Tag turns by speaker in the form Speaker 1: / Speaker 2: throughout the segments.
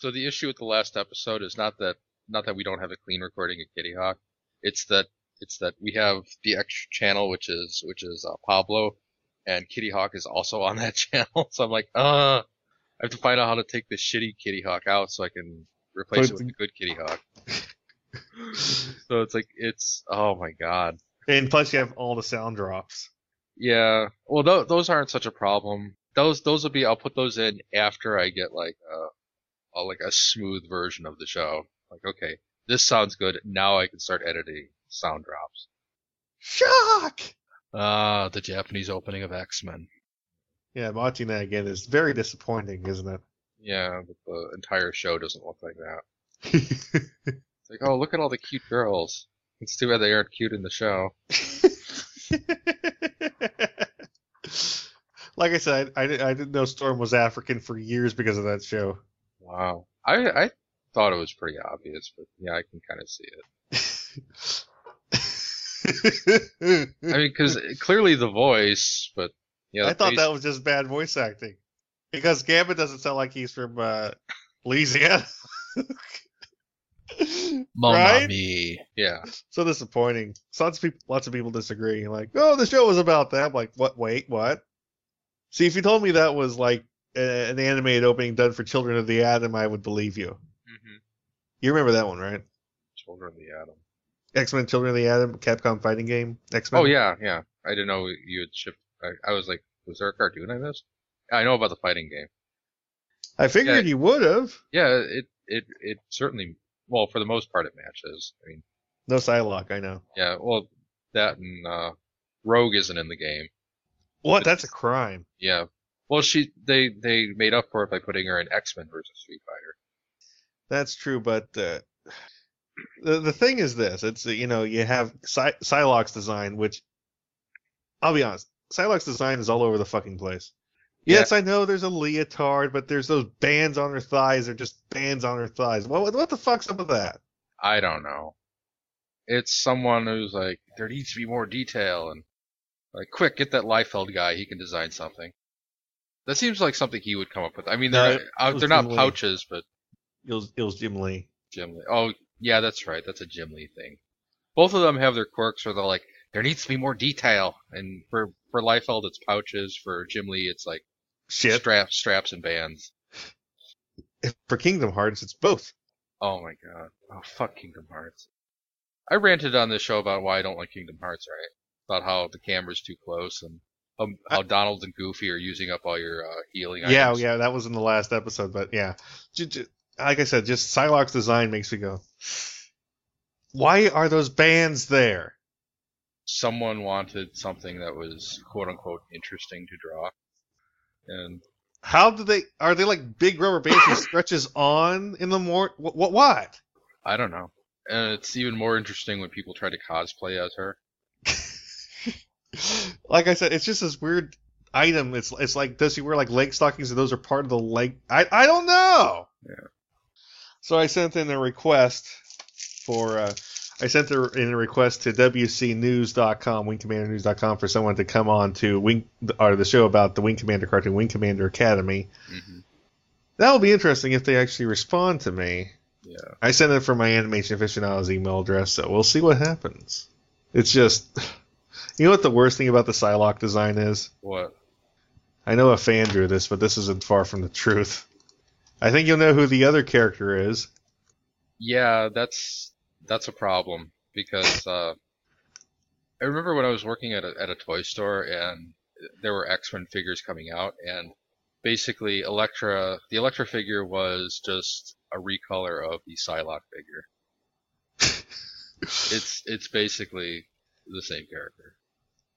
Speaker 1: So the issue with the last episode is not that not that we don't have a clean recording of Kitty Hawk. It's that it's that we have the extra channel, which is which is uh, Pablo, and Kitty Hawk is also on that channel. So I'm like, uh, I have to find out how to take this shitty Kitty Hawk out so I can replace
Speaker 2: So
Speaker 1: it with a good Kitty Hawk. so it's like it's oh my god.
Speaker 2: And plus, you have all the sound drops.
Speaker 1: Yeah. Well, th- those aren't such a problem. Those those will be. I'll put those in after I get like a, a like a smooth version of the show. Like, okay, this sounds good. Now I can start editing sound drops.
Speaker 2: Shock!
Speaker 1: Ah, the Japanese opening of X Men.
Speaker 2: Yeah, watching that again is very disappointing, isn't it?
Speaker 1: Yeah, but the entire show doesn't look like that. It's like, oh, look at all the cute girls. It's too bad they aren't cute in the show.
Speaker 2: like I said, I, I didn't know Storm was African for years because of that show.
Speaker 1: Wow. I I thought it was pretty obvious, but yeah, I can kind of see it. I mean, because clearly the voice, but yeah,
Speaker 2: I thought
Speaker 1: face-
Speaker 2: that was just bad voice acting. Because Gambit doesn't sound like he's from uh, Louisiana.
Speaker 1: Mamma
Speaker 2: right?
Speaker 1: mia. Yeah.
Speaker 2: So disappointing. So lots of people, lots of people disagree. Like, oh, the show was about that. I'm like, what? Wait, what? See, if you told me that was like a- an animated opening done for Children of the Atom, I would believe you.
Speaker 1: Mm-hmm.
Speaker 2: You remember that one, right?
Speaker 1: Children of the Atom.
Speaker 2: X Men: Children of the Atom, Capcom fighting game. X Men.
Speaker 1: Oh yeah, yeah. I didn't know you had shipped. I, I was like, was there a cartoon I missed? I know about the fighting game.
Speaker 2: I figured
Speaker 1: Yeah.
Speaker 2: you would have.
Speaker 1: Yeah, it it it certainly. Well, for the most part, it matches. I mean,
Speaker 2: No Psylocke, I know.
Speaker 1: yeah. Well, that and uh, Rogue isn't in the game.
Speaker 2: What? That's a crime.
Speaker 1: Yeah. Well, she they they made up for it by putting her in X Men versus Street Fighter.
Speaker 2: That's true, but uh, the the thing is this: it's you know you have Psy- Psylocke's design, which I'll be honest, Psylocke's design is all over the fucking place.
Speaker 1: Yeah.
Speaker 2: Yes, I know there's a leotard, but there's those bands on her thighs. They're just bands on her thighs. What what the fuck's up with that?
Speaker 1: I don't know. It's someone who's like, there needs to be more detail, and like, quick, get that Liefeld guy. He can design something. That seems like something he would come up with. I mean, they're
Speaker 2: it
Speaker 1: not, uh, they're not
Speaker 2: Jim Lee.
Speaker 1: pouches, but
Speaker 2: It was, it was Jim Lee.
Speaker 1: Jim Lee. Oh, yeah, that's right. That's a Jim Lee thing. Both of them have their quirks where they're like, there needs to be more detail. And for for Liefeld, it's pouches. For Jim Lee, it's like
Speaker 2: Shit.
Speaker 1: straps, straps, and bands.
Speaker 2: For Kingdom Hearts, it's both.
Speaker 1: Oh my god. Oh fuck Kingdom Hearts. I ranted on this show about why I don't like Kingdom Hearts, right? About how the camera's too close and um, how Donald and Goofy are using up all your uh, healing
Speaker 2: Yeah,
Speaker 1: items.
Speaker 2: yeah, that was in the last episode, but yeah, J- j- like I said, just Psylocke's design makes me go, why are those bands there?
Speaker 1: Someone wanted something that was quote unquote interesting to draw. And
Speaker 2: How do they? Are they like big rubber bands that stretches on in the more? What? What? what?
Speaker 1: I don't know. And it's even more interesting when people try to cosplay as her.
Speaker 2: Like I said, it's just this weird item. It's it's like does he wear like leg stockings and those are part of the leg? I I don't know.
Speaker 1: Yeah.
Speaker 2: So I sent in a request for. Uh, I sent in a request to WCNews.com, WingCommanderNews.com, for someone to come on to Wing or the show about the Wing Commander cartoon, Wing Commander Academy.
Speaker 1: hmm
Speaker 2: That will be interesting if they actually respond to me.
Speaker 1: Yeah.
Speaker 2: I sent it from my animation aficionados email address, so we'll see what happens. It's just, you know what the worst thing about the Psylocke design is?
Speaker 1: What?
Speaker 2: I know a fan drew this, but this isn't far from the truth. I think you'll know who the other character is.
Speaker 1: Yeah, that's that's a problem because uh, I remember when I was working at a at a toy store and there were X Men figures coming out, and basically Elektra, the Elektra figure was just a recolor of the Psylocke figure. It's it's basically the same character.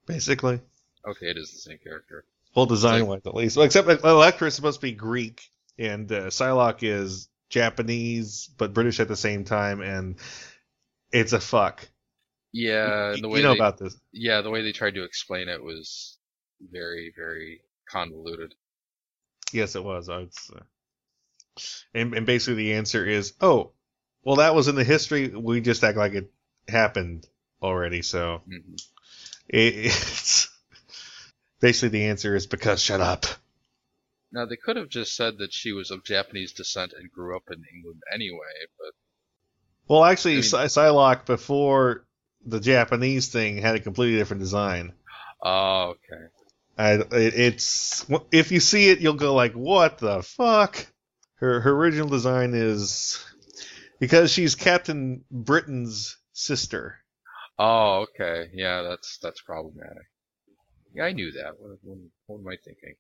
Speaker 2: Basically,
Speaker 1: Okay, it is the same character.
Speaker 2: well, design wise at least. Well, except that Elektra is supposed to be Greek, and uh, Psylocke is Japanese but British at the same time, and it's a fuck.
Speaker 1: Yeah, the way
Speaker 2: you know
Speaker 1: they,
Speaker 2: about this.
Speaker 1: yeah, the way they tried to explain it was very very convoluted.
Speaker 2: Yes, it was. And, and basically the answer is, oh, well, that was in the history. We just act like it happened already. So
Speaker 1: hmm
Speaker 2: it, it's basically the answer is because shut up.
Speaker 1: Now they could have just said that she was of Japanese descent and grew up in England anyway, but
Speaker 2: Well, actually,
Speaker 1: I mean-
Speaker 2: Psy- Psylocke before the Japanese thing had a completely different design.
Speaker 1: oh, okay.
Speaker 2: I, it, it's if you see it, you'll go like, "What the fuck?" Her her original design is because she's Captain Britain's sister.
Speaker 1: Oh, okay. Yeah, that's that's problematic. Yeah, I knew that. What, what, what am I thinking?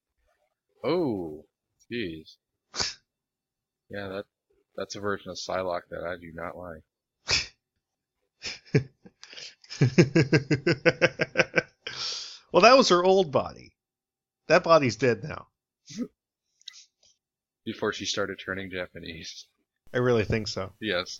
Speaker 1: Oh, jeez. Yeah, that that's a version of Psylocke that I do not like.
Speaker 2: well, that was her old body. That body's dead now.
Speaker 1: Before she started turning Japanese.
Speaker 2: I really think so.
Speaker 1: Yes.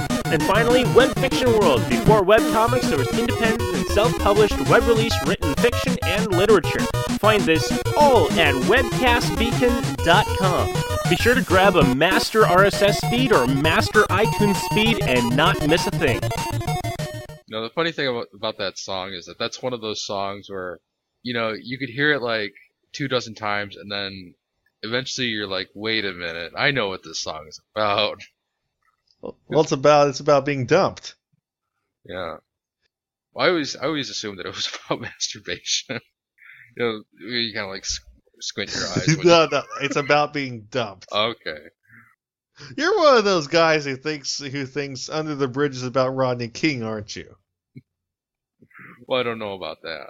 Speaker 3: And finally, Web Fiction World. Before webcomics, there was independent and self-published web release written fiction and literature. Find this all at webcastbeacon.com. Be sure to grab a master RSS feed or master iTunes feed and not miss a thing.
Speaker 1: No, the funny thing about about that song is that that's one of those songs where, you know, you could hear it like two dozen times, and then eventually you're like, wait a minute, I know what this song is about.
Speaker 2: Well, it's about it's about being dumped.
Speaker 1: Yeah. Well, I always I always assumed that it was about masturbation. you know, you kind of like squint your eyes.
Speaker 2: No, no, it's about being dumped.
Speaker 1: Okay.
Speaker 2: You're one of those guys who thinks who thinks Under the Bridge is about Rodney King, aren't you?
Speaker 1: Well, I don't know about that,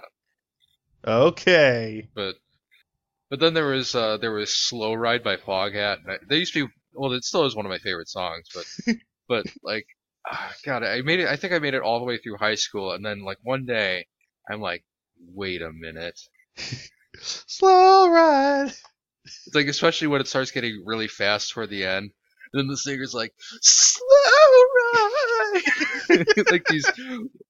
Speaker 2: Okay.
Speaker 1: but but then there was uh there was Slow Ride by Foghat. and I- They used to be well, it still is one of my favorite songs, but but like, ah, God, I made it. I think I made it all the way through high school, and then like one day, I'm like, wait a minute.
Speaker 2: Slow ride.
Speaker 1: It's like especially when it starts getting really fast toward the end. And then the singer's like, slow ride, like he's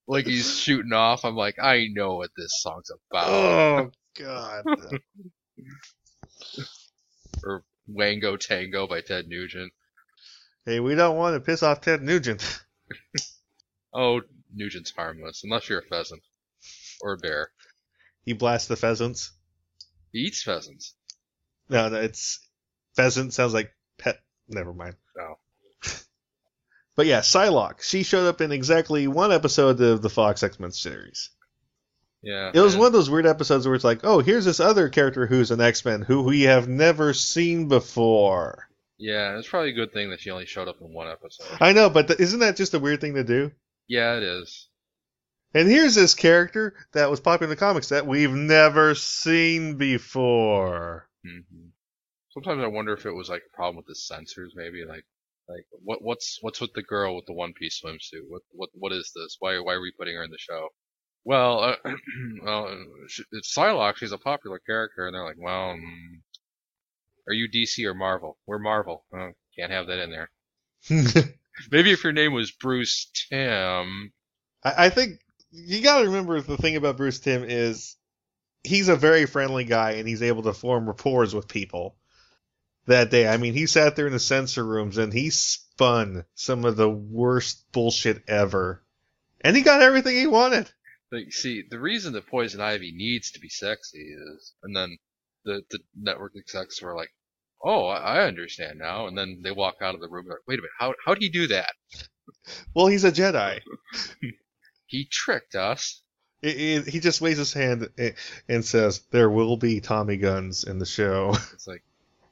Speaker 1: like he's shooting off. I'm like, I know what this song's about.
Speaker 2: Oh God.
Speaker 1: Or Wango Tango by Ted Nugent.
Speaker 2: hey, we don't want to piss off Ted Nugent.
Speaker 1: Oh, Nugent's harmless unless you're a pheasant or a bear.
Speaker 2: He blasts the pheasants.
Speaker 1: He eats pheasants.
Speaker 2: No, no, it's pheasant sounds like pet. Never mind.
Speaker 1: No.
Speaker 2: But yeah, Psylocke. She showed up in exactly one episode of the Fox X Men series.
Speaker 1: Yeah.
Speaker 2: It was one of those weird episodes where it's like, oh, here's this other character who's an X Men who we have never seen before.
Speaker 1: Yeah, it's probably a good thing that she only showed up in one episode.
Speaker 2: I know, but th- isn't that just a weird thing to do?
Speaker 1: Yeah, it is.
Speaker 2: And here's this character that was popular in the comics that we've never seen before.
Speaker 1: hmm Sometimes I wonder if it was like a problem with the censors, maybe like like what what's what's with the girl with the one piece swimsuit? What what what is this? Why why are we putting her in the show? Well, uh, well, it's Psylocke. She's a popular character, and they're like, well, mm, are you DC or Marvel? We're Marvel. Oh, can't have that in there. Maybe if your name was Bruce Timm.
Speaker 2: I, I think you got to remember the thing about Bruce Timm is he's a very friendly guy and he's able to form rapport with people. That day, I mean, he sat there in the censor rooms and he spun some of the worst bullshit ever, and he got everything he wanted.
Speaker 1: Like, see, the reason that Poison Ivy needs to be sexy is, and then the the network execs were like, "Oh, I I understand now," and then they walk out of the room. Like, Wait a minute, how how'd he do that?
Speaker 2: Well, he's a Jedi.
Speaker 1: He tricked us.
Speaker 2: It- it- he just waves his hand and- and says, "There will be Tommy guns in the show."
Speaker 1: It's like,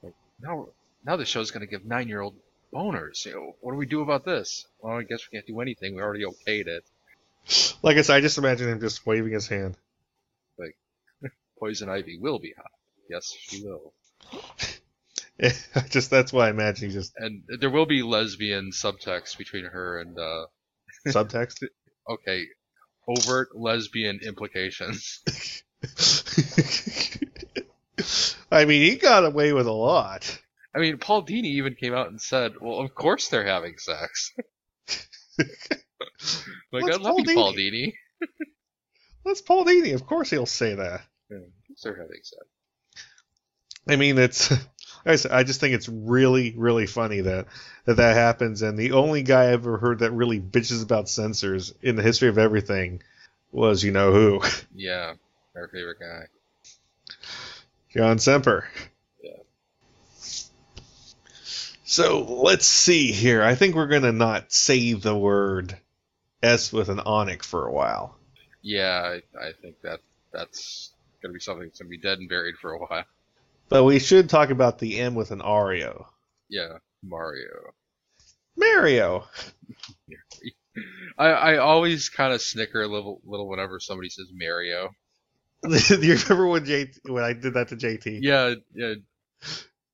Speaker 1: like now now the show's gonna give nine year old boners. You know, what do we do about this? Well, I guess we can't do anything. We already okayed it.
Speaker 2: like I said, I just imagine him just waving his hand.
Speaker 1: Like poison Ivy will be hot. Yes, she will.
Speaker 2: I just that's why I imagine he just
Speaker 1: And there will be lesbian subtext between her and uh
Speaker 2: subtext.
Speaker 1: okay, overt lesbian implications.
Speaker 2: I mean, he got away with a lot.
Speaker 1: I mean, Paul Dini even came out and said, "Well, of course they're having sex." like
Speaker 2: What's
Speaker 1: I love
Speaker 2: Paul
Speaker 1: you, Paul
Speaker 2: Dini? That's Paul Dini. Of course, he'll say that.
Speaker 1: Yeah, they're having.
Speaker 2: I mean, it's. I said, I just think it's really, really funny that, that that happens. And the only guy I ever heard that really bitches about censors in the history of everything was, you know who,
Speaker 1: Yeah, our favorite guy.
Speaker 2: John Semper.
Speaker 1: Yeah.
Speaker 2: So let's see here. I think we're gonna not say the word S with an onyx for a while.
Speaker 1: Yeah, I, I think that that's gonna be something that's gonna be dead and buried for a while.
Speaker 2: But we should talk about the M with an Ario.
Speaker 1: Yeah, Mario.
Speaker 2: Mario.
Speaker 1: I, I always kind of snicker a little, little whenever somebody says Mario.
Speaker 2: Do you remember when JT, when I did that to JT?
Speaker 1: Yeah, yeah,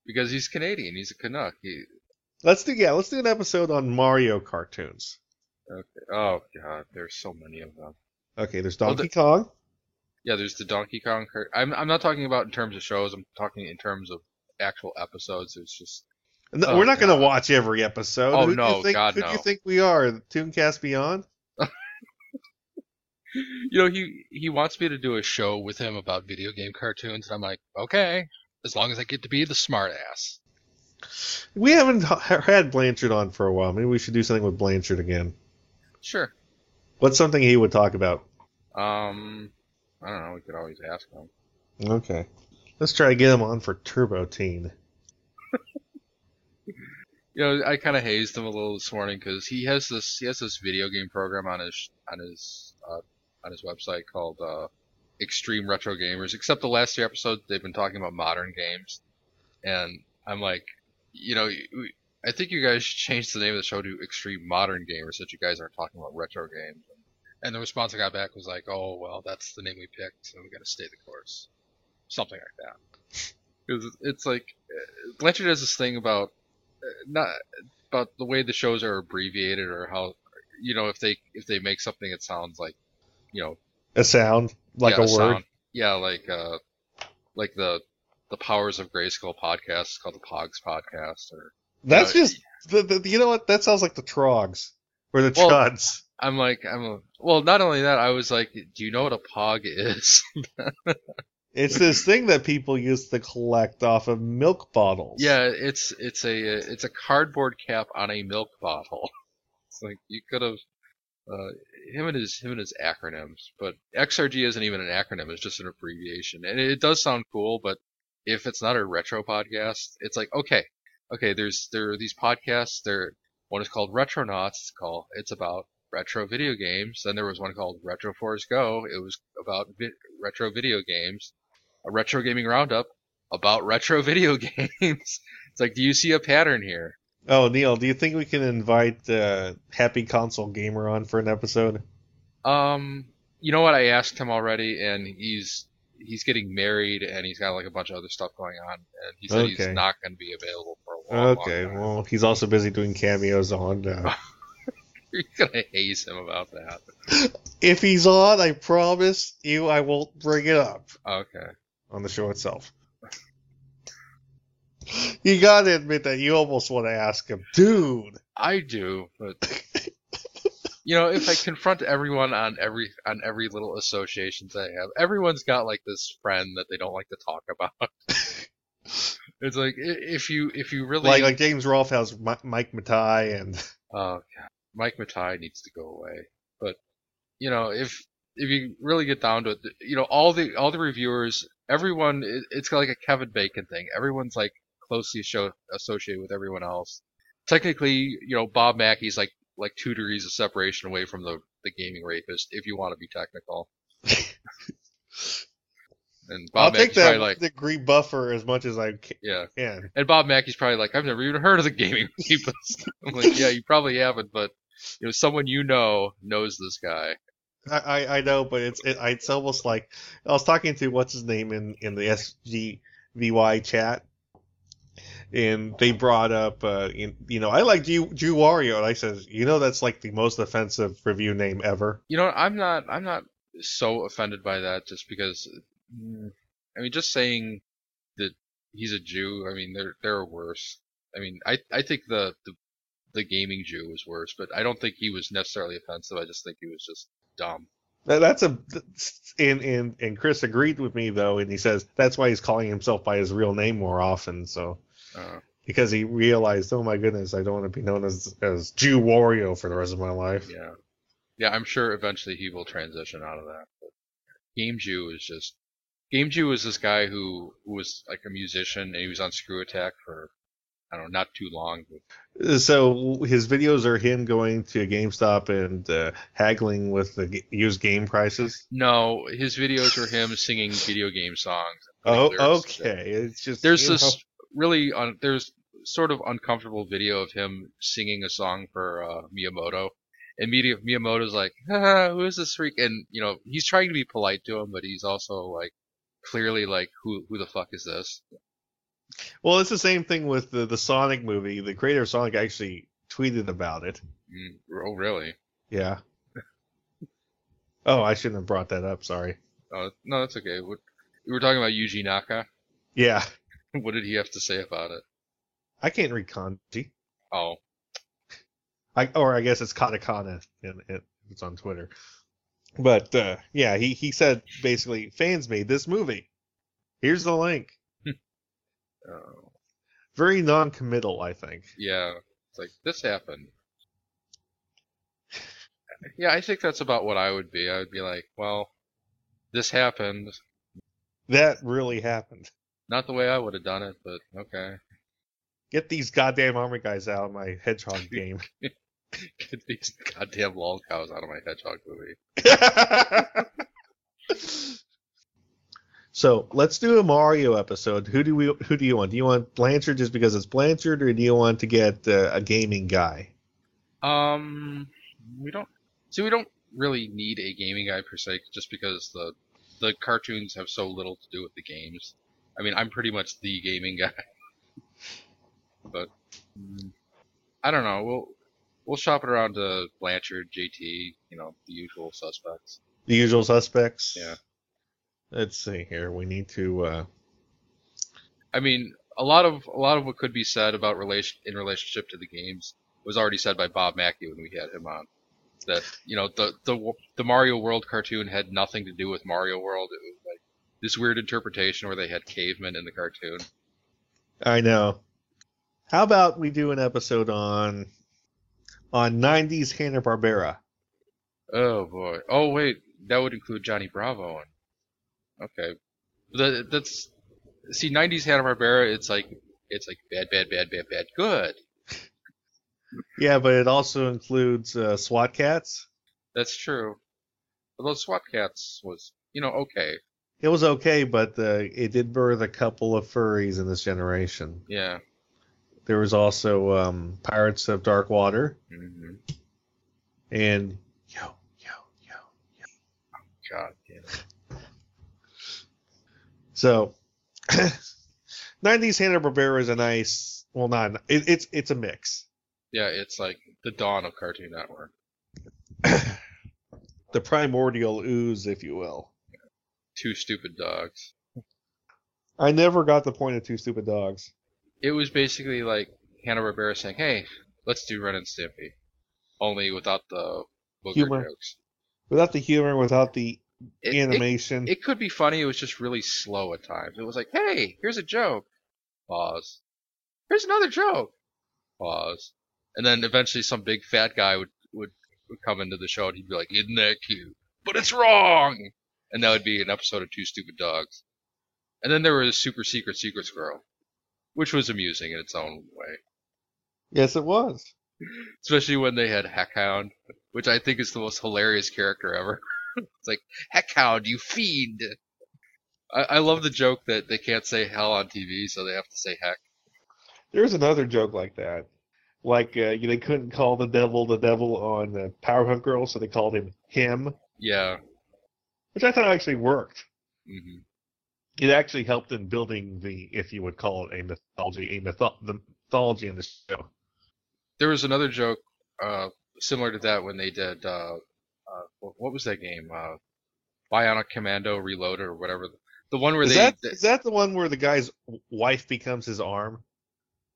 Speaker 1: because he's Canadian. He's a Canuck. He,
Speaker 2: Let's do yeah. Let's do an episode on Mario cartoons.
Speaker 1: Okay. Oh God, there's so many of them.
Speaker 2: Okay, there's
Speaker 1: Well,
Speaker 2: Donkey Kong.
Speaker 1: Yeah, there's the Donkey Kong. I'm I'm not talking about in terms of shows. I'm talking in terms of actual episodes. There's just
Speaker 2: No,
Speaker 1: Oh,
Speaker 2: we're not going to watch every episode.
Speaker 1: Oh,
Speaker 2: Who do you
Speaker 1: no,
Speaker 2: think,
Speaker 1: God,
Speaker 2: who do you think we are? Tooncast Beyond?
Speaker 1: you know he he wants me to do a show with him about video game cartoons, and I'm like, okay, as long as I get to be the smart ass.
Speaker 2: We haven't had Blanchard on for a while. Maybe we should do something with Blanchard again.
Speaker 1: Sure.
Speaker 2: What's something he would talk about?
Speaker 1: Um, I don't know. We could always ask him.
Speaker 2: Okay. Let's try to get him on for Turbo Teen.
Speaker 1: You know, I kind of hazed him a little this morning because he has this he has this video game program on his on his uh, on his website called uh, Extreme Retro Gamers. Except the last three episodes, they've been talking about modern games, and I'm like, you know, we- I think you guys should change the name of the show to Extreme Modern Gamers, so that you guys aren't talking about retro games. And the response I got back was like, oh well, that's the name we picked, so we got to stay the course, something like that. Because it's like uh, Blanchard has this thing about uh, not about the way the shows are abbreviated or how you know if they if they make something it sounds like you know
Speaker 2: A sound, like
Speaker 1: yeah,
Speaker 2: a word.
Speaker 1: sound- yeah like uh like the the powers of grayskull podcast is called the pogs podcast or
Speaker 2: That's just, the, the, you know what? That sounds like the Trogs. Or the
Speaker 1: Well-
Speaker 2: Chuds.
Speaker 1: i'm like i'm a, well not only that i was like do you know what a pog is
Speaker 2: It's this thing that people used to collect off of milk bottles.
Speaker 1: yeah it's it's a it's a cardboard cap on a milk bottle it's like you could have uh, him and his him and his acronyms, but XRG isn't even an acronym; it's just an abbreviation, and it does sound cool. But if it's not a retro podcast, it's like okay, okay. There's there are these podcasts. There one is called Retronauts. It's called it's about retro video games. Then there was one called Retro Force Go. It was about vi- retro video games. A retro gaming roundup about retro video games. it's like, do you see a pattern here?
Speaker 2: Oh, Neil, do you think we can invite uh, Happy Console Gamer on for an episode?
Speaker 1: Um, you know what? I asked him already, and he's he's getting married, and he's got like a bunch of other stuff going on, and he said he's not going to be available for a long,
Speaker 2: Okay, well, he's also busy doing cameos on. Uh,
Speaker 1: You're gonna haze him about that.
Speaker 2: if he's on, I promise you I won't bring it up
Speaker 1: Okay.
Speaker 2: on the show itself. You gotta admit that you almost want to ask him, dude.
Speaker 1: I do, but you know, if I confront everyone on every on every little associations I have, everyone's got like this friend that they don't like to talk about. it's like if you if you really
Speaker 2: Like like James Rolfe has Mike Matei and
Speaker 1: Oh god, Mike Matei needs to go away. But you know, if if you really get down to it, you know, all the all the reviewers, everyone, it's like a Kevin Bacon thing. Everyone's like closely show, associated with everyone else. Technically, you know, Bob Mackey's like like two degrees of separation away from the the gaming rapist, if you want to be technical. And
Speaker 2: I'll
Speaker 1: Bob
Speaker 2: take that
Speaker 1: like,
Speaker 2: degree buffer as much as I ca-
Speaker 1: yeah.
Speaker 2: can.
Speaker 1: And Bob Mackey's probably like, I've never even heard of the gaming rapist. I'm like, yeah, you probably haven't, but you know, someone you know knows this guy.
Speaker 2: I, I, I know, but it's it, it's almost like I was talking to what's his name in in the SGVY chat, and they brought up uh, in, you know I like Jew, Jew Wario, and I says you know that's like the most offensive review name ever.
Speaker 1: You know, I'm not, I'm not so offended by that just because, I mean, just saying that he's a Jew. I mean, there there are worse. I mean, I I think the the the gaming Jew was worse, but I don't think he was necessarily offensive. I just think he was just dumb.
Speaker 2: That- That's a and and and Chris agreed with me though, and he says that's why he's calling himself by his real name more often. So
Speaker 1: Uh,
Speaker 2: because he realized, oh my goodness, I don't want to be known as as Jew Wario for the rest of my life.
Speaker 1: yeah, yeah. I'm sure eventually he will transition out of that. But Game Jew is just Game Jew is this guy who who was like a musician and he was on Screw Attack for I don't know, not too long. But
Speaker 2: So his videos are him going to GameStop and uh, haggling with the g- used game prices.
Speaker 1: no, his videos are him singing video game songs.
Speaker 2: Oh,
Speaker 1: lyrics to them.
Speaker 2: okay. It's just
Speaker 1: There's
Speaker 2: you know,
Speaker 1: this really un- there's sort of uncomfortable video of him singing a song for uh, Miyamoto, and Miyam- Miyamoto's like, ah, "Who is this freak?" And you know he's trying to be polite to him, but he's also like clearly like, "Who who the fuck is this?"
Speaker 2: Well, it's the same thing with the the Sonic movie. The creator of Sonic actually tweeted about it.
Speaker 1: Mm, oh really?
Speaker 2: Yeah. oh, I shouldn't have brought that up. Sorry.
Speaker 1: Oh no, that's okay. What, we were talking about Yuji Naka.
Speaker 2: Yeah,
Speaker 1: what did he have to say about it?
Speaker 2: I can't read kanji.
Speaker 1: Oh,
Speaker 2: I or I guess it's katakana and it, it's on Twitter. But uh, yeah, he he said basically fans made this movie. Here's the link.
Speaker 1: uh,
Speaker 2: Very non-committal, I think.
Speaker 1: yeah. It's like this happened. Yeah, I think that's about what I would be. I would be like, well, this happened.
Speaker 2: That really happened.
Speaker 1: Not the way I would have done it, but okay.
Speaker 2: Get these goddamn army guys out of my hedgehog game.
Speaker 1: Get these goddamn lol cows out of my hedgehog movie.
Speaker 2: so let's do a Mario episode. Who do we? Who do you want? Do you want Blanchard just because it's Blanchard, or do you want to get uh, a gaming guy?
Speaker 1: Um, we don't see. We don't really need a gaming guy per se, just because the the cartoons have so little to do with the games. I mean, I'm pretty much the gaming guy, but mm, I don't know. We'll we'll shop it around to Blanchard, JT, you know, the usual suspects.
Speaker 2: The usual suspects.
Speaker 1: Yeah.
Speaker 2: Let's see here. We need to. Uh,
Speaker 1: I mean, a lot of a lot of what could be said about relation in relationship to the games was already said by Bob Mackey when we had him on. That you know the the the Mario World cartoon had nothing to do with Mario World. It was like this weird interpretation where they had cavemen in the cartoon.
Speaker 2: I know. How about we do an episode on on '90s Hanna Barbera?
Speaker 1: Oh boy. Oh wait, that would include Johnny Bravo. And, okay, the, that's see '90s Hanna Barbera. It's like it's like bad, bad, bad, bad, bad, good.
Speaker 2: Yeah, but it also includes uh, SWAT cats.
Speaker 1: That's true. Although SWAT Cats was you know okay.
Speaker 2: It was okay, but uh, it did birth a couple of furries in this generation.
Speaker 1: Yeah.
Speaker 2: There was also um, Pirates of Dark Water
Speaker 1: hmm
Speaker 2: and yo yo yo. Yo.
Speaker 1: God damn it.
Speaker 2: So, 90s Hanna Barbera is a nice. Well, not it, it's it's a mix.
Speaker 1: Yeah, it's like the dawn of Cartoon Network.
Speaker 2: the primordial ooze, if you will.
Speaker 1: Two stupid dogs.
Speaker 2: I never got the point of two stupid dogs.
Speaker 1: It was basically like Hanna Barbera saying, "Hey, let's do Ren and Stimpy," only without the booger
Speaker 2: Humor.
Speaker 1: jokes.
Speaker 2: Without the humor, without the
Speaker 1: It, it,
Speaker 2: animation.
Speaker 1: it could be funny. It was just really slow at times. It was like, "Hey, here's a joke." Pause. Here's another joke. Pause. And then eventually, some big fat guy would would, would come into the show and he'd be like, "Isn't that cute?" But it's wrong. And that would be an episode of Two Stupid Dogs. And then there was Super Secret Secret Squirrel, which was amusing in its own way.
Speaker 2: yes, it was.
Speaker 1: Especially when they had Heckhound, which I think is the most hilarious character ever. it's like, Heckhound, you fiend! I, I love the joke that they can't say hell on TV, so they have to say heck.
Speaker 2: There's another joke like that. Like uh, they couldn't call the devil the devil on uh, Powerpuff Girls, so they called him him,
Speaker 1: Yeah.
Speaker 2: which I thought actually worked.
Speaker 1: hmm
Speaker 2: It actually helped in building the, if you would call it a mythology, a mytho- the mythology in the show.
Speaker 1: There was another joke uh, similar to that when they did, uh, uh, what was that game? Uh, Bionic Commando Reloaded or whatever. the one where
Speaker 2: Is
Speaker 1: they.
Speaker 2: that
Speaker 1: they-
Speaker 2: is that the one where the guy's wife becomes his arm?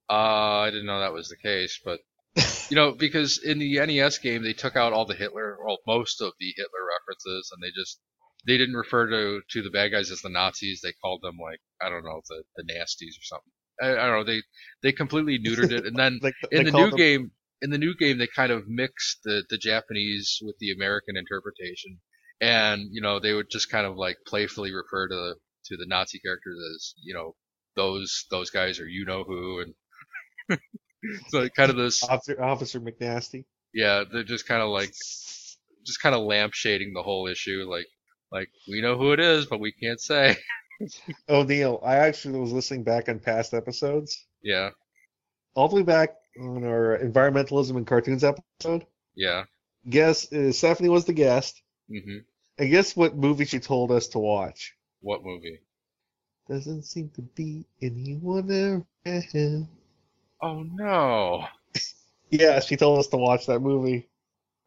Speaker 1: uh, I didn't know that was the case, but you know, because in the NES game they took out all the Hitler, well, most of the Hitler references, and they just they didn't refer to to the bad guys as the Nazis. They called them like I don't know the the nasties or something. I, I don't know. They they completely neutered it, and then
Speaker 2: Like
Speaker 1: in the new
Speaker 2: them-
Speaker 1: game in the new game they kind of mixed the the Japanese with the American interpretation and you know they would just kind of like playfully refer to the to the Nazi characters as you know those those guys are you know who and so kind of this
Speaker 2: Officer, Officer McNasty.
Speaker 1: yeah they're just kind of like just kind of lampshading the whole issue like like we know who it is but we can't say
Speaker 2: Oh, Neil, I actually was listening back on past episodes,
Speaker 1: yeah
Speaker 2: all the way back on our environmentalism and cartoons episode.
Speaker 1: yeah
Speaker 2: Guess uh, Stephanie was the guest,
Speaker 1: Mm-hmm.
Speaker 2: and guess what movie she told us to watch?
Speaker 1: what movie
Speaker 2: Doesn't seem to be anyone around.
Speaker 1: oh no
Speaker 2: Yeah, she told us to watch that movie.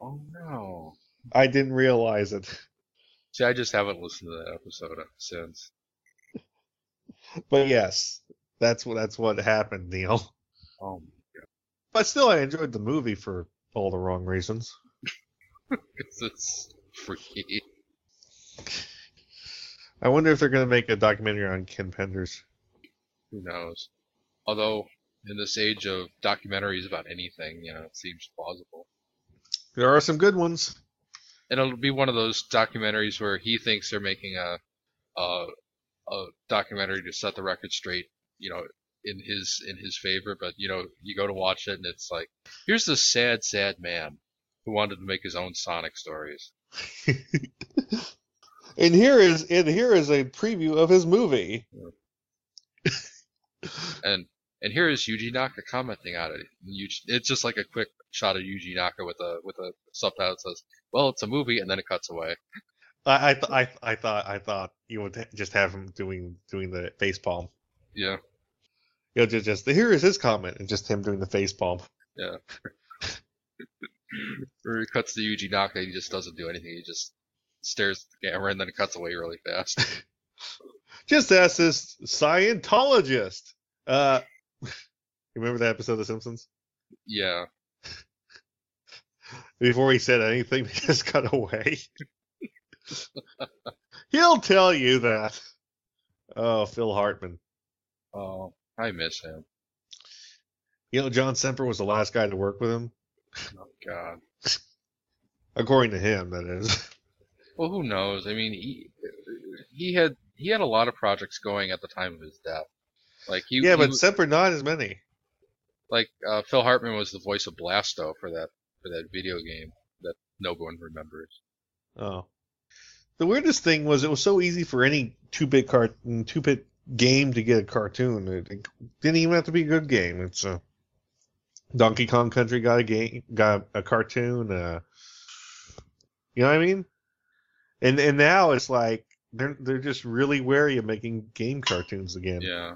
Speaker 1: oh no
Speaker 2: I didn't realize it.
Speaker 1: See I just haven't listened to that episode since
Speaker 2: But yes, that's what that's what happened, Neil.
Speaker 1: oh
Speaker 2: But still, I enjoyed the movie for all the wrong reasons.
Speaker 1: because it's freaky
Speaker 2: I wonder if they're going to make a documentary on Ken Penders.
Speaker 1: Who knows? Although, in this age of documentaries about anything, you know, it seems plausible.
Speaker 2: There are some good ones.
Speaker 1: And it'll be one of those documentaries where he thinks they're making a, a, a documentary to set the record straight, you know, in his in his favor. But you know, you go to watch it and it's like, here's this sad, sad man who wanted to make his own Sonic stories.
Speaker 2: and here is and here is a preview of his movie.
Speaker 1: And and here is Yuji Naka commenting on it. It's just like a quick shot of Yuji Naka with a with a subtitle that says, "Well, it's a movie," and then it cuts away.
Speaker 2: I I, th- I I thought I thought you would just have him doing doing the face palm.
Speaker 1: Yeah,
Speaker 2: You know, just, just here is his comment and just him doing the face palm. Yeah.
Speaker 1: or he cuts to Yuji Naka, he just doesn't do anything. He just stares at the camera and then it cuts away really fast.
Speaker 2: Just ask this Scientologist. Uh, you remember that episode of The Simpsons?
Speaker 1: yeah,
Speaker 2: Before he said anything, he just cut away. He'll tell you that. Oh, Phil Hartman.
Speaker 1: oh, I miss him.
Speaker 2: You know, John Semper was the last guy to work with him,
Speaker 1: Oh God.
Speaker 2: according to him. That is.
Speaker 1: Well, who knows? I mean, he he had he had a lot of projects going at the time of his death. Like he,
Speaker 2: yeah,
Speaker 1: he
Speaker 2: but Semper not as many.
Speaker 1: like uh, Phil Hartman was the voice of Blasto for that for that video game that no one remembers.
Speaker 2: Oh. The weirdest thing was it was so easy for any two-bit cart two-bit game to get a cartoon. It, it didn't even have to be a good game. It's a Donkey Kong Country got a game, got a cartoon. Uh, you know what I mean? And and now it's like they're they're just really wary of making game cartoons again.
Speaker 1: Yeah.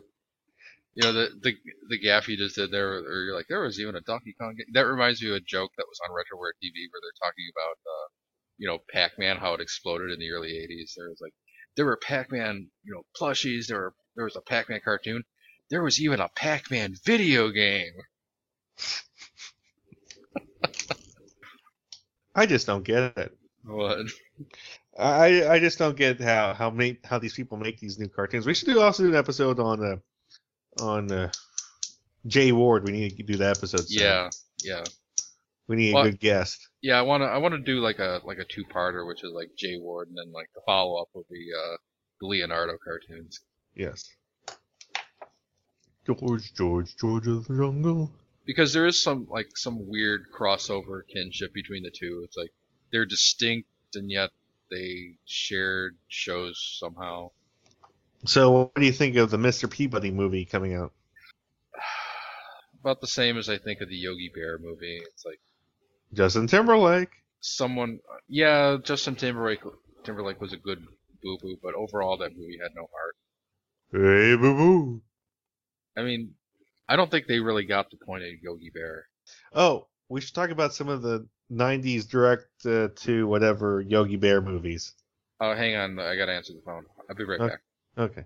Speaker 1: You know the the the gaff you just did there, or you're like there was even a Donkey Kong. Game. That reminds me of a joke that was on RetroWare TV where they're talking about, uh, you know, Pac-Man how it exploded in the early '80s. There was like there were Pac-Man, you know, plushies. There were there was a Pac-Man cartoon. There was even a Pac-Man video game.
Speaker 2: I just don't get it.
Speaker 1: What?
Speaker 2: I I just don't get how how many how these people make these new cartoons. We should do also do an episode on uh on uh, Jay Ward. We need to do that episode. soon.
Speaker 1: Yeah, yeah,
Speaker 2: we need
Speaker 1: Well-
Speaker 2: a good guest.
Speaker 1: yeah. I wanna I wanna do like a like a two-parter, which is like Jay Ward, and then like the follow-up will be uh the Leonardo cartoons.
Speaker 2: Yes. George, George, George of the Jungle.
Speaker 1: because there is some like some weird crossover kinship between the two. It's like they're distinct and yet they shared shows somehow.
Speaker 2: So, what do you think of the Mr. Peabody movie coming out?
Speaker 1: About the same as I think of the Yogi Bear movie. It's like
Speaker 2: Justin Timberlake.
Speaker 1: someone, yeah, Justin Timberlake Timberlake was a good boo boo, but overall that movie had no heart.
Speaker 2: Hey, boo boo.
Speaker 1: I mean, I don't think they really got the point of Yogi Bear.
Speaker 2: Oh, we should talk about some of the '90s direct uh, to whatever Yogi Bear movies.
Speaker 1: Oh, hang on, I gotta answer the phone. I'll be right
Speaker 2: Okay.
Speaker 1: back.
Speaker 2: Okay.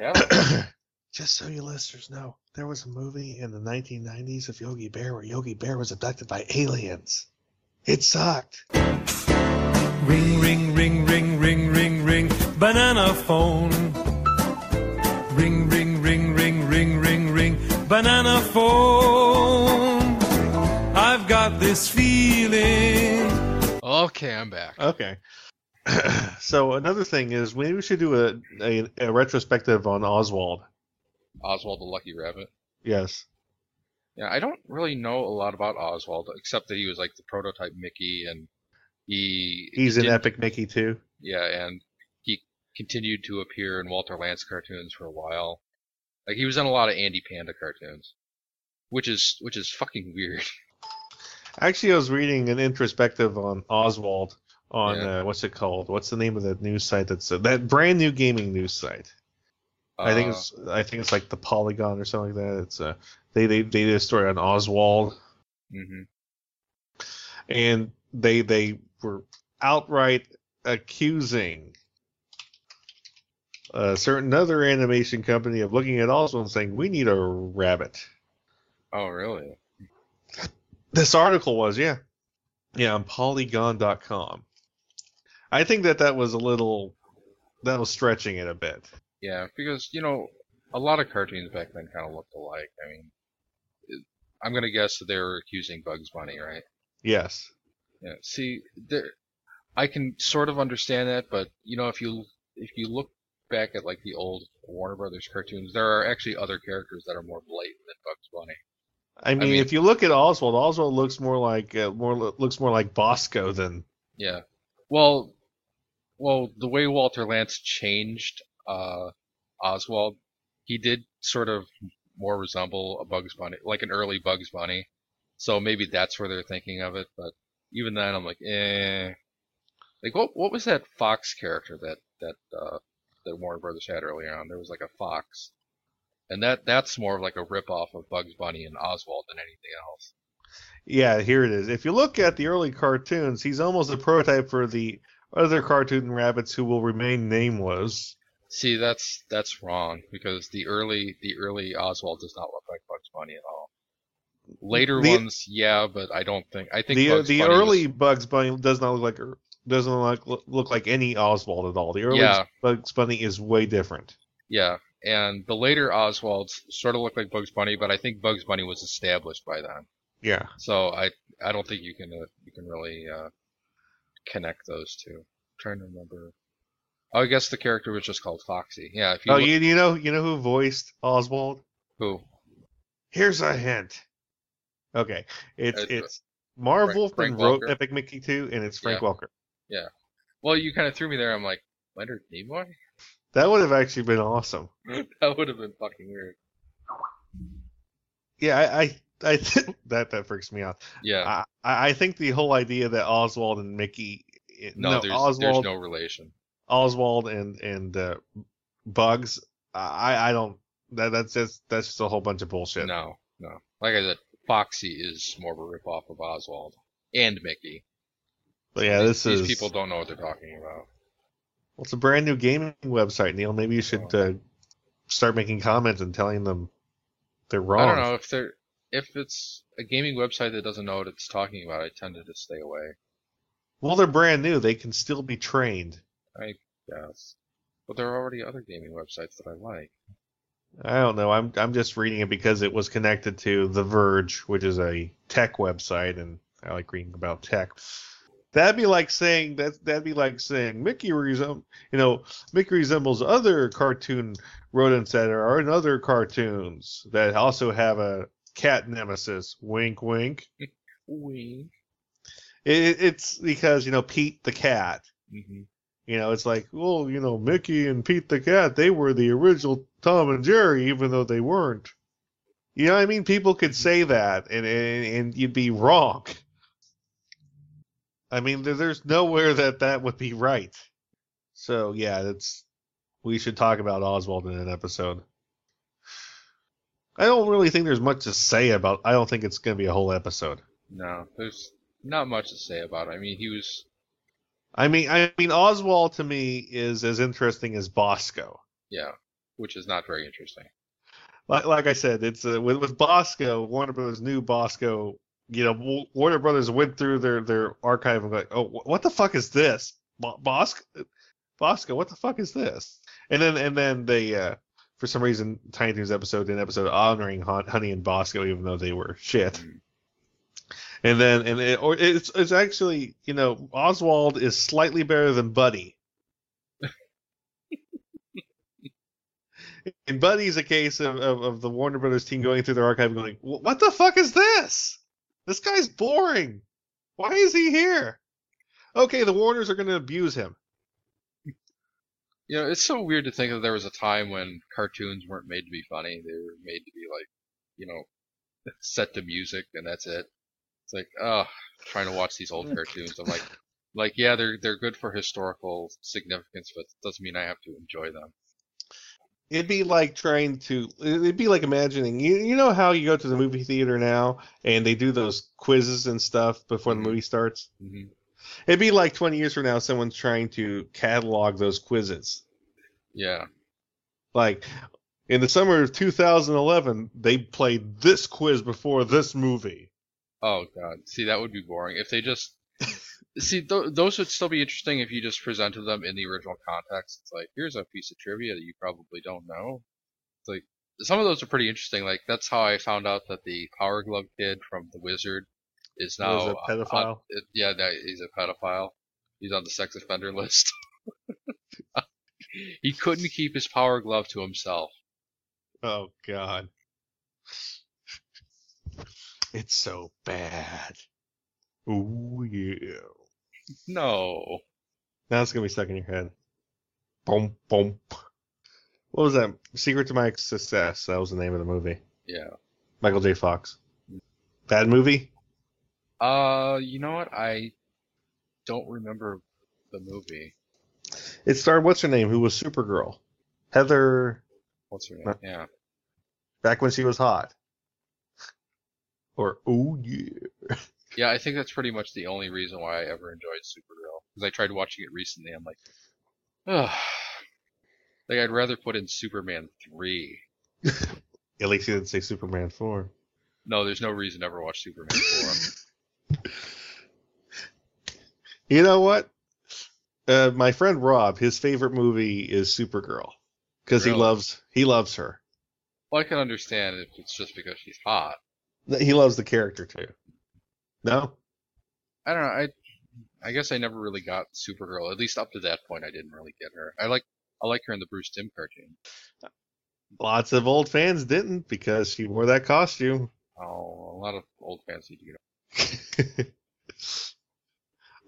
Speaker 1: Yeah.
Speaker 2: Just so you listeners know, there was a movie in the 1990s of Yogi Bear where Yogi Bear was abducted by aliens. It sucked.
Speaker 4: Ring, ring, ring, ring, ring, ring, ring, banana phone. Ring, ring, ring, ring, ring, ring, ring, banana phone. I've got this feeling.
Speaker 1: Okay, I'm back.
Speaker 2: Okay. so another thing is maybe we should do a, a, a retrospective on Oswald.
Speaker 1: Oswald the Lucky Rabbit.
Speaker 2: Yes.
Speaker 1: Yeah, I don't really know a lot about Oswald except that he was like the prototype Mickey, and he
Speaker 2: He's in
Speaker 1: did-
Speaker 2: Epic Mickey too.
Speaker 1: Yeah, and he continued to appear in Walter Lantz cartoons for a while. Like he was in a lot of Andy Panda cartoons, which is which is fucking weird.
Speaker 2: Actually, I was reading an introspective on Oswald on
Speaker 1: Yeah.
Speaker 2: uh, what's it called? What's the name of that news site? That's uh, that brand new gaming news site. I think
Speaker 1: Uh,
Speaker 2: it's I think it's like the Polygon or something like that. It's uh they they they did a story on Oswald
Speaker 1: mm-hmm.
Speaker 2: and they they were outright accusing a certain other animation company of looking at Oswald and saying we need a rabbit.
Speaker 1: Oh, really?
Speaker 2: This article was yeah yeah on Polygon.com. I think that that was a little that was stretching it a bit.
Speaker 1: Yeah, because you know a lot of cartoons back then kind of looked alike. I mean, it, I'm gonna guess that they were accusing Bugs Bunny, right?
Speaker 2: Yes.
Speaker 1: Yeah. See, there, I can sort of understand that, but you know, if you if you look back at like the old Warner Brothers cartoons, there are actually other characters that are more blatant than Bugs Bunny.
Speaker 2: I mean,
Speaker 1: mean-
Speaker 2: if you look at Oswald, Oswald looks more like uh, more looks more like Bosko than
Speaker 1: Yeah. Well, well, the way Walter Lantz changed uh, Oswald, he did sort of more resemble a Bugs Bunny, like an early Bugs Bunny. So maybe that's where they're thinking of it. But even then, I'm like, eh. Like, what what was that Fox character that that uh, that Warner Brothers had earlier on? There was like a fox, and that that's more of like a rip off of Bugs Bunny and Oswald than anything else.
Speaker 2: Yeah, here it is. If you look at the early cartoons, he's almost a prototype for the other cartoon rabbits who will remain nameless.
Speaker 1: See, that's that's wrong because the early the early Oswald does not look like Bugs Bunny at all. Later
Speaker 2: The-
Speaker 1: ones, yeah, but I don't think I think
Speaker 2: The
Speaker 1: Bugs
Speaker 2: the
Speaker 1: Bunny
Speaker 2: early
Speaker 1: was-
Speaker 2: Bugs Bunny does not look like doesn't look look like any Oswald at all. The early
Speaker 1: Yeah.
Speaker 2: Bugs Bunny is way different.
Speaker 1: yeah, and the later Oswalds sort of look like Bugs Bunny, but I think Bugs Bunny was established by then,
Speaker 2: Yeah.
Speaker 1: so I I don't think you can uh, you can really uh, connect those two. I'm trying to remember. Oh, I guess the character was just called Foxy. Yeah, if you
Speaker 2: Oh,
Speaker 1: look,
Speaker 2: you you know you know who voiced Oswald?
Speaker 1: who
Speaker 2: Here's a hint. Okay, it's
Speaker 1: Uh,
Speaker 2: it's Marv
Speaker 1: Frank-
Speaker 2: Wolfman
Speaker 1: Frank
Speaker 2: wrote? Epic Mickey 2, and it's Frank Welker. Yeah.
Speaker 1: Well, you kind of threw me there. I'm like Leonard Nimoy.
Speaker 2: That would have actually been awesome.
Speaker 1: that would have been fucking weird.
Speaker 2: Yeah, I I, I that that freaks me out.
Speaker 1: Yeah.
Speaker 2: I I think the whole idea that Oswald and Mickey,
Speaker 1: No,
Speaker 2: no,
Speaker 1: there's
Speaker 2: Oswald,
Speaker 1: there's no relation.
Speaker 2: Oswald and and uh, Bugs, I I don't. That that's just that's just a whole bunch of bullshit.
Speaker 1: No, no. Like I said, Foxy is more of a ripoff of Oswald and Mickey.
Speaker 2: But yeah,
Speaker 1: these,
Speaker 2: this
Speaker 1: these
Speaker 2: is.
Speaker 1: people don't know what they're talking about.
Speaker 2: Well, it's a brand new gaming website, Neil. Maybe you should
Speaker 1: Oh.
Speaker 2: uh, start making comments and telling them they're wrong.
Speaker 1: I don't know if they're if it's a gaming website that doesn't know what it's talking about. I tend to just stay away.
Speaker 2: Well, they're brand new. They can still be trained.
Speaker 1: I guess. but there are already other gaming websites that I like.
Speaker 2: I don't know. I'm I'm just reading it because it was connected to The Verge, which is a tech website, and I like reading about tech. That'd be like saying that. That'd be like saying Mickey resem, you know, Mickey resembles other cartoon rodents that are in other cartoons that also have a cat nemesis. Wink, wink.
Speaker 1: Wink.
Speaker 2: It, it's because you know Pete the cat.
Speaker 1: hmm
Speaker 2: You know, it's like, well, you know, Mickey and Pete the cat, they were the original Tom and Jerry, even though they weren't. You know what I mean? People could say that, and and, and you'd be wrong. I mean, there, there's nowhere that that would be right. So yeah, that's we should talk about Oswald in an episode. I don't really think there's much to say about. I don't think it's going to be a whole episode.
Speaker 1: No, there's not much to say about it. I mean, he was
Speaker 2: I mean, I mean, Oswald to me is as interesting as Bosko.
Speaker 1: Yeah, which is not very interesting.
Speaker 2: Like, like I said, it's uh, with with Bosko. Warner Brothers knew Bosko. You know, Warner Brothers went through their their archive and like, oh, what the fuck is this? Bosko, Bosko, what the fuck is this? And then and then they, uh, for some reason, Tiny Toons episode did an episode honoring Hon- Honey and Bosko, even though they were shit.
Speaker 1: Mm.
Speaker 2: And then and it, or it's it's actually you know Oswald is slightly better than Buddy. and Buddy's a case of, of, of the Warner Brothers team going through their archive and going, what the fuck is this? This guy's boring. Why is he here? Okay, the Warners are going to abuse him.
Speaker 1: You know, it's so weird to think that there was a time when cartoons weren't made to be funny. They were made to be like, you know, set to music and that's it. It's like, oh, trying to watch these old cartoons. I'm like, like yeah, they're they're good for historical significance, but it doesn't mean I have to enjoy them.
Speaker 2: It'd be like trying to. It'd be like imagining. You, you know how you go to the movie theater now and they do those quizzes and stuff before the
Speaker 1: Mhm.
Speaker 2: movie starts?
Speaker 1: hmm
Speaker 2: It'd be like 20 years from now, someone's trying to catalog those quizzes.
Speaker 1: Yeah,
Speaker 2: Like, in the summer of 2011, they played this quiz before this movie.
Speaker 1: Oh god, see that would be boring if they just see th- those would still be interesting if you just presented them in the original context. It's like here's a piece of trivia that you probably don't know. It's like some of those are pretty interesting. Like that's how I found out that the Power Glove kid from The Wizard is now
Speaker 2: Was a pedophile?
Speaker 1: on- yeah, that he's a pedophile. He's on the sex offender list. he couldn't keep his Power Glove to himself.
Speaker 2: Oh, God. It's so bad. Ooh, yeah.
Speaker 1: No.
Speaker 2: Now it's going to be stuck in your head. Boom, boom. What was that? Secret to My Success. That was the name of the movie.
Speaker 1: Yeah.
Speaker 2: Michael J. Fox. Mm. Bad movie?
Speaker 1: Uh, you know what? I don't remember the movie.
Speaker 2: It starred, what's her name, who was Supergirl? Heather,
Speaker 1: What's her name? Yeah.
Speaker 2: back when she was hot. Or, oh yeah.
Speaker 1: Yeah, I think that's pretty much the only reason why I ever enjoyed Supergirl. Because I tried watching it recently. I'm like, ugh. Like, I'd rather put in Superman 3.
Speaker 2: At least you didn't say Superman 4.
Speaker 1: No, there's no reason to ever watch Superman 4.
Speaker 2: You know what? Uh, my friend Rob, his favorite movie is Supergirl because he loves he loves her.
Speaker 1: well, I can understand if it's just because she's hot.
Speaker 2: He loves the character too. No,
Speaker 1: I don't know. I I guess I never really got Supergirl. At least up to that point, I didn't really get her. I like I like her in the Bruce Timm cartoon.
Speaker 2: lots of old fans didn't because she wore that costume.
Speaker 1: Oh, a lot of old fans need to get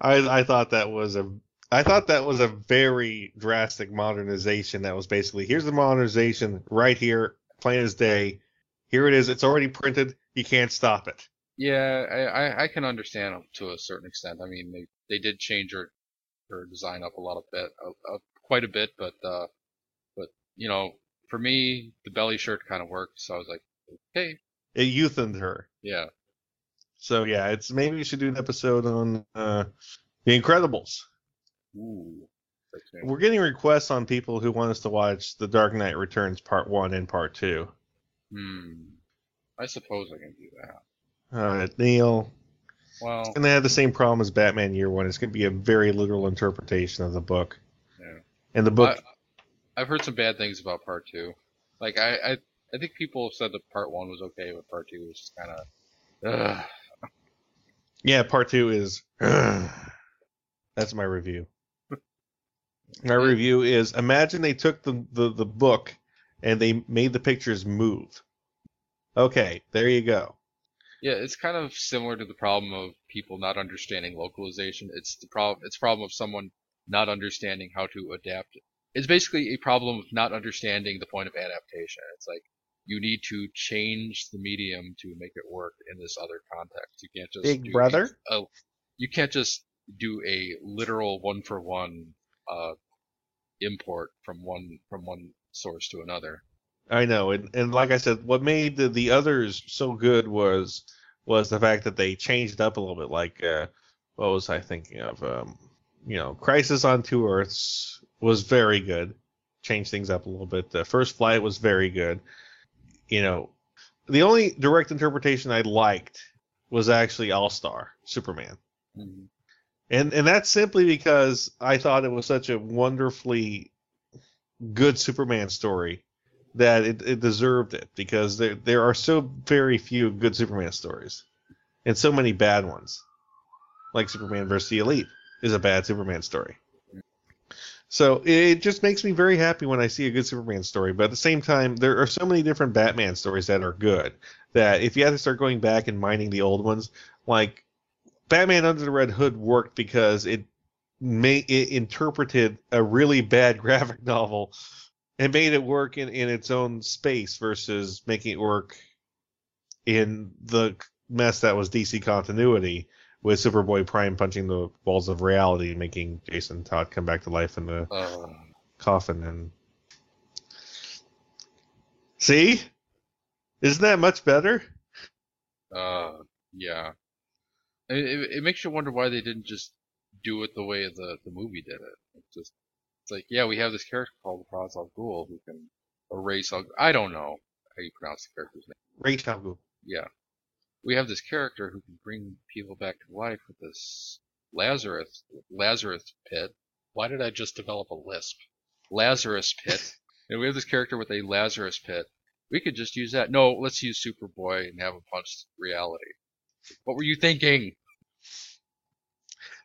Speaker 2: I I thought that was a I thought that was a very drastic modernization. That was basically here's the modernization right here, plain as day. Here it is. It's already printed. You can't stop it.
Speaker 1: Yeah, I, I, I can understand to a certain extent. I mean, they, they did change her, her design up a lot of bit, uh, uh, quite a bit, but, uh, but, you know, for me, the belly shirt kind of worked, so I was like, okay,
Speaker 2: It youthened her.
Speaker 1: yeah,
Speaker 2: So yeah, it's maybe we should do an episode on uh, the Incredibles.
Speaker 1: ooh.
Speaker 2: We're getting requests on people who want us to watch The Dark Knight Returns Part One and Part Two.
Speaker 1: Hmm. I suppose I can do that.
Speaker 2: All right, Neil,
Speaker 1: Well,
Speaker 2: it's gonna have the same problem as Batman Year One. It's gonna be a very literal interpretation of the book.
Speaker 1: Yeah.
Speaker 2: And the book,
Speaker 1: I, I've heard some bad things about part two. Like, I, I, I think people have said that part one was okay, but part two was just kind of,
Speaker 2: yeah, Part Two is. that's my review. My review is: Imagine they took the, the the book and they made the pictures move. Okay, there you go.
Speaker 1: Yeah, it's kind of similar to the problem of people not understanding localization. It's the problem. It's problem of someone not understanding how to adapt. It's basically a problem of not understanding the point of adaptation. It's like you need to change the medium to make it work in this other context. You can't just
Speaker 2: Big
Speaker 1: do
Speaker 2: brother?
Speaker 1: A, a- you can't just do a literal one for one uh, import from one from one source to another.
Speaker 2: I know, and, and like I said, what made the, the others so good was was the fact that they changed up a little bit. Like, uh, what was I thinking of? Um, you know, Crisis on Two Earths was very good. Changed things up a little bit. The First Flight was very good. You know, the only direct interpretation I liked was actually All Star Superman.
Speaker 1: Mhm.
Speaker 2: And and that's simply because I thought it was such a wonderfully good Superman story that it, it deserved it because there there are so very few good Superman stories and so many bad ones. Like Superman versus the Elite is a bad Superman story. So it just makes me very happy when I see a good Superman story, but at the same time there are so many different Batman stories that are good that if you have to start going back and mining the old ones, like Batman Under the Red Hood worked because it made it interpreted a really bad graphic novel and made it work in, in its own space versus making it work in the mess that was DC continuity with Superboy Prime punching the walls of reality making Jason Todd come back to life in the
Speaker 1: Uh,
Speaker 2: coffin and see isn't that much better
Speaker 1: uh, yeah. It, it, it makes you wonder why they didn't just do it the way the the movie did it. It's just it's like yeah, we have this character called Ra's al Ghul who can erase all. I don't know how you pronounce the character's name.
Speaker 2: Ra's al Ghul.
Speaker 1: Yeah, we have this character who can bring people back to life with this Lazarus Lazarus pit. Why did I just develop a lisp? Lazarus pit. and we have this character with a Lazarus pit. We could just use that. No, let's use Superboy and have him punch reality. What were you thinking?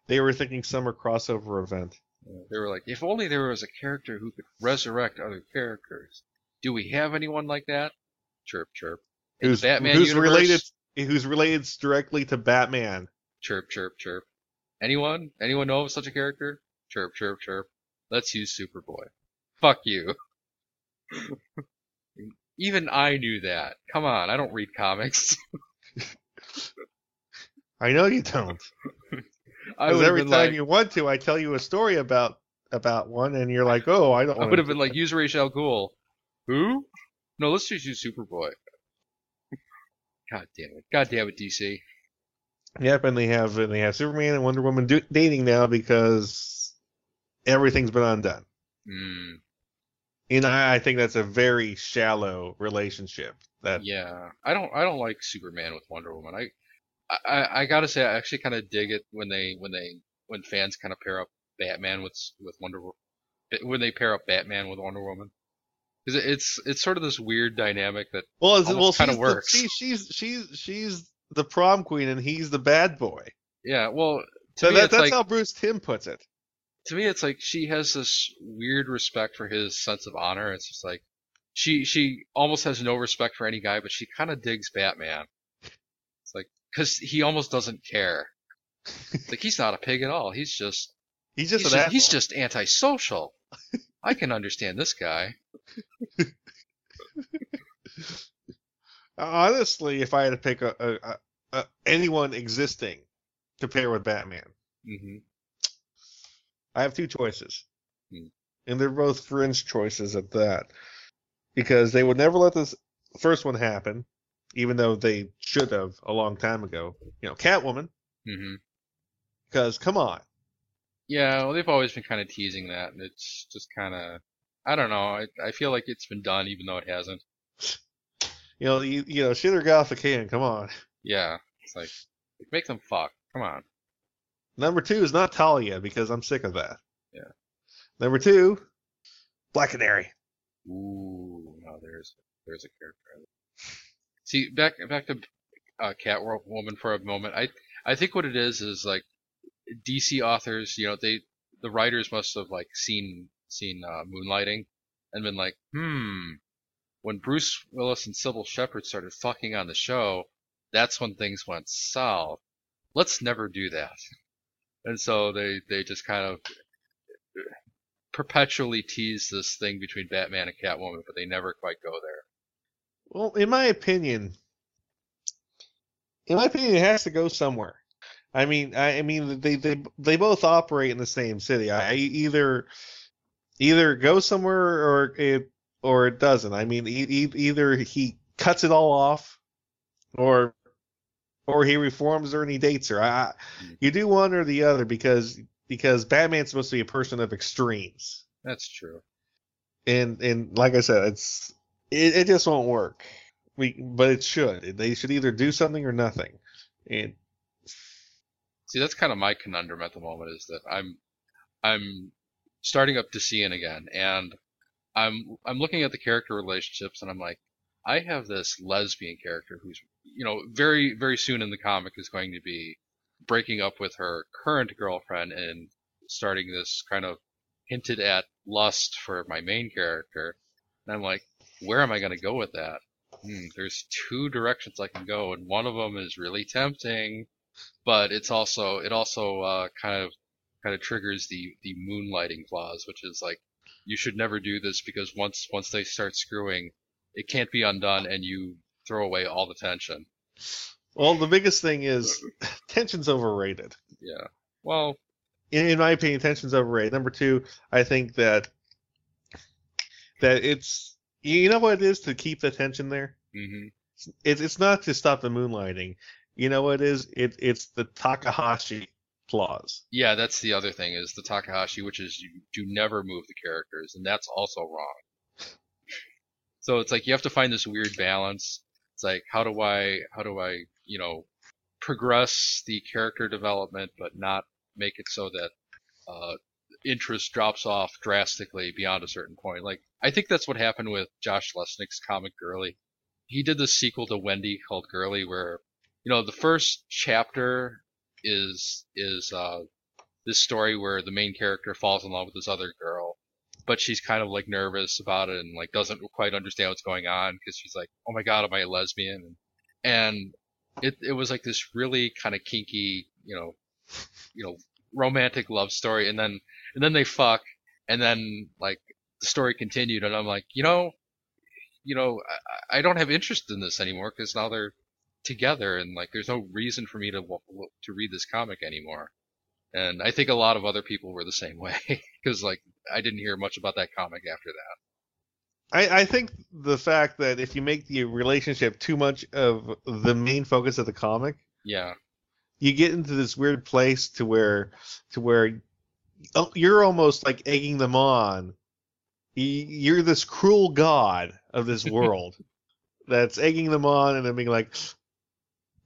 Speaker 2: they were thinking summer crossover event
Speaker 1: They were like, if only there was a character who could resurrect other characters. Do we have anyone like that? Chirp, chirp. In
Speaker 2: who's,
Speaker 1: Batman
Speaker 2: who's
Speaker 1: universe?
Speaker 2: related who's related directly to Batman
Speaker 1: Chirp, chirp, chirp. Anyone? Anyone know of such a character? Chirp, chirp, chirp. Let's use Superboy. Fuck you. Even I knew that. Come on, I don't read comics.
Speaker 2: I know you don't because every time
Speaker 1: like,
Speaker 2: you want to I tell you a story about about one and you're like oh I don't
Speaker 1: I would have been like, use Ra's al Who? No, let's just use Superboy. God damn it. God damn it, DC.
Speaker 2: Yep, and they have and they have Superman and Wonder Woman do, dating now because everything's been undone.
Speaker 1: Mm,
Speaker 2: And I, I think that's a very shallow relationship. That
Speaker 1: yeah. I don't I don't like Superman with Wonder Woman. I I, I gotta say I actually kinda dig it when they when they when fans kinda pair up Batman with with Wonder when they pair up Batman with Wonder Woman. It's it's sort of this weird dynamic that
Speaker 2: well, it's, well, she's the-
Speaker 1: works.
Speaker 2: she, she's she's she's the prom queen and he's the bad boy.
Speaker 1: yeah, well to
Speaker 2: So
Speaker 1: me
Speaker 2: that, that's
Speaker 1: like
Speaker 2: how Bruce Timm puts it.
Speaker 1: to me it's like she has this weird respect for his sense of honor. It's just like she she almost has no respect for any guy, but she kind of digs Batman. It's like because he almost doesn't care. It's like he's not a pig at all. He's just
Speaker 2: He's just
Speaker 1: he's just, he's just antisocial. I can understand this guy.
Speaker 2: honestly, if I had to pick a, a, a, anyone existing to pair with Batman,
Speaker 1: hmm
Speaker 2: I have two choices,
Speaker 1: Hmm.
Speaker 2: and they're both fringe choices at that, because they would never let this first one happen, even though they should have a long time ago. You know, Catwoman,
Speaker 1: hmm
Speaker 2: because come on,
Speaker 1: Yeah, well, they've always been kind of teasing that, and it's just kind of I don't know. I I feel like it's been done, even though it hasn't.
Speaker 2: you know, you, you know, shit or get off the can. Come on.
Speaker 1: Yeah, it's like make them fuck. Come on.
Speaker 2: Number two is not Talia because I'm sick of that.
Speaker 1: Yeah.
Speaker 2: Number two, Black Canary.
Speaker 1: Ooh, now there's there's a character. See, back back to uh, Catwoman for a moment. I I think what it is is like DC authors, you know, they the writers must have like seen seen uh, Moonlighting and been like, hmm, when Bruce Willis and Cybill Shepherd started fucking on the show, that's when things went south. Let's never do that. And so they they just kind of perpetually tease this thing between Batman and Catwoman, but they never quite go there.
Speaker 2: Well, in my opinion, in my opinion, it has to go somewhere. I mean, I, mean, they, they they both operate in the same city. I either either go somewhere or it or it doesn't. I mean, e- e- either he cuts it all off, or or he reforms her and he dates her. I, I- mm. you do one or the other because because Batman's supposed to be a person of extremes,
Speaker 1: That's true.
Speaker 2: and and like I said, it's it, it just won't work. We but it should. They should either do something or nothing. And
Speaker 1: See, that's kind of my conundrum at the moment is that I'm I'm starting up Decian again, and I'm I'm looking at the character relationships, and I'm like, I have this lesbian character who's you know very very soon in the comic is going to be breaking up with her current girlfriend and starting this kind of hinted at lust for my main character, and I'm like, where am I going to go with that? Hmm, there's two directions I can go, and one of them is really tempting, but it's also it also uh, kind of kind of triggers the the moonlighting clause, which is like you should never do this because once once they start screwing, it can't be undone, and you throw away all the tension.
Speaker 2: well, the biggest thing is tension's overrated.
Speaker 1: Yeah. Well,
Speaker 2: in, in my opinion, tension's overrated. Number two, I think that that it's you know what it is to keep the tension there.
Speaker 1: Mm-hmm.
Speaker 2: It's it's not to stop the moonlighting. You know what it is? It it's the Takahashi clause.
Speaker 1: yeah, that's the other thing is the Takahashi, which is you do never move the characters, and that's also wrong. So it's like you have to find this weird balance. It's like how do I how do I you know progress the character development but not make it so that uh, interest drops off drastically beyond a certain point. Like I think that's what happened with Josh Lesnick's comic Girly. He did the sequel to Wendy called Girly where you know the first chapter is is uh, this story where the main character falls in love with this other girl, but she's kind of like nervous about it and like doesn't quite understand what's going on because she's like, oh my god, am I a lesbian? And, it it was like this really kind of kinky, you know, you know, romantic love story, and then and then they fuck, and then like the story continued, and I'm like, you know, you know, I, I don't have interest in this anymore because now they're together, and like there's no reason for me to to read this comic anymore. And I think a lot of other people were the same way because like I didn't hear much about that comic after that.
Speaker 2: I, I think the fact that if you make the relationship too much of the main focus of the comic,
Speaker 1: Yeah,
Speaker 2: you get into this weird place to where to where oh, you're almost like egging them on. You're this cruel god of this world that's egging them on and then being like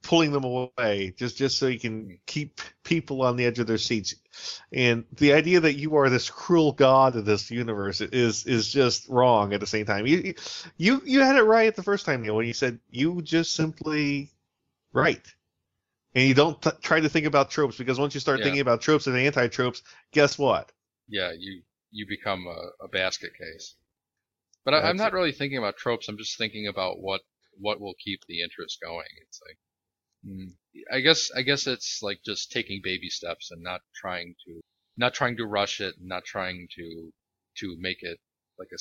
Speaker 2: pulling them away just just so you can keep people on the edge of their seats. And the idea that you are this cruel god of this universe is is just wrong at the same time. You you you had it right the first time Neil when you said you just simply right and you don't t- try to think about tropes because once you start
Speaker 1: Yeah.
Speaker 2: thinking about tropes and anti-tropes, guess what?
Speaker 1: yeah, you you become a, a basket case. But I, I'm not
Speaker 2: it.
Speaker 1: really thinking about tropes. I'm just thinking about what what will keep the interest going. It's like, I guess I guess it's like just taking baby steps and not trying to not trying to rush it, not trying to to make it like a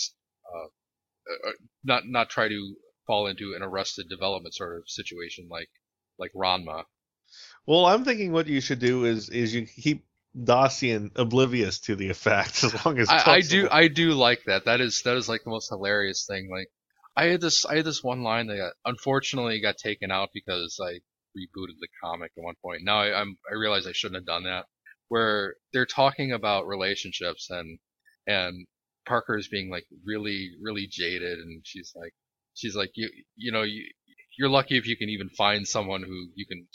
Speaker 1: uh, uh, not not try to fall into an arrested development sort of situation like like Ranma.
Speaker 2: Well, I'm thinking what you should do is is you keep Dacian oblivious to the effect as long as
Speaker 1: I, I do I do like that. That is that is like the most hilarious thing. Like I had this I had this one line that got, unfortunately got taken out because I rebooted the comic at one point. Now I, I'm I realize I shouldn't have done that. Where they're talking about relationships and and Parker is being like really really jaded and she's like she's like you you know you you're lucky if you can even find someone who you can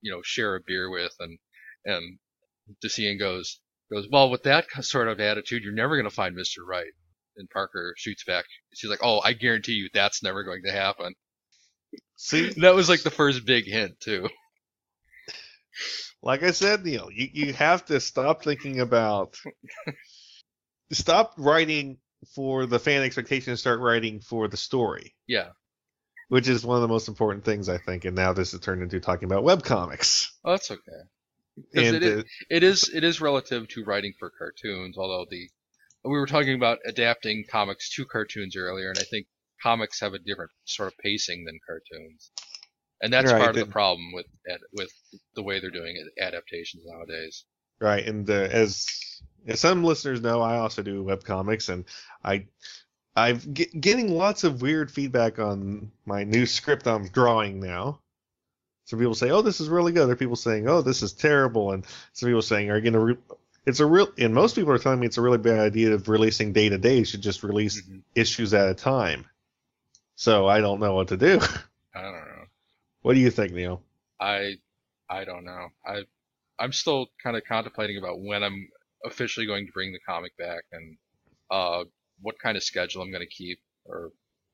Speaker 1: you know share a beer with and and Decian goes goes, well, with that sort of attitude, you're never going to find Mr. Right. And Parker shoots back. She's like, oh, I guarantee you that's never going to happen.
Speaker 2: See,
Speaker 1: That was like the first big hint, too.
Speaker 2: like I said, Neil, you, you have to stop thinking about stop writing for the fan expectation and start writing for the story,
Speaker 1: Yeah.
Speaker 2: which is one of the most important things I think. And now this has turned into talking about webcomics.
Speaker 1: Oh, that's okay.
Speaker 2: And
Speaker 1: it, is,
Speaker 2: uh,
Speaker 1: it is it is relative to writing for cartoons, although the we were talking about adapting comics to cartoons earlier, and I think comics have a different sort of pacing than cartoons, and that's
Speaker 2: Right,
Speaker 1: part of
Speaker 2: the-
Speaker 1: problem with with the way they're doing it, adaptations nowadays.
Speaker 2: Right, and uh, as as some listeners know, I also do webcomics, and I I've get, getting lots of weird feedback on my new script I'm drawing now. Some people say, "Oh, this is really good." Other people saying, "Oh, this is terrible," and some people saying, "Are you going to re- It's a real, and most people are telling me it's a really bad idea of releasing day to day. You should just release
Speaker 1: Mhm.
Speaker 2: issues at a time. So I don't know what to do.
Speaker 1: I don't know.
Speaker 2: what do you think, Neil?
Speaker 1: I I don't know. I I'm still kind of contemplating about when I'm officially going to bring the comic back and uh what kind of schedule I'm going to keep or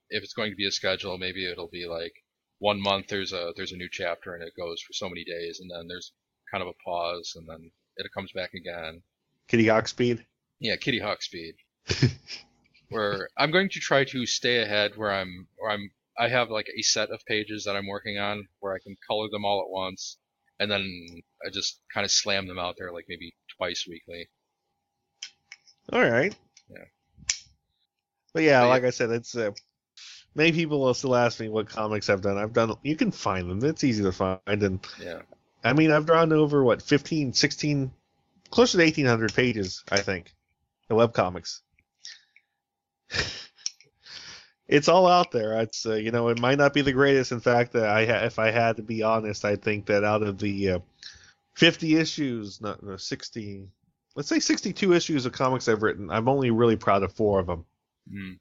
Speaker 1: if it's going to be a schedule maybe it'll be like one month there's a there's a new chapter and it goes for so many days and then there's kind of a pause and then it comes back again.
Speaker 2: Kitty Hawk Speed?
Speaker 1: Yeah, Kitty Hawk speed. where I'm going to try to stay ahead where I'm where I'm I have like a set of pages that I'm working on where I can color them all at once and then I just kind of slam them out there like maybe twice weekly.
Speaker 2: All right.
Speaker 1: Yeah.
Speaker 2: But yeah,
Speaker 1: But yeah.
Speaker 2: like I said, it's uh, many people will still ask me what comics I've done. I've done. You can find them. It's easy to find. And
Speaker 1: Yeah.
Speaker 2: I mean, I've drawn over what 15, 16, closer to 1800 pages, I think, the web comics. It's all out there. It's uh, you know, it might not be the greatest. In fact, uh, I ha- if I had to be honest, I think that out of the uh, 50 issues, not no, 60, let's say 62 issues of comics I've written, I'm only really proud of four of them.
Speaker 1: Mm.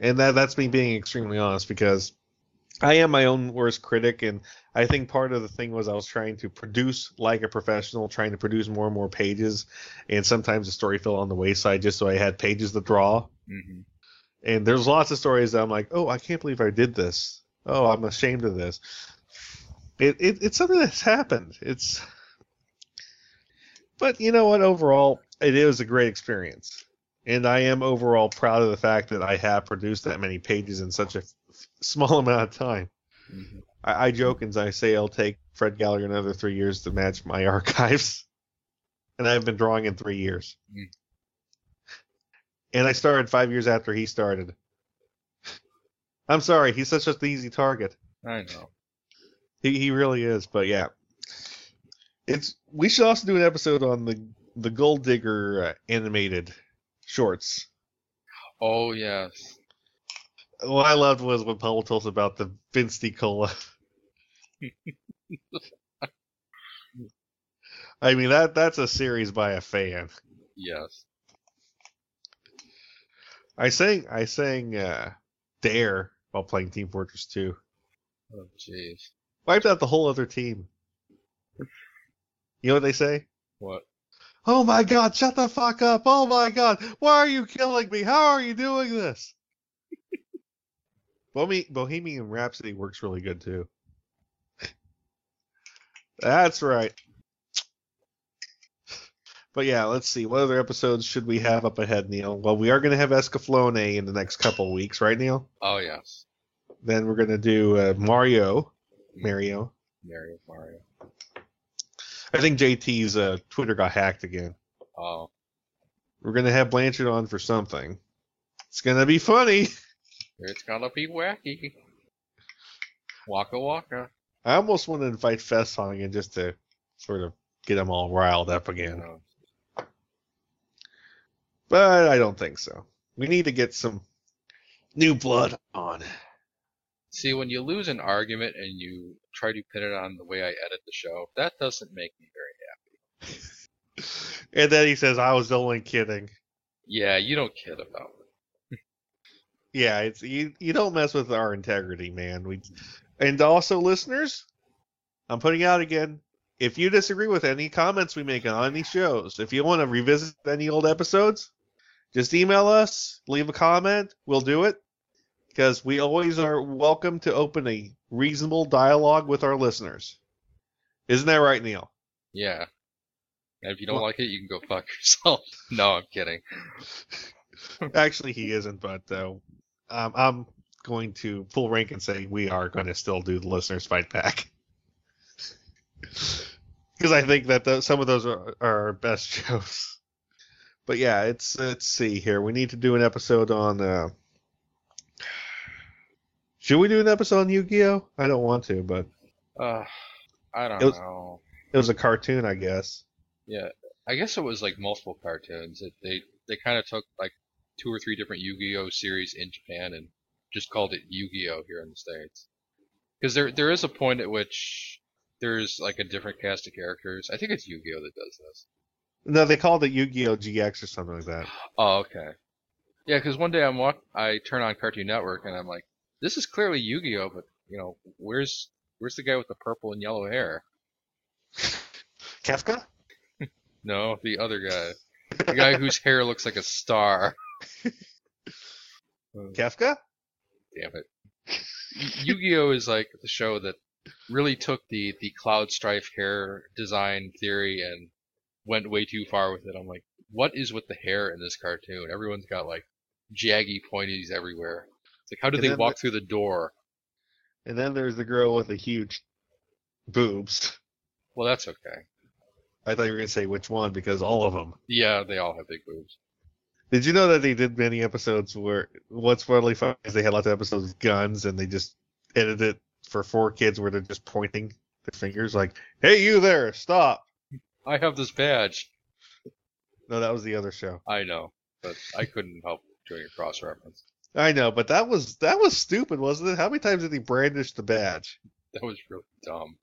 Speaker 2: And that that's me being extremely honest because I am my own worst critic and I think part of the thing was I was trying to produce like a professional, trying to produce more and more pages, and sometimes the story fell on the wayside just so I had pages to draw.
Speaker 1: hmm
Speaker 2: And there's lots of stories that I'm like, oh, I can't believe I did this. Oh, I'm ashamed of this. It, it it's something that's happened. It's, but you know what? Overall, it is a great experience, and I am overall proud of the fact that I have produced that many pages in such a small amount of time.
Speaker 1: hmm
Speaker 2: I, I joke and I say it'll take Fred Gallagher another three years to match my archives, and I've been drawing in three years.
Speaker 1: Mm.
Speaker 2: And I started five years after he started. I'm sorry, he's such an easy target.
Speaker 1: I know.
Speaker 2: He he really is, but yeah, it's. We should also do an episode on the the Gold Digger uh, animated shorts.
Speaker 1: Oh yes.
Speaker 2: What I loved was when Paul told us about the Vince. Cola. I mean that that's a series by a fan.
Speaker 1: Yes.
Speaker 2: I sang I sang uh, Dare while playing Team Fortress 2.
Speaker 1: Oh jeez.
Speaker 2: Wiped out the whole other team. You know what they say?
Speaker 1: What?
Speaker 2: Oh my god, shut the fuck up. Oh my god, why are you killing me? How are you doing this? Bohemian, Rhapsody works really good too. That's right. But yeah, let's see. What other episodes should we have up ahead, Neil? Well, we are going to have Escaflowne in the next couple weeks, right, Neil?
Speaker 1: Oh yes.
Speaker 2: Then we're going to do uh, Mario. Mario.
Speaker 1: Mario Mario.
Speaker 2: I think JT's uh, Twitter got hacked again.
Speaker 1: Oh.
Speaker 2: We're going to have Blanchard on for something. It's going to be funny.
Speaker 1: It's gonna be wacky. Waka waka.
Speaker 2: I almost want to invite Fest on again just to sort of get them all riled up again. But I don't think so. We need to get some new blood on.
Speaker 1: See, when you lose an argument and you try to pin it on the way I edit the show, that doesn't make me very happy.
Speaker 2: And then he says, I was only kidding.
Speaker 1: Yeah, you don't kid about.
Speaker 2: Yeah, it's you. You don't mess with our integrity, man. We, and also listeners, I'm putting out again. If you disagree with any comments we make on any shows, if you want to revisit any old episodes, just email us, leave a comment. We'll do it because we always are welcome to open a reasonable dialogue with our listeners. Isn't that right, Neil?
Speaker 1: Yeah. And if you don't
Speaker 2: Well-
Speaker 1: like it, you can go fuck yourself. no, I'm kidding.
Speaker 2: Actually, he isn't, but uh, um, I'm going to full rank and say we are going to still do the listeners fight back because I think that the, some of those are, are our best shows. But yeah, it's let's see here. We need to do an episode on. Uh, should we do an episode on Yu-Gi-Oh? I don't want to, but
Speaker 1: Uh, I don't
Speaker 2: It was-
Speaker 1: know.
Speaker 2: it was a cartoon, I guess.
Speaker 1: Yeah, I guess it was like multiple cartoons. It, they they kind of took like two or three different Yu-Gi-Oh series in Japan and just called it Yu-Gi-Oh here in the states. Because there there is a point at which there's like a different cast of characters. I think it's Yu-Gi-Oh that does this.
Speaker 2: No, they called it Yu-Gi-Oh GX or something like that.
Speaker 1: Oh, okay. Yeah, because one day I'm walk, I turn on Cartoon Network and I'm like, this is clearly Yu-Gi-Oh, but you know, where's where's the guy with the purple and yellow hair?
Speaker 2: Kefka?
Speaker 1: No, the other guy, the guy whose hair looks like a star. Uh,
Speaker 2: Kefka?
Speaker 1: Damn it. Yu-Gi-Oh is like the show that really took the the Cloud Strife hair design theory and went way too far with it. I'm like, what is with the hair in this cartoon? Everyone's got like jaggy pointies everywhere. It's like, how do
Speaker 2: And
Speaker 1: they walk
Speaker 2: the-
Speaker 1: through the door?
Speaker 2: And then there's the girl with the huge boobs.
Speaker 1: Well, that's okay.
Speaker 2: I thought you were going to say which one because all of them.
Speaker 1: Yeah, they all have big boobs.
Speaker 2: Did you know that they did many episodes where what's really funny is they had lots of episodes with guns and they just edited it for four kids where they're just pointing their fingers like, "Hey, you there, stop!"
Speaker 1: I have this badge.
Speaker 2: No, that was the other show.
Speaker 1: I know, but I couldn't help doing a cross reference.
Speaker 2: I know, but that was that was stupid, wasn't it? How many times did he brandish the badge?
Speaker 1: That was really dumb.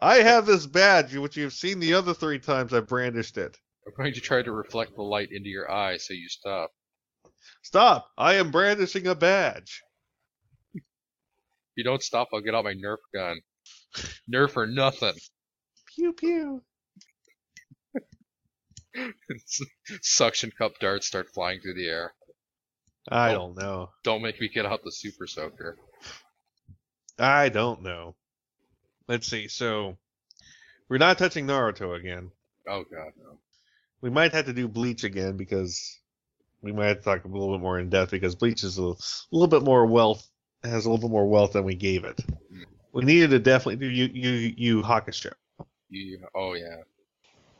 Speaker 2: I have this badge, which you've seen the other three times I brandished it.
Speaker 1: I'm going to try to reflect the light into your eye, so you stop.
Speaker 2: Stop! I am brandishing a badge.
Speaker 1: If you don't stop, I'll get out my Nerf gun. Nerf or nothing.
Speaker 2: Pew pew.
Speaker 1: Suction cup darts start flying through the air.
Speaker 2: I
Speaker 1: Oh.
Speaker 2: don't know.
Speaker 1: Don't make me get out the super soaker.
Speaker 2: I don't know. Let's see. So we're not touching Naruto again.
Speaker 1: Oh god, no.
Speaker 2: We might have to do Bleach again because we might have to talk a little bit more in depth because Bleach is a little bit more wealth has a little bit more wealth than we gave it. We needed to definitely do you Yu Yu Hakusho.
Speaker 1: You, oh yeah.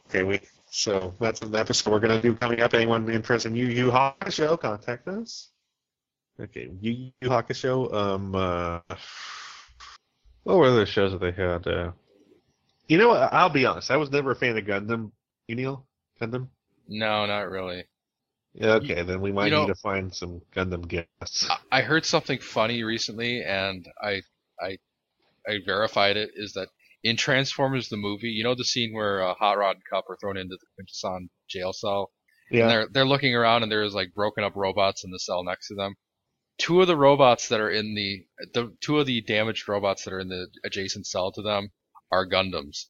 Speaker 2: Okay, we so that's an episode we're gonna do coming up. Anyone interested in Yu Yu Hakusho, contact us. Okay, Yu Yu Hakusho. Um, uh, what were the shows that they had? Uh, you know, what? I'll be honest. I was never a fan of Gundam. You Neil? Gundam?
Speaker 1: No, not really.
Speaker 2: Yeah. Okay, then we might
Speaker 1: you know-
Speaker 2: need to find some Gundam guests.
Speaker 1: I- heard something funny recently, and I, I, I verified it. Is that in Transformers the movie? You know the scene where uh, Hot Rod and Kup are thrown into the Quintesson jail cell, and
Speaker 2: Yeah.
Speaker 1: they're they're looking around, and there's like broken up robots in the cell next to them. Two of the robots that are in the the two of the damaged robots that are in the adjacent cell to them are Gundams.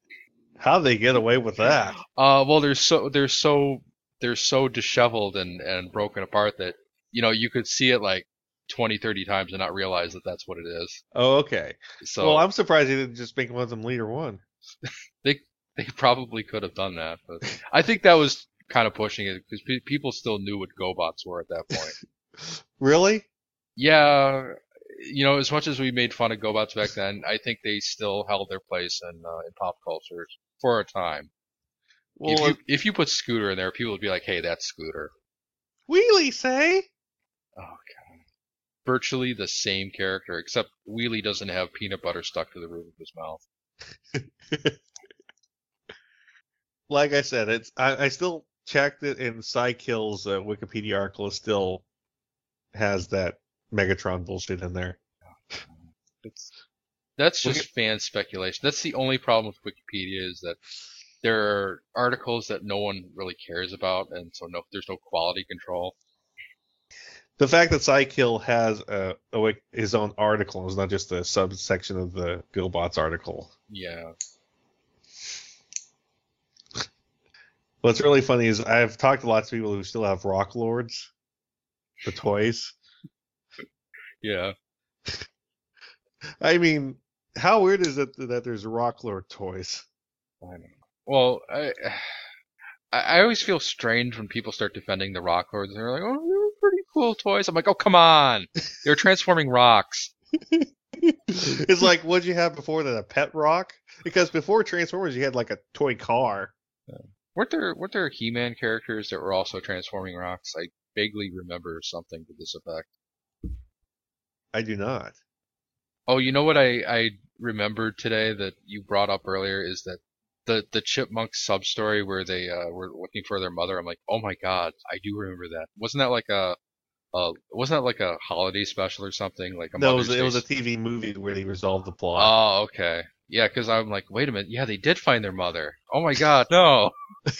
Speaker 2: How'd they get away with that?
Speaker 1: Uh, well, they're so they're so they're so disheveled and and broken apart that you know you could see it like 20, 30 times and not realize that that's what it is.
Speaker 2: Oh, okay.
Speaker 1: So
Speaker 2: well, I'm surprised they didn't just make one of them leader one.
Speaker 1: They they probably could have done that, but I think that was kind of pushing it because pe- people still knew what GoBots were at that point.
Speaker 2: Really?
Speaker 1: yeah, you know, as much as we made fun of GoBots back then, I think they still held their place in uh, in pop culture for a time.
Speaker 2: Well,
Speaker 1: if you if you put Scooter in there, people would be like, "Hey, that's Scooter."
Speaker 2: Wheelie say.
Speaker 1: Oh god. Virtually the same character, except Wheelie doesn't have peanut butter stuck to the roof of his mouth.
Speaker 2: like I said, it's I, I still checked it, and Cy-Kill's uh, Wikipedia article still has that Megatron bullshit in there.
Speaker 1: It's that's
Speaker 2: Look
Speaker 1: just fan speculation. That's the only problem with Wikipedia is that there are articles that no one really cares about, and so no, there's no quality control.
Speaker 2: The fact that Cy-Kill has a, a his own article is not just a subsection of the GoBots article.
Speaker 1: Yeah.
Speaker 2: What's really funny is I've talked to lots of people who still have Rock Lords, the toys.
Speaker 1: Yeah.
Speaker 2: I mean, how weird is it that there's Rock Lord toys?
Speaker 1: I know. Well, I I I always feel strange when people start defending the rock lords. They're like, "Oh, they're pretty cool toys." I'm like, "Oh, come on! They're transforming rocks."
Speaker 2: it's like what'd you have before that? A pet rock? Because before Transformers, you had like a toy car.
Speaker 1: Weren't there weren't there He-Man characters that were also transforming rocks? I vaguely remember something to this effect.
Speaker 2: I do not.
Speaker 1: Oh, you know what I I remembered today that you brought up earlier is that the the chipmunk sub story where they uh, were looking for their mother. I'm like, oh my god, I do remember that. Wasn't that like a uh, wasn't that like a holiday special or something? Like a
Speaker 2: No, it was, it was a TV movie where they resolved the plot.
Speaker 1: Oh, okay. Yeah, because I'm like, wait a minute. Yeah, they did find their mother. Oh my god, no.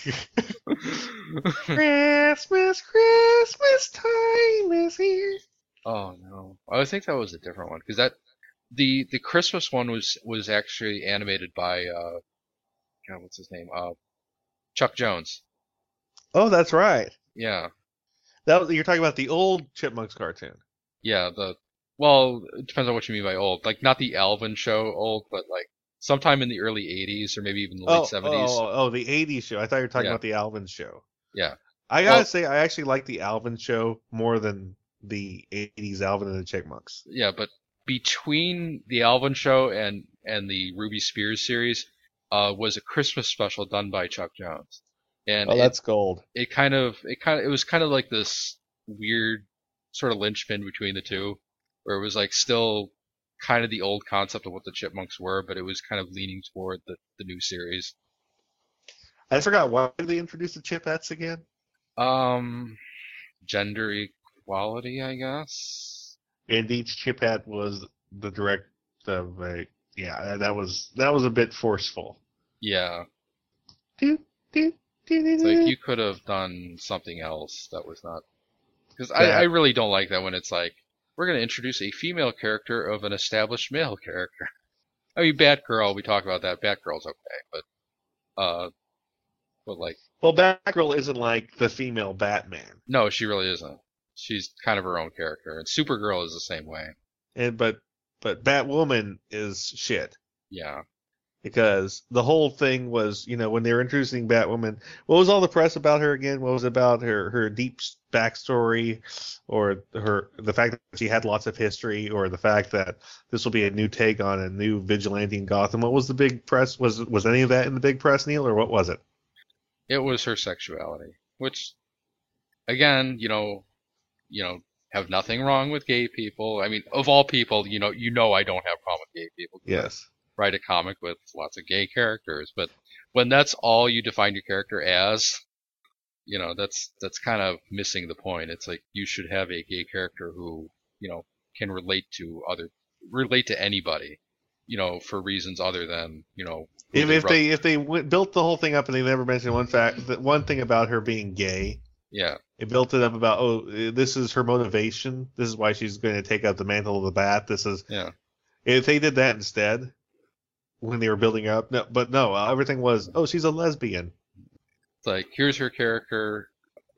Speaker 2: Christmas, Christmas time is here.
Speaker 1: Oh no, I think that was a different one because that the the Christmas one was was actually animated by uh, God, what's his name? Uh, Chuck Jones.
Speaker 2: Oh, that's right.
Speaker 1: Yeah,
Speaker 2: That was, you're talking about the old Chipmunks cartoon.
Speaker 1: yeah. The well, it depends on what you mean by old. Like not the Alvin show old, but like sometime in the early '80s or maybe even the late
Speaker 2: oh,
Speaker 1: '70s.
Speaker 2: oh, oh, the '80s show. I thought you were talking
Speaker 1: Yeah.
Speaker 2: about the Alvin show.
Speaker 1: Yeah.
Speaker 2: I gotta
Speaker 1: Well-
Speaker 2: say, I actually like the Alvin show more than the '80s Alvin and the Chipmunks.
Speaker 1: Yeah, but between the Alvin show and and the Ruby Spears series, uh, was a Christmas special done by Chuck Jones, and
Speaker 2: Oh,
Speaker 1: it,
Speaker 2: that's gold.
Speaker 1: it kind of it kind of it was kind of like this weird sort of linchpin between the two, where it was like still kind of the old concept of what the Chipmunks were, but it was kind of leaning toward the the new series.
Speaker 2: I forgot why did they introduce the Chipettes again?
Speaker 1: Um, gender equality, I guess.
Speaker 2: And each chip Chipette was the direct of a yeah. That was that was a bit forceful.
Speaker 1: Yeah,
Speaker 2: Do, do, do, do,
Speaker 1: like you could have done something else that was not because I, I really don't like that when it's like we're going to introduce a female character of an established male character. I mean, Batgirl, we talk about that. Batgirl's okay, but uh, but like
Speaker 2: Well, Batgirl isn't like the female Batman,
Speaker 1: no, she really isn't. She's kind of her own character, and Supergirl is the same way.
Speaker 2: and but but Batwoman is shit
Speaker 1: Yeah,
Speaker 2: because the whole thing was you know when they were introducing Batwoman, what was all the press about her again? What was it about her her deep backstory, or her the fact that she had lots of history, or the fact that this will be a new take on a new vigilante in Gotham? What was the big press? Was was any of that in the big press, Neil, or what was it?
Speaker 1: it was her sexuality, which again, you know, you know, have nothing wrong with gay people. I mean, of all people, you know, you know, I don't have a problem with gay people. 'cause I
Speaker 2: Yes.
Speaker 1: write a comic with lots of gay characters, but when that's all you define your character as, you know, that's that's kind of missing the point. It's like you should have a gay character who, you know, can relate to other relate to anybody, you know, for reasons other than, you know,
Speaker 2: If,
Speaker 1: they
Speaker 2: if they if they went, built the whole thing up and they never mentioned one fact, that one thing about her being gay,
Speaker 1: yeah,
Speaker 2: it built it up about oh this is her motivation, this is why she's going to take up the mantle of the bat. This is
Speaker 1: yeah,
Speaker 2: if they did that instead when they were building up, no, but no, everything was oh she's a lesbian.
Speaker 1: it's like here's her character,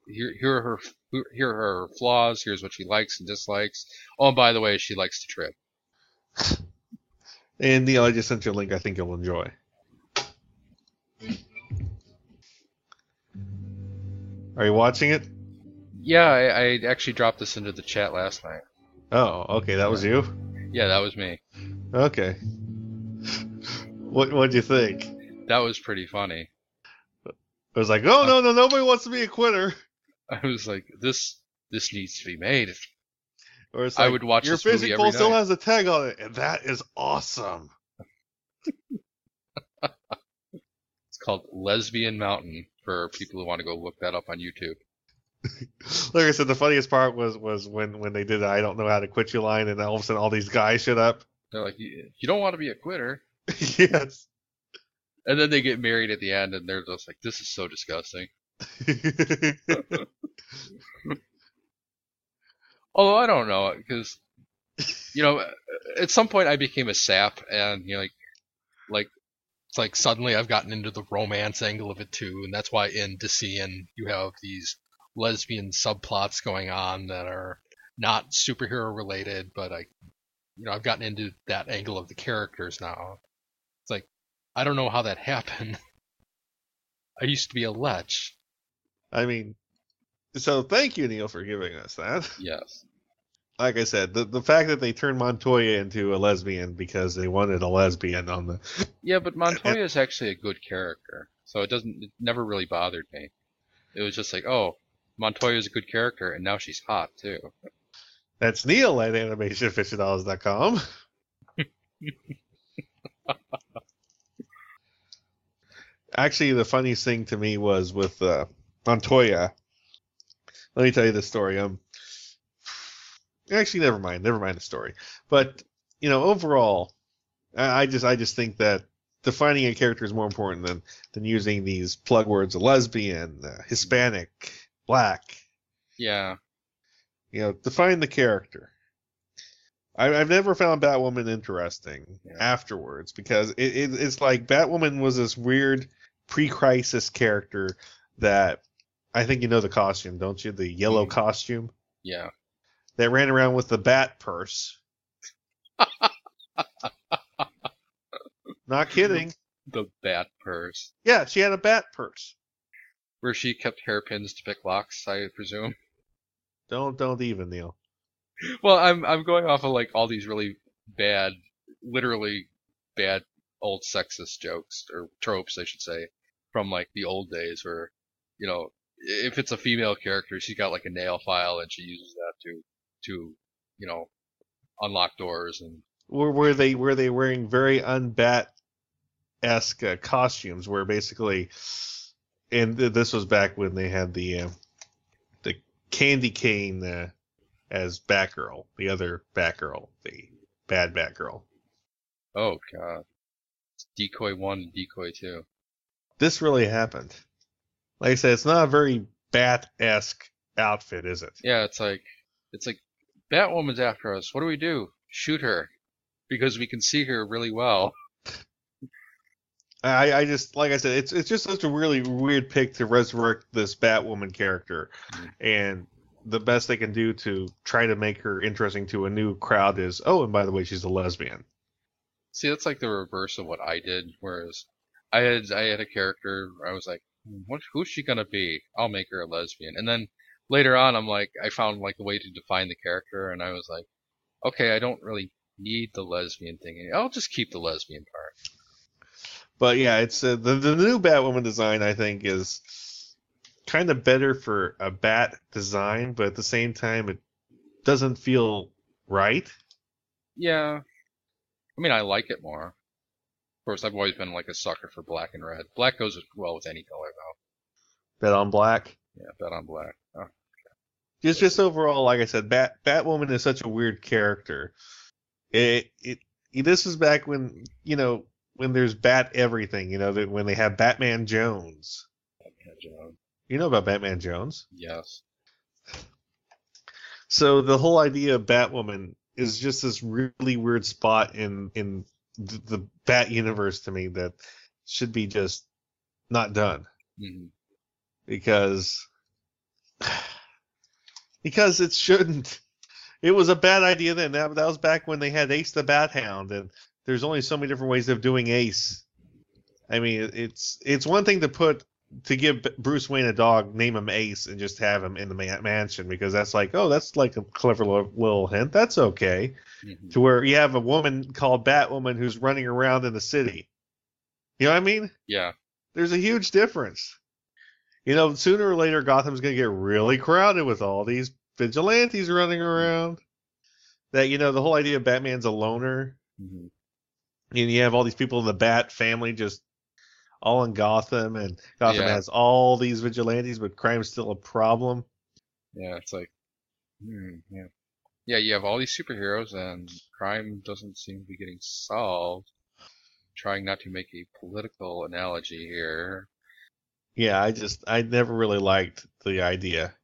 Speaker 1: here here are her here are her flaws, here's what she likes and dislikes. Oh, and by the way, she likes to trip.
Speaker 2: And Neil, I just sent you a link. I think you'll enjoy. Are you watching it?
Speaker 1: Yeah, I, I actually dropped this into the chat last night.
Speaker 2: Oh, okay, that was you.
Speaker 1: Yeah, that was me.
Speaker 2: Okay. What what'd you think?
Speaker 1: That was pretty funny.
Speaker 2: I was like, oh no no nobody wants to be a quitter.
Speaker 1: I was like, this this needs to be made.
Speaker 2: Or it's
Speaker 1: I would watch
Speaker 2: your
Speaker 1: this movie
Speaker 2: physical still
Speaker 1: night."
Speaker 2: has a tag on it, and that is awesome.
Speaker 1: It's called Lesbian Mountain for people who want to go look that up on YouTube.
Speaker 2: Like I said, the funniest part was was when when they did the I don't know how to quit you line, and all of a sudden all these guys showed up.
Speaker 1: They're like, you, you don't want to be a quitter.
Speaker 2: yes.
Speaker 1: And then they get married at the end and they're just like, this is so disgusting. Although I don't know, because, you know, at some point I became a sap and, you know, like, like, it's like suddenly I've gotten into the romance angle of it too, and that's why in Decian you have these lesbian subplots going on that are not superhero related, but I, you know, I've gotten into that angle of the characters now. It's like, I don't know how that happened. I used to be a lech.
Speaker 2: I mean, so thank you, Neil, for giving us that.
Speaker 1: Yes.
Speaker 2: Like I said, the the fact that they turned Montoya into a lesbian because they wanted a lesbian on the
Speaker 1: Yeah, but Montoya is actually a good character, so it doesn't. It never really bothered me. It was just like, oh, Montoya is a good character, and now she's hot too.
Speaker 2: That's Neil at animationaficionados.com. Actually, the funniest thing to me was with uh, Montoya. Let me tell you the story. Um, actually, never mind. Never mind the story. But you know, overall, I I just I just think that defining a character is more important than than using these plug words: lesbian, uh, Hispanic, black.
Speaker 1: Yeah.
Speaker 2: You know, define the character. I, I've never found Batwoman interesting
Speaker 1: Yeah.
Speaker 2: afterwards because it, it, it's like Batwoman was this weird pre-crisis character that I think you know the costume, don't you? The yellow
Speaker 1: Mhm.
Speaker 2: costume
Speaker 1: Yeah.
Speaker 2: that ran around with the bat purse. Not kidding.
Speaker 1: The bat purse.
Speaker 2: Yeah, she had a bat purse.
Speaker 1: Where she kept hairpins to pick locks, I presume.
Speaker 2: Don't don't even Neil.
Speaker 1: Well, I'm I'm going off of like all these really bad, literally bad old sexist jokes or tropes, I should say, from like the old days where, you know, if it's a female character, she's got like a nail file and she uses that to, to, you know, unlock doors and
Speaker 2: Were were they were they wearing very unbat esque uh, costumes? Where basically, and th- this was back when they had the uh, the candy cane uh, as Batgirl, the other Batgirl, the bad Batgirl.
Speaker 1: oh god, It's decoy one and decoy two.
Speaker 2: This really happened. Like I said, it's not a very bat esque outfit, is it?
Speaker 1: Yeah, it's like, it's like, Batwoman's after us. What do we do? Shoot her. Because we can see her really well.
Speaker 2: I, I just like I said, it's it's just such a really weird pick to resurrect this Batwoman character,
Speaker 1: Mhm.
Speaker 2: and the best they can do to try to make her interesting to a new crowd is, oh, and by the way, she's a lesbian.
Speaker 1: See, that's like the reverse of what I did. Whereas I had I had a character. I was like, "Hmm, what? Who's she gonna be? I'll make her a lesbian. And then later on, I'm like, I found like a way to define the character, and I was like, okay, I don't really need the lesbian thing. I'll just keep the lesbian part.
Speaker 2: But yeah, it's uh, the the new Batwoman design. I think is kind of better for a bat design, but at the same time, it doesn't feel right.
Speaker 1: Yeah, I mean, I like it more. Of course, I've always been like a sucker for black and red. Black goes well with any color, though.
Speaker 2: Bet on black.
Speaker 1: Yeah, bet on black. Oh,
Speaker 2: Just just overall, like I said, Bat Batwoman is such a weird character. It it, this is back when you know when there's Bat everything. You know that when they have Batman Jones.
Speaker 1: yeah, Joan.
Speaker 2: You know about Batman Jones.
Speaker 1: Yes.
Speaker 2: So the whole idea of Batwoman is just this really weird spot in in the, the Bat universe to me that should be just not done
Speaker 1: hmm
Speaker 2: because because it shouldn't. It was a bad idea then. That, that was back when they had Ace the Bat Hound, and there's only so many different ways of doing Ace. I mean, it's it's one thing to put to give Bruce Wayne a dog, name him Ace, and just have him in the ma- mansion because that's like, oh, that's like a clever little, little hint. That's okay.
Speaker 1: hmm
Speaker 2: To where you have a woman called Batwoman who's running around in the city. You know what I mean?
Speaker 1: Yeah.
Speaker 2: There's a huge difference. You know, sooner or later, Gotham's going to get really crowded with all these vigilantes running around. That, you know, the whole idea of Batman's a loner,
Speaker 1: hmm
Speaker 2: and you have all these people in the Bat family just all in Gotham, and Gotham
Speaker 1: Yeah.
Speaker 2: has all these vigilantes, but crime's still a problem.
Speaker 1: Yeah, it's like, hmm, yeah, yeah. You have all these superheroes, and crime doesn't seem to be getting solved. Trying not to make a political analogy here.
Speaker 2: Yeah, I just, I never really liked the idea.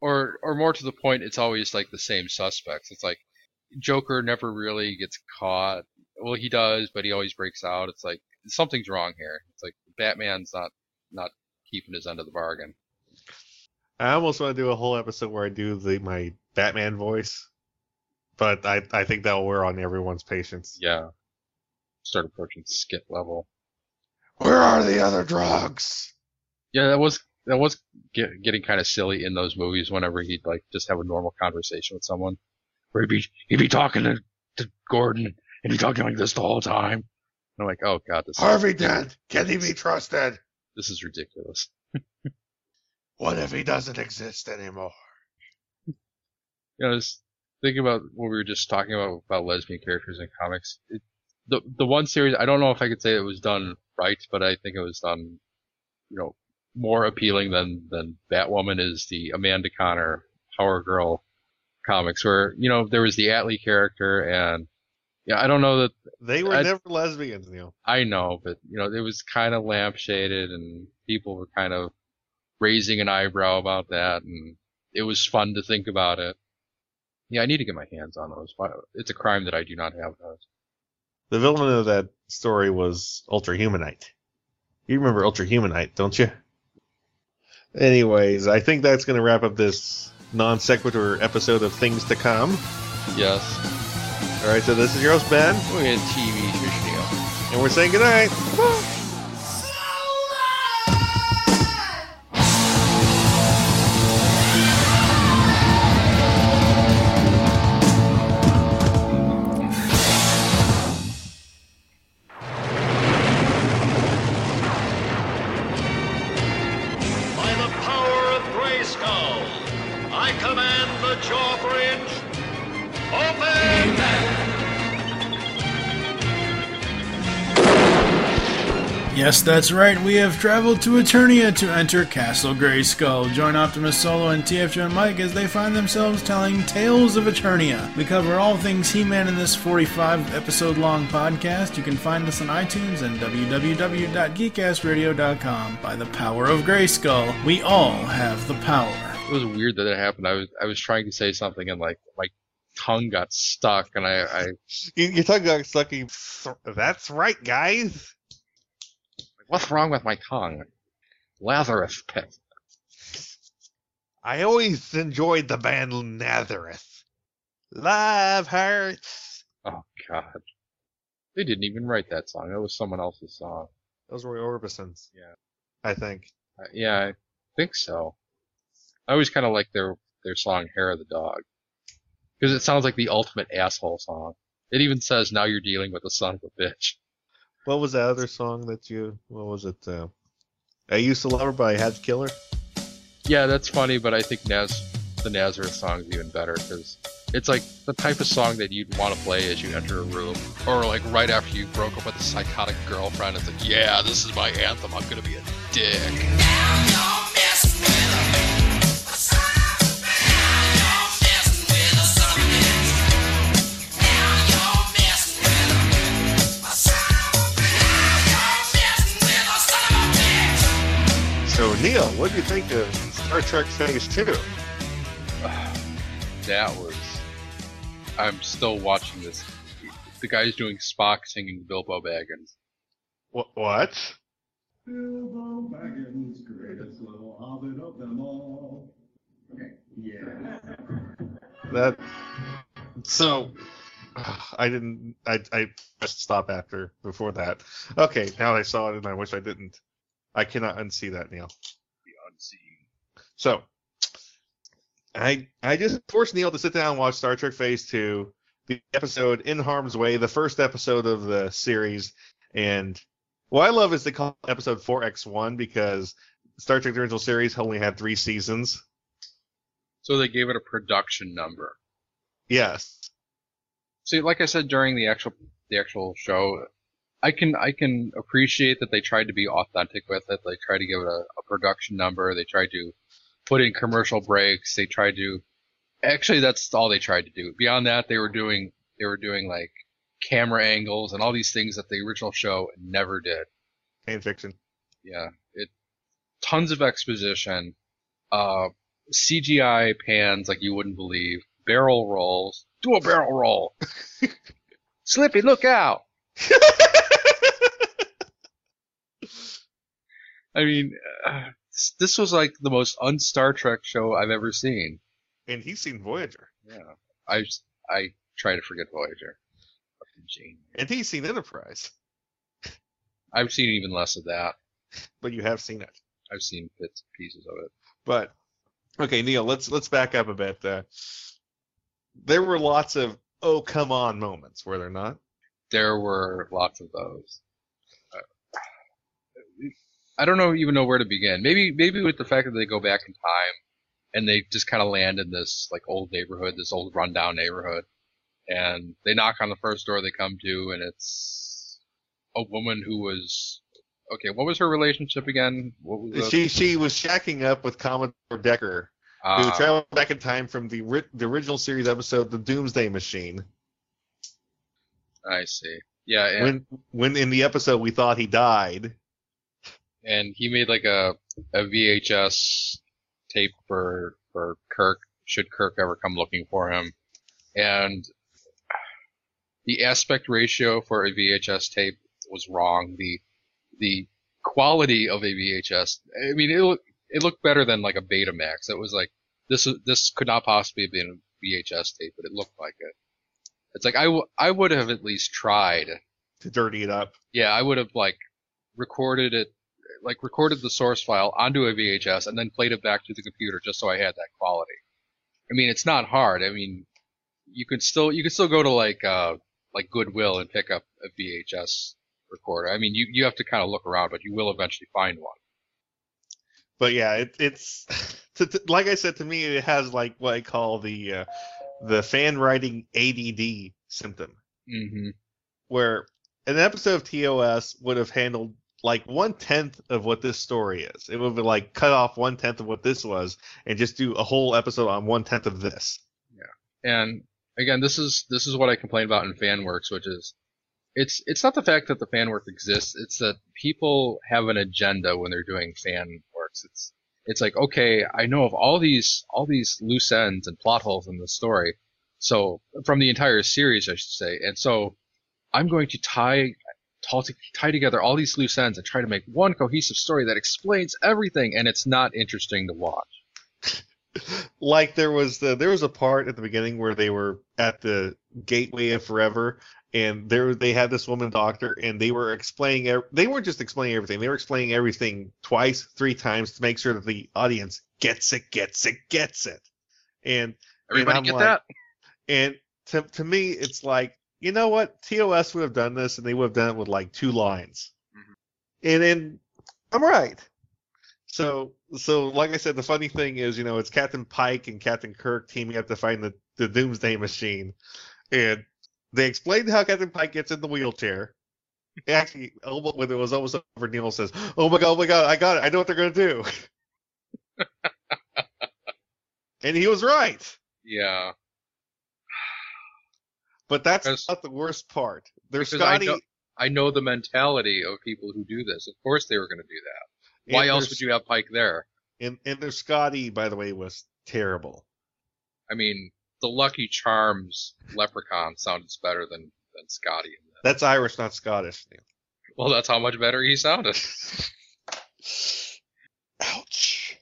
Speaker 1: or or more to the point, it's always like the same suspects. It's like Joker never really gets caught. Well, he does, but he always breaks out. It's like something's wrong here. It's like Batman's not not keeping his end of the bargain.
Speaker 2: I almost want to do a whole episode where I do the my Batman voice, but I I think that will wear on everyone's patience.
Speaker 1: Yeah, start approaching skit level.
Speaker 2: Where are the other drugs?
Speaker 1: Yeah, that was that was get, getting kind of silly in those movies. Whenever he'd like just have a normal conversation with someone, where he'd be he'd be talking to, to Gordon and be talking like this the whole time. And I'm like, oh god, this is,
Speaker 2: Harvey Dent, can he be trusted?
Speaker 1: this is ridiculous.
Speaker 2: What if he doesn't exist anymore?
Speaker 1: you know, just thinking about what we were just talking about about lesbian characters in comics. It, the the one series, I don't know if I could say it was done right, but I think it was done, you know, more appealing than than Batwoman is the Amanda Conner Power Girl comics, where you know there was the Atlee character and Yeah, I don't know that
Speaker 2: They were
Speaker 1: I-
Speaker 2: never lesbians, Neil.
Speaker 1: I know, but you know, it was kind of lampshaded, and people were kind of raising an eyebrow about that, and it was fun to think about it. Yeah, I need to get my hands on those. It's a crime that I do not have those.
Speaker 2: The villain of that story was Ultra Humanite. You remember Ultra Humanite, don't you? Anyways, I think that's going to wrap up this non sequitur episode of Things to Come.
Speaker 1: Yes,
Speaker 2: All right, so this is your host Ben,
Speaker 1: we're in TV Trishio.
Speaker 2: and we're saying goodnight.
Speaker 5: By
Speaker 6: that's right. We have traveled to Eternia to enter Castle Grayskull. Join Optimus Solo and TFJ and Mike as they find themselves telling tales of Eternia. We cover all things He-Man in this 45 episode long podcast. You can find us on iTunes and www.geekassradio.com. By the power of Grayskull, we all have the power.
Speaker 1: It was weird that it happened. I was I was trying to say something, and like my tongue got stuck, and I, I
Speaker 2: You, your tongue got stuck. You, that's right, guys.
Speaker 1: What's wrong with my tongue? Lazarus pit.
Speaker 2: I always enjoyed the band Nazareth. Love hurts.
Speaker 1: Oh God, they didn't even write that song. That was someone else's song.
Speaker 2: Those were Orbisons.
Speaker 1: Yeah.
Speaker 2: I think.
Speaker 1: Uh, yeah, I think so. I always kind of like their their song "Hair of the Dog" because it sounds like the ultimate asshole song. It even says, "Now you're dealing with a son of a bitch."
Speaker 2: What was that other song that you? What was it? Uh, I used to love her, but I had to kill her.
Speaker 1: Yeah, that's funny, but I think Naz the Nazareth song is even better because it's like the type of song that you'd want to play as you enter a room, or like right after you broke up with a psychotic girlfriend. It's like, yeah, this is my anthem. I'm gonna be a dick.
Speaker 2: Neil, what do you think of Star Trek Phase Two?
Speaker 1: That was. I'm still watching this. The guy's doing Spock singing Bilbo Baggins.
Speaker 2: What? What?
Speaker 7: Bilbo Baggins, greatest little hobbit of them all. Okay, yeah.
Speaker 2: That. So. I didn't. I I pressed stop after before that. Okay, now I saw it and I wish I didn't. I cannot unsee that, Neil. So, I I just forced Neil to sit down and watch Star Trek Phase Two, the episode In Harm's Way, the first episode of the series. And what I love is they call it episode 4X1 because Star Trek the original series only had three seasons.
Speaker 1: So they gave it a production number.
Speaker 2: Yes.
Speaker 1: See, like I said during the actual the actual show, I can I can appreciate that they tried to be authentic with it. They tried to give it a, a production number. They tried to put in commercial breaks. They tried to actually that's all they tried to do. Beyond that, they were doing they were doing like camera angles and all these things that the original show never did.
Speaker 2: Fan fiction.
Speaker 1: Yeah, it tons of exposition, uh, CGI pans like you wouldn't believe, barrel rolls. Do a barrel roll. Slippy, look out! I mean, uh, this was like the most un-Star Trek show I've ever seen.
Speaker 2: and he's seen Voyager.
Speaker 1: Yeah, I I try to forget Voyager.
Speaker 2: And he's seen Enterprise.
Speaker 1: I've seen even less of that.
Speaker 2: But you have seen it.
Speaker 1: I've seen bits and pieces of it.
Speaker 2: But okay, Neil, let's let's back up a bit. Uh, there were lots of oh come on moments, were there not?
Speaker 1: there were lots of those. Uh, I don't know even know where to begin. Maybe maybe with the fact that they go back in time and they just kind of land in this like old neighborhood, this old rundown neighborhood, and they knock on the first door they come to, and it's a woman who was okay. What was her relationship again? What was the,
Speaker 2: She she was shacking up with Commodore Decker, who
Speaker 1: uh,
Speaker 2: traveled back in time from the ri- the original series episode, The Doomsday Machine.
Speaker 1: I see. Yeah, and,
Speaker 2: When when in the episode we thought he died,
Speaker 1: and he made like a a VHS tape for for Kirk. Should Kirk ever come looking for him, and the aspect ratio for a VHS tape was wrong. The the quality of a VHS, I mean, it looked it looked better than like a Betamax. It was like this this could not possibly have been a VHS tape, but it looked like it. It's like I, w- I would have at least tried.
Speaker 2: to dirty it up.
Speaker 1: Yeah, I would have like recorded it, like recorded the source file onto a VHS and then played it back to the computer just so I had that quality. I mean, it's not hard. I mean, you could still you could still go to like uh like Goodwill and pick up a VHS recorder. I mean, you you have to kind of look around, but you will eventually find one.
Speaker 2: But yeah, it, it's to, to- like I said to me, it has like what I call the uh, the fan writing ADD symptom,
Speaker 1: hmm
Speaker 2: where an episode of TOS would have handled like one tenth of what this story is. It would have like cut off one tenth of what this was, and just do a whole episode on one tenth of this. Yeah.
Speaker 1: And again, this is this is what I complain about in fan works, which is it's it's not the fact that the fan work exists, it's that people have an agenda when they're doing fan works. It's it's like, okay, I know of all these all these loose ends and plot holes in the story. So from the entire series, I should say. And so I'm going to tie tie, tie together all these loose ends and try to make one cohesive story that explains everything and it's not interesting to watch.
Speaker 2: like there was the, there was a part at the beginning where they were at the gateway of forever and there they had this woman doctor and they were explaining they weren't just explaining everything they were explaining everything twice three times to make sure that the audience gets it gets it gets it and
Speaker 1: Everybody
Speaker 2: I'm
Speaker 1: get
Speaker 2: like-
Speaker 1: that?
Speaker 2: and to, to me it's like you know what? Tos would have done this and they would have done it with like two lines.
Speaker 1: Mhm.
Speaker 2: and then i'm right. So so like i said the funny thing is you know it's captain pike and captain kirk teaming up to find the, the doomsday machine. And they explained how captain pike gets in the wheelchair. Actually when it was almost over neil says oh my god oh my god i got it. I know what they're going to do. And he was right.
Speaker 1: Yeah.
Speaker 2: But that's
Speaker 1: Because-
Speaker 2: not the worst part. There's
Speaker 1: because I
Speaker 2: Scotty.
Speaker 1: know- I know the mentality of people who do this. Of course they were going to do that. Why else would you have Pike there?
Speaker 2: And, and their Scotty, by the way, was terrible.
Speaker 1: I mean, the Lucky Charms leprechaun sounds better than, than Scotty in that.
Speaker 2: That's Irish, not Scottish. Neil.
Speaker 1: Well, that's how much better he sounded.
Speaker 2: Ouch.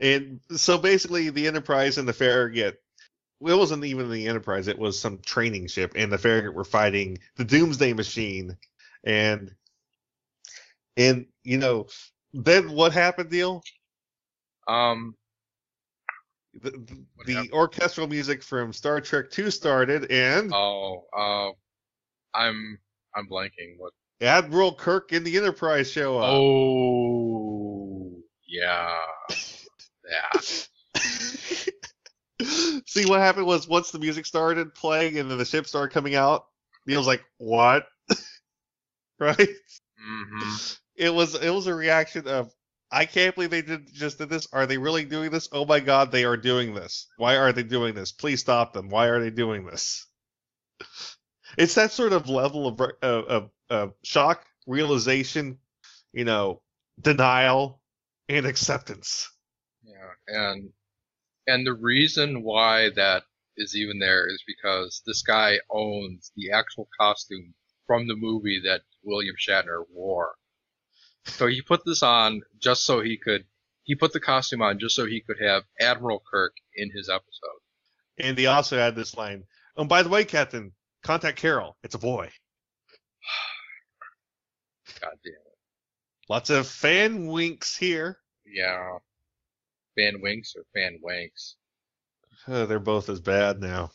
Speaker 2: And so basically, the Enterprise and the Farragut. Well, it wasn't even the Enterprise; it was some training ship, and the Farragut were fighting the Doomsday Machine, and and you know, then what happened, Neil?
Speaker 1: Um,
Speaker 2: The, the, the orchestral music from Star Trek Two started, and
Speaker 1: oh, uh, I'm, I'm blanking. What?
Speaker 2: Admiral Kirk and the Enterprise show up.
Speaker 1: Oh, yeah. Yeah.
Speaker 2: See what happened was once the music started playing and then the ship started coming out, Neil's like, "What?" right?
Speaker 1: hmm
Speaker 2: It was it was a reaction of, "I can't believe they did just did this. Are they really doing this? Oh my god, they are doing this. Why are they doing this? Please stop them. Why are they doing this?" It's that sort of level of of, of, of shock, realization, you know, denial, and acceptance.
Speaker 1: Yeah, and and the reason why that is even there is because this guy owns the actual costume from the movie that William Shatner wore. So he put this on just so he could. He put the costume on just so he could have Admiral Kirk in his episode.
Speaker 2: And he also had this line. Oh, by the way, Captain, contact Carol. It's a boy.
Speaker 1: God damn it.
Speaker 2: Lots of fan winks here.
Speaker 1: Yeah. Fan winks or fan wanks.
Speaker 2: Uh, they're both as bad now.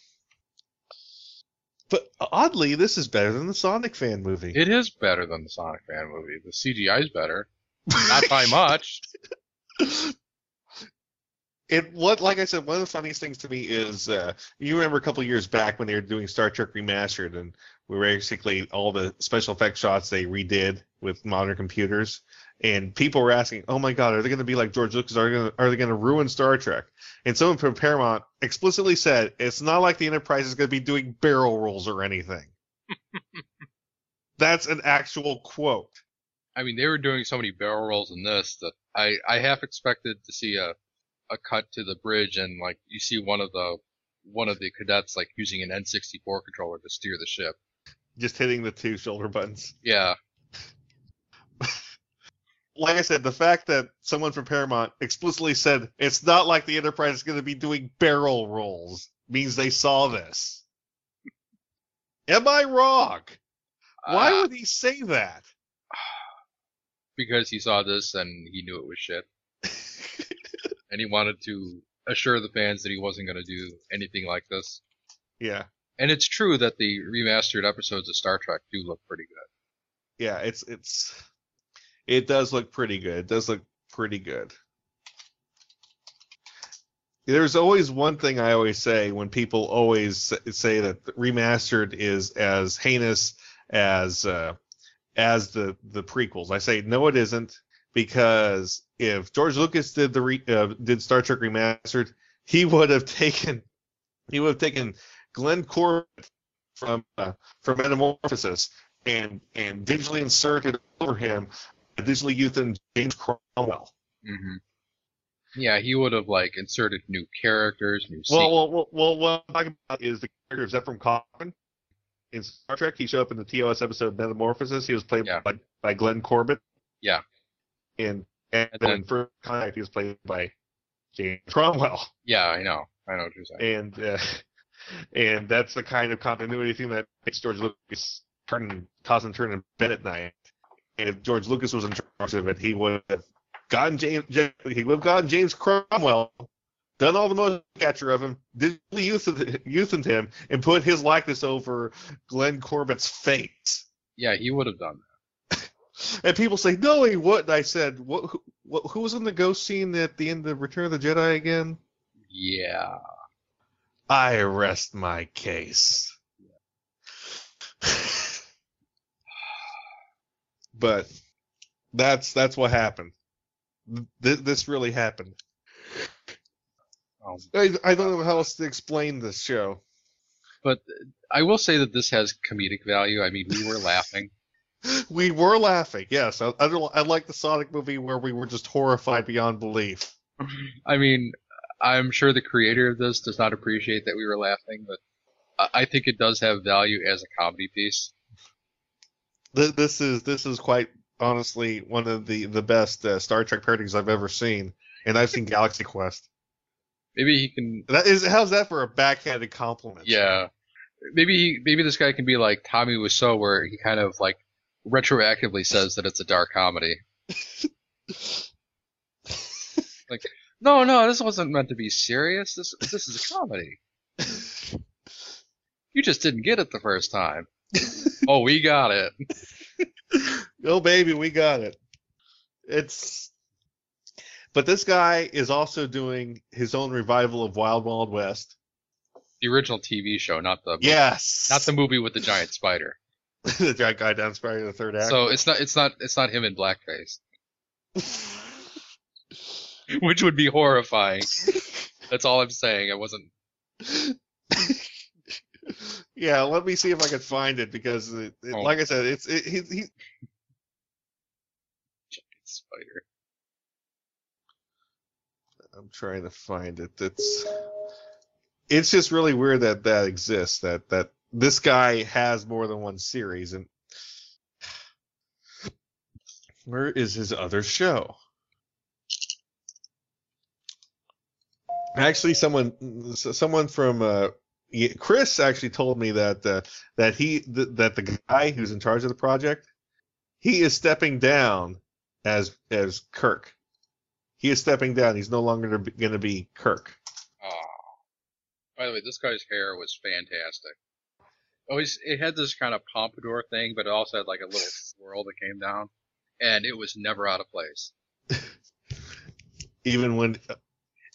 Speaker 2: But oddly, this is better than the Sonic fan movie.
Speaker 1: It is better than the Sonic fan movie. The CGI is better. Not by much.
Speaker 2: It what like I said, one of the funniest things to me is uh, you remember a couple years back when they were doing Star Trek Remastered, and we were basically all the special effects shots they redid with modern computers, and people were asking, "Oh my God, are they going to be like George Lucas? Are they gonna, are they going to ruin Star Trek?" And someone from Paramount explicitly said, "It's not like the Enterprise is going to be doing barrel rolls or anything." That's an actual quote.
Speaker 1: I mean, they were doing so many barrel rolls in this that I, I half expected to see a, a cut to the bridge and like you see one of the, one of the cadets like using an N64 controller to steer the ship.
Speaker 2: Just hitting the two shoulder buttons.
Speaker 1: Yeah.
Speaker 2: Like I said, the fact that someone from Paramount explicitly said it's not like the Enterprise is going to be doing barrel rolls means they saw this. Am I wrong? Why
Speaker 1: Uh,
Speaker 2: would he say that?
Speaker 1: because he saw this and he knew it was shit. and he wanted to assure the fans that he wasn't going to do anything like this.
Speaker 2: yeah,
Speaker 1: And it's true that the remastered episodes of Star Trek do look pretty good.
Speaker 2: yeah, it's it's it does look pretty good. It does look pretty good. There's always one thing I always say when people always say that remastered is as heinous as uh, as the the prequels. I say no, it isn't because if George Lucas did the re, uh, did Star Trek remastered, he would have taken he would have taken Glenn Corbett from uh, from Metamorphosis and and digitally inserted over him a Youth and James Cromwell.
Speaker 1: hmm Yeah, he would have like inserted new characters, new
Speaker 2: Well, well, well, well, what I'm talking about is the character of Zefram Cochrane in Star Trek. He showed up in the TOS episode Metamorphosis. He was played
Speaker 1: Yeah.
Speaker 2: by, by Glenn Corbett.
Speaker 1: Yeah.
Speaker 2: In and,
Speaker 1: And then-
Speaker 2: First Contact, he was played by James Cromwell.
Speaker 1: Yeah, I know. I know what you're saying.
Speaker 2: And uh, and that's the kind of continuity thing that makes George Lucas turn, toss and turn in bed at night. If George Lucas was in charge of it, he would have gotten James. He would have gotten James Cromwell, done all the motion capture of him, digitally youthened him, and put his likeness over Glenn Corbett's face.
Speaker 1: Yeah, he would have done that.
Speaker 2: And people say, "No, he wouldn't." I said, "What? Who, what, who was in the ghost scene at the end of Return of the Jedi again?"
Speaker 1: Yeah.
Speaker 2: I rest my case. but that's that's what happened. Th- this really happened.
Speaker 1: Um,
Speaker 2: I, I don't know how else to explain this show.
Speaker 1: but I will say that this has comedic value. I mean, we were laughing.
Speaker 2: We were laughing, yes. I, I, I like the Sonic movie where we were just horrified beyond belief.
Speaker 1: I mean, I'm sure the creator of this does not appreciate that we were laughing, but I I think it does have value as a comedy piece.
Speaker 2: Th- This is this is quite honestly one of the the best uh, Star Trek parodies I've ever seen, and I've seen Galaxy Quest.
Speaker 1: Maybe he can,
Speaker 2: That is how's that for a backhanded compliment?
Speaker 1: yeah. Maybe maybe this guy can be like Tommy Wiseau, where he kind of like retroactively says that it's a dark comedy. like, no, no, this wasn't meant to be serious. This this is a comedy. You just didn't get it the first time. oh, we got it.
Speaker 2: oh baby, we got it. It's but this guy is also doing his own revival of Wild Wild West.
Speaker 1: The original TV show, not the
Speaker 2: Yes,
Speaker 1: not the movie with the giant spider.
Speaker 2: the giant guy down Spider in the third act.
Speaker 1: So it's not it's not it's not him in blackface, which would be horrifying. That's all I'm saying. I wasn't.
Speaker 2: Yeah, let me see if I can find it because, it, it-
Speaker 1: Oh.
Speaker 2: like I said, it's it, he, he
Speaker 1: Spider.
Speaker 2: I'm trying to find it. It's it's just really weird that that exists. That that this guy has more than one series, and where is his other show? Actually, someone someone from uh, Chris actually told me that uh, that he th- that the guy who's in charge of the project he is stepping down as as Kirk. He is stepping down. He's no longer going to be Kirk.
Speaker 1: Oh. By the way, this guy's hair was fantastic. Always, it had this kind of pompadour thing, but it also had like a little swirl that came down, and it was never out of place.
Speaker 2: Even when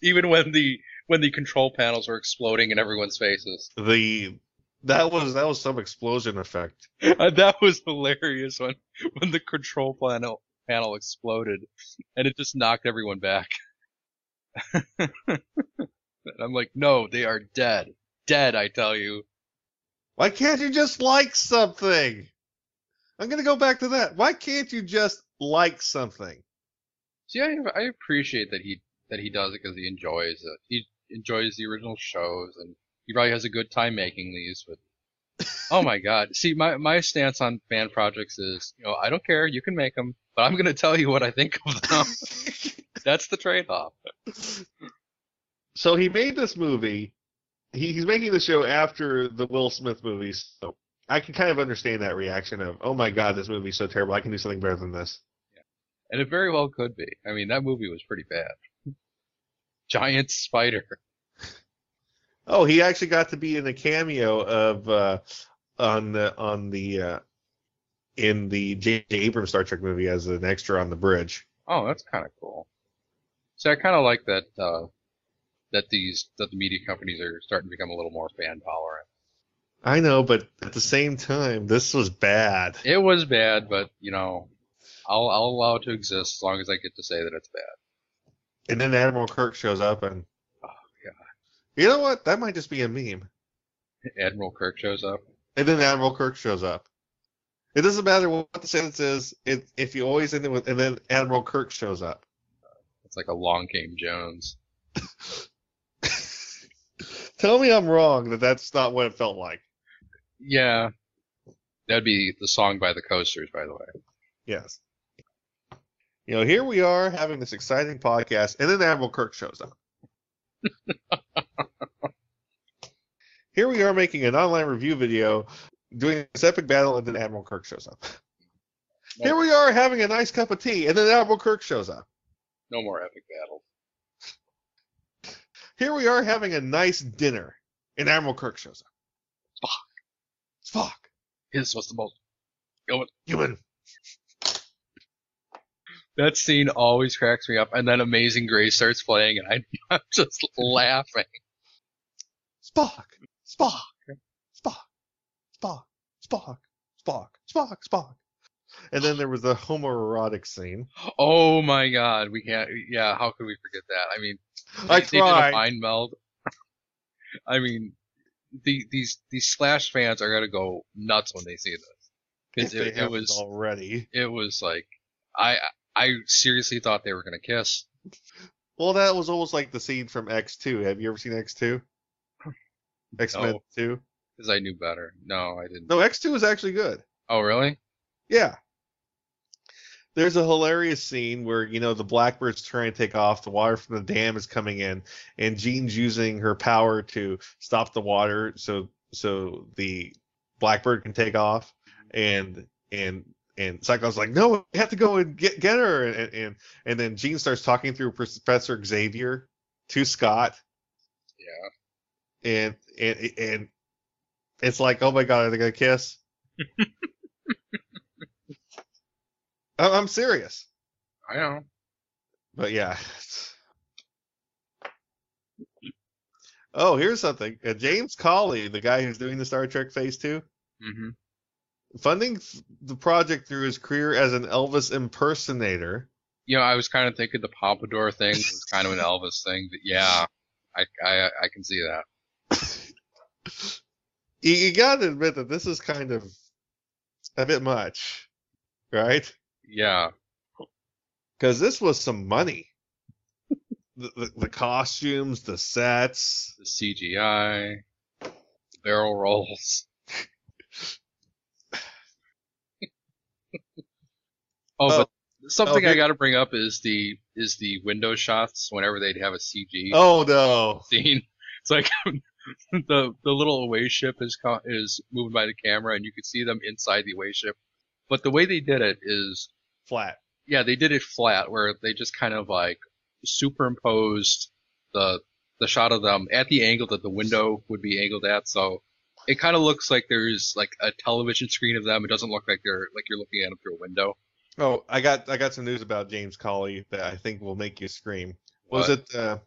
Speaker 1: Even when the when the control panels were exploding in everyone's faces.
Speaker 2: the that was that was some explosion effect.
Speaker 1: Uh, that was hilarious when when the control panel panel exploded and it just knocked everyone back. and I'm like, no, they are dead, dead. I tell you.
Speaker 2: Why can't you just like something? I'm gonna go back to that. Why can't you just like something?
Speaker 1: See, I, I appreciate that he that he does it because he enjoys it. He enjoys the original shows, and he probably has a good time making these. But oh my god, see, my my stance on fan projects is, you know, I don't care, you can make them, but I'm gonna tell you what I think of them. That's the trade-off.
Speaker 2: so he made this movie. He, he's making the show after the Will Smith movies, so I can kind of understand that reaction of, "Oh my god, this movie's so terrible. I can do something better than this." Yeah.
Speaker 1: And it very well could be. I mean, that movie was pretty bad. Giant spider.
Speaker 2: Oh, he actually got to be in a cameo of uh, on the on the uh, in the J. J. Abrams Star Trek movie as an extra on the bridge.
Speaker 1: Oh, that's kind of cool. See, I kind of like that uh, that these that the media companies are starting to become a little more fan tolerant.
Speaker 2: I know, but at the same time, this was bad.
Speaker 1: It was bad, but you know, I'll I'll allow it to exist as long as I get to say that it's bad.
Speaker 2: And then Admiral Kirk shows up, and
Speaker 1: Oh god.
Speaker 2: you know what? That might just be a meme.
Speaker 1: Admiral Kirk shows up.
Speaker 2: And then Admiral Kirk shows up. It doesn't matter what the sentence is. It, if you always end it with, and then Admiral Kirk shows up.
Speaker 1: It's like a long game Jones.
Speaker 2: Tell me I'm wrong that that's not what it felt like.
Speaker 1: Yeah. That'd be the song by the Coasters, by the way.
Speaker 2: Yes. You know, here we are having this exciting podcast, and then Admiral Kirk shows up. here we are making an online review video, doing this epic battle, and then Admiral Kirk shows up. Here we are having a nice cup of tea, and then Admiral Kirk shows up.
Speaker 1: No more epic battles.
Speaker 2: Here we are having a nice dinner, and Admiral Kirk shows up. Spock. Spock.
Speaker 1: His was the most.
Speaker 2: Human.
Speaker 1: That scene always cracks me up. And then Amazing Grace starts playing, and I, am just laughing.
Speaker 2: Spock, Spock, Spock, Spock, Spock, Spock, Spock, Spock. And then there was the homoerotic scene.
Speaker 1: Oh my God, we can't. Yeah, how could we forget that? I mean,
Speaker 2: I
Speaker 1: they, tried. They did a mind meld. I mean, the, these these Slash fans are gonna go nuts when they see this. It, it was
Speaker 2: already.
Speaker 1: It was like I I seriously thought they were gonna kiss.
Speaker 2: Well, that was almost like the scene from X2. Have you ever seen X2? X Men
Speaker 1: No.
Speaker 2: 2?
Speaker 1: Because I knew better. No, I didn't.
Speaker 2: No, X2 is actually good.
Speaker 1: Oh really?
Speaker 2: Yeah. There's a hilarious scene where, you know, the Blackbird's trying to take off, the water from the dam is coming in, and Jean's using her power to stop the water so so the Blackbird can take off and and and Cyclops's like, No, we have to go and get get her and and, and then Jean starts talking through Professor Xavier to Scott
Speaker 1: Yeah.
Speaker 2: and and and it's like, oh my god, are they gonna kiss? I'm serious,
Speaker 1: I know.
Speaker 2: but yeah. Oh, here's something. Uh, James Cawley, the guy who's doing the Star Trek Phase Two,
Speaker 1: hmm
Speaker 2: funding the project through his career as an Elvis impersonator.
Speaker 1: You know, I was kind of thinking the pompadour thing was kind of an Elvis thing. But yeah, I I I can see that.
Speaker 2: You, you gotta admit that this is kind of a bit much, right?
Speaker 1: Yeah.
Speaker 2: Because this was some money. the, the, the costumes, the sets.
Speaker 1: The CGI, barrel rolls. oh, but oh. something
Speaker 2: oh,
Speaker 1: I got to bring up is the is the window shots whenever they'd have a CG
Speaker 2: Oh no!
Speaker 1: scene. It's like the the little away ship is co- is moving by the camera, and you can see them inside the away ship. But the way they did it is,
Speaker 2: Flat.
Speaker 1: yeah, they did it flat, where they just kind of like superimposed the the shot of them at the angle that the window would be angled at. So it kind of looks like there's like a television screen of them. It doesn't look like they're like you're looking at them through a window.
Speaker 2: Oh, I got I got some news about James Cawley that I think will make you scream. Was
Speaker 1: What?
Speaker 2: it? Uh,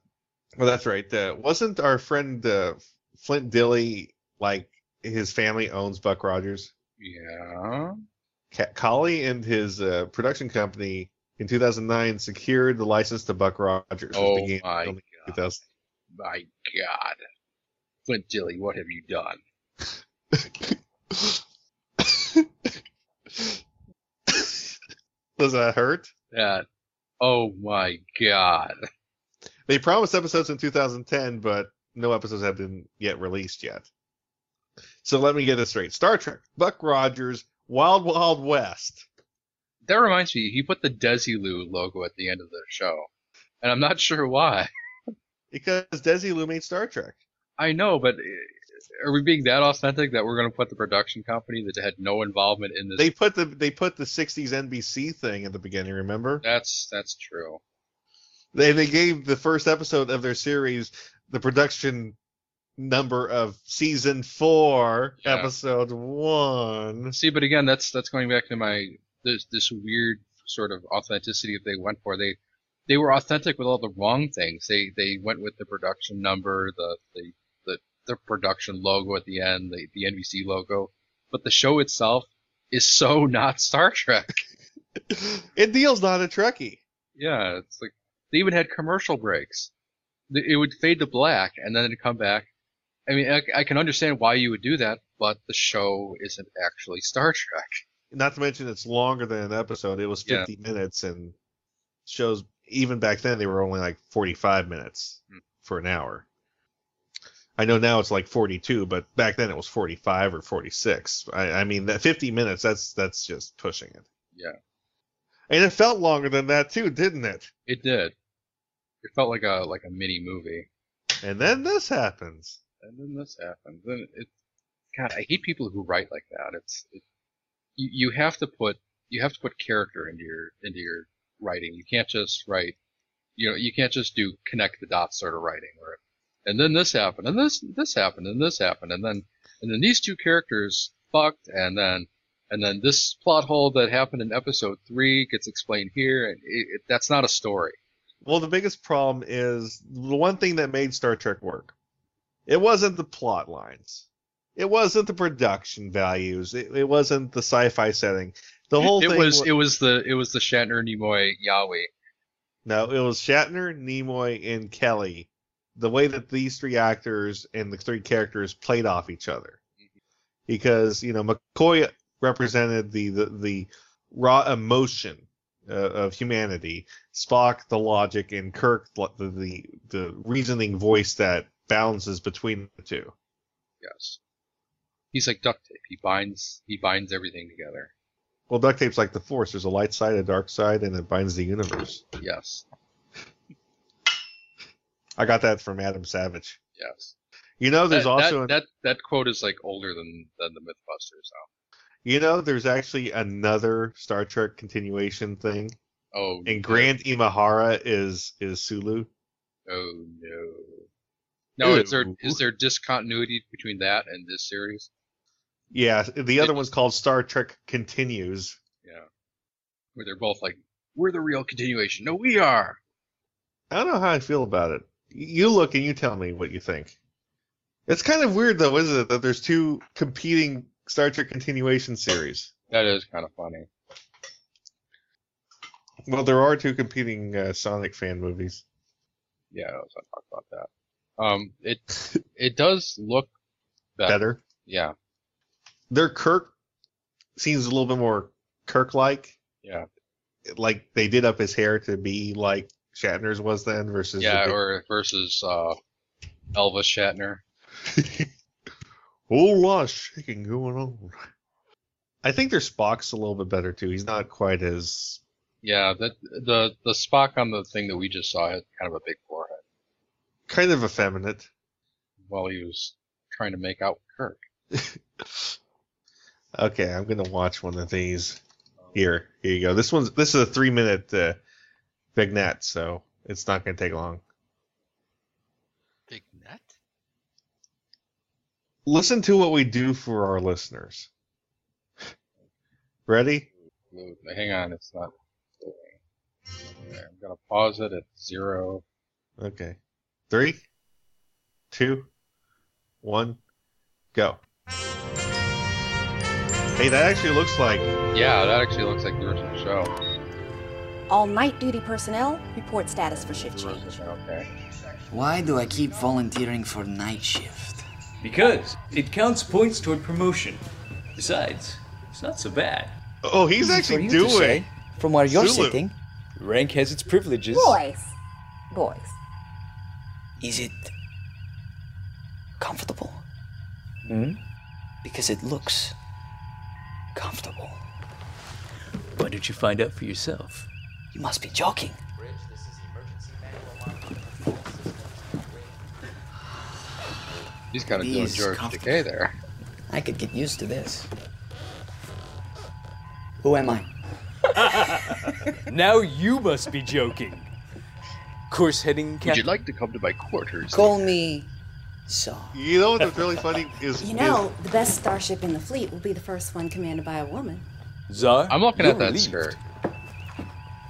Speaker 2: well, that's right. Uh, wasn't our friend uh, Flint Dille like his family owns Buck Rogers?
Speaker 1: Yeah.
Speaker 2: Cawley and his uh, production company in 2009 secured the license to Buck Rogers.
Speaker 1: Oh my God.
Speaker 2: 2000.
Speaker 1: My God. Flint Dille, what have you done?
Speaker 2: Does that hurt?
Speaker 1: That. Oh my god.
Speaker 2: They promised episodes in 2010, but no episodes have been yet released yet. So let me get this straight. Star Trek, Buck Rogers, Wild Wild West.
Speaker 1: That reminds me, he put the Desilu logo at the end of the show. And I'm not sure why.
Speaker 2: Because Desilu made Star Trek.
Speaker 1: I know, but are we being that authentic that we're going to put the production company that had no involvement in this?
Speaker 2: They put the they put the 60s NBC thing at the beginning, remember?
Speaker 1: That's that's true.
Speaker 2: They they gave the first episode of their series the production number of season 4,
Speaker 1: Yeah.
Speaker 2: episode 1.
Speaker 1: See, but again, that's that's going back to my this this weird sort of authenticity that they went for. They they were authentic with all the wrong things. They they went with the production number, the the the, production logo at the end, the the NBC logo, but the show itself is so not Star Trek.
Speaker 2: It deals not a Trekkie.
Speaker 1: Yeah, it's like they even had commercial breaks. It would fade to black and then it'd come back. I mean, I, I can understand why you would do that, but the show isn't actually Star Trek.
Speaker 2: Not to mention it's longer than an episode. It was
Speaker 1: Yeah.
Speaker 2: 50 minutes and shows even back then they were only like 45 minutes
Speaker 1: Hmm.
Speaker 2: for an hour. I know now it's like 42, but back then it was 45 or 46. I, I mean that 50 minutes that's that's just pushing it.
Speaker 1: Yeah.
Speaker 2: And it felt longer than that too, didn't it?
Speaker 1: It did. It felt like a like a mini movie.
Speaker 2: And then this happens.
Speaker 1: And then this happens. Then it, God, I hate people who write like that. It's it, you, you have to put you have to put character into your into your writing. You can't just write, you know, you can't just do connect the dots sort of writing where, and then this happened, and this this happened, and this happened, and then and then these two characters fucked, and then and then this plot hole that happened in episode three gets explained here, and it, it, that's not a story.
Speaker 2: Well, the biggest problem is the one thing that made Star Trek work. It wasn't the plot lines. It wasn't the production values. It, it wasn't the sci-fi setting. The whole
Speaker 1: it
Speaker 2: thing
Speaker 1: was
Speaker 2: wa-
Speaker 1: it was the it was the Shatner Nimoy Yahweh.
Speaker 2: no, it was Shatner, Nimoy, and Kelley. The way that these three actors and the three characters played off each other, because you know McCoy represented the the, the raw emotion uh, of humanity. Spock, the logic, and Kirk, the, the the reasoning voice that balances between the two.
Speaker 1: Yes. He's like duct tape. He binds he binds everything together.
Speaker 2: Well, duct tape's like the Force. There's a light side, a dark side, and it binds the universe.
Speaker 1: Yes.
Speaker 2: I got that from Adam Savage.
Speaker 1: Yes.
Speaker 2: You know, there's
Speaker 1: that,
Speaker 2: also
Speaker 1: that, that that quote is like older than than the MythBusters now.
Speaker 2: you know there's actually another Star Trek continuation thing,
Speaker 1: Oh.
Speaker 2: and Grant Imahara is is Sulu.
Speaker 1: Oh no. No, is there is there discontinuity between that and this series?
Speaker 2: Yeah, the other
Speaker 1: It-
Speaker 2: one's called Star Trek Continues.
Speaker 1: Yeah. Where they're both like, we're the real continuation. No, we are.
Speaker 2: I don't know how I feel about it. You look and you tell me what you think. It's kind of weird though, isn't it, that there's two competing Star Trek continuation series.
Speaker 1: That is kind of funny.
Speaker 2: Well, there are two competing uh, Sonic fan movies.
Speaker 1: Yeah, I was going to talk about that. Um, it it does look better.
Speaker 2: Better.
Speaker 1: Yeah,
Speaker 2: Their Kirk seems a little bit more Kirk-like.
Speaker 1: yeah,
Speaker 2: Like they did up his hair to be like Shatner's was then versus
Speaker 1: yeah.
Speaker 2: big-
Speaker 1: Or versus uh, Elvis Shatner.
Speaker 2: whole lot of shaking going on. I think their Spock's a little bit better too. He's not quite as
Speaker 1: Yeah, that the the Spock on the thing that we just saw had kind of a big forehead
Speaker 2: kind of effeminate.
Speaker 1: while he was trying to make out Kirk.
Speaker 2: Okay, I'm gonna watch one of these. Here, here you go. This one's this is a three minute uh, vignette, so it's not gonna take long.
Speaker 8: Big net?
Speaker 2: Listen to what we do for our listeners. Ready?
Speaker 1: Hang on, it's not. Okay, I'm gonna pause it at zero.
Speaker 2: Okay. Three, two, one, go. Hey, that actually looks like
Speaker 1: Yeah, that actually looks like the original show.
Speaker 9: All night duty personnel report status for shift change.
Speaker 1: Okay.
Speaker 10: Why do I keep volunteering for night shift? Because it counts points toward promotion. Besides, it's not so bad.
Speaker 2: Oh, he's
Speaker 11: Easy
Speaker 2: actually
Speaker 11: for you to
Speaker 2: doing.
Speaker 11: say, from where you're
Speaker 2: Zulu.
Speaker 11: sitting.
Speaker 10: Rank has its privileges.
Speaker 9: Boys. Boys.
Speaker 11: Is it comfortable?
Speaker 10: Hmm?
Speaker 11: Because it looks comfortable.
Speaker 10: Why don't you find out for yourself?
Speaker 11: You must be joking.
Speaker 1: He's kind of doing
Speaker 11: These
Speaker 1: George
Speaker 11: comfortable.
Speaker 1: Takei there.
Speaker 11: I could get used to this. Who am I?
Speaker 10: Now you must be joking. Course heading,
Speaker 1: Would
Speaker 10: Captain.
Speaker 1: you like to come to my quarters?
Speaker 11: Call me so.
Speaker 2: You know what's really funny is
Speaker 9: You know, the best starship in the fleet will be the first one commanded by a woman.
Speaker 10: Czar?
Speaker 1: I'm looking
Speaker 10: you're
Speaker 1: at that
Speaker 10: relieved.
Speaker 1: skirt.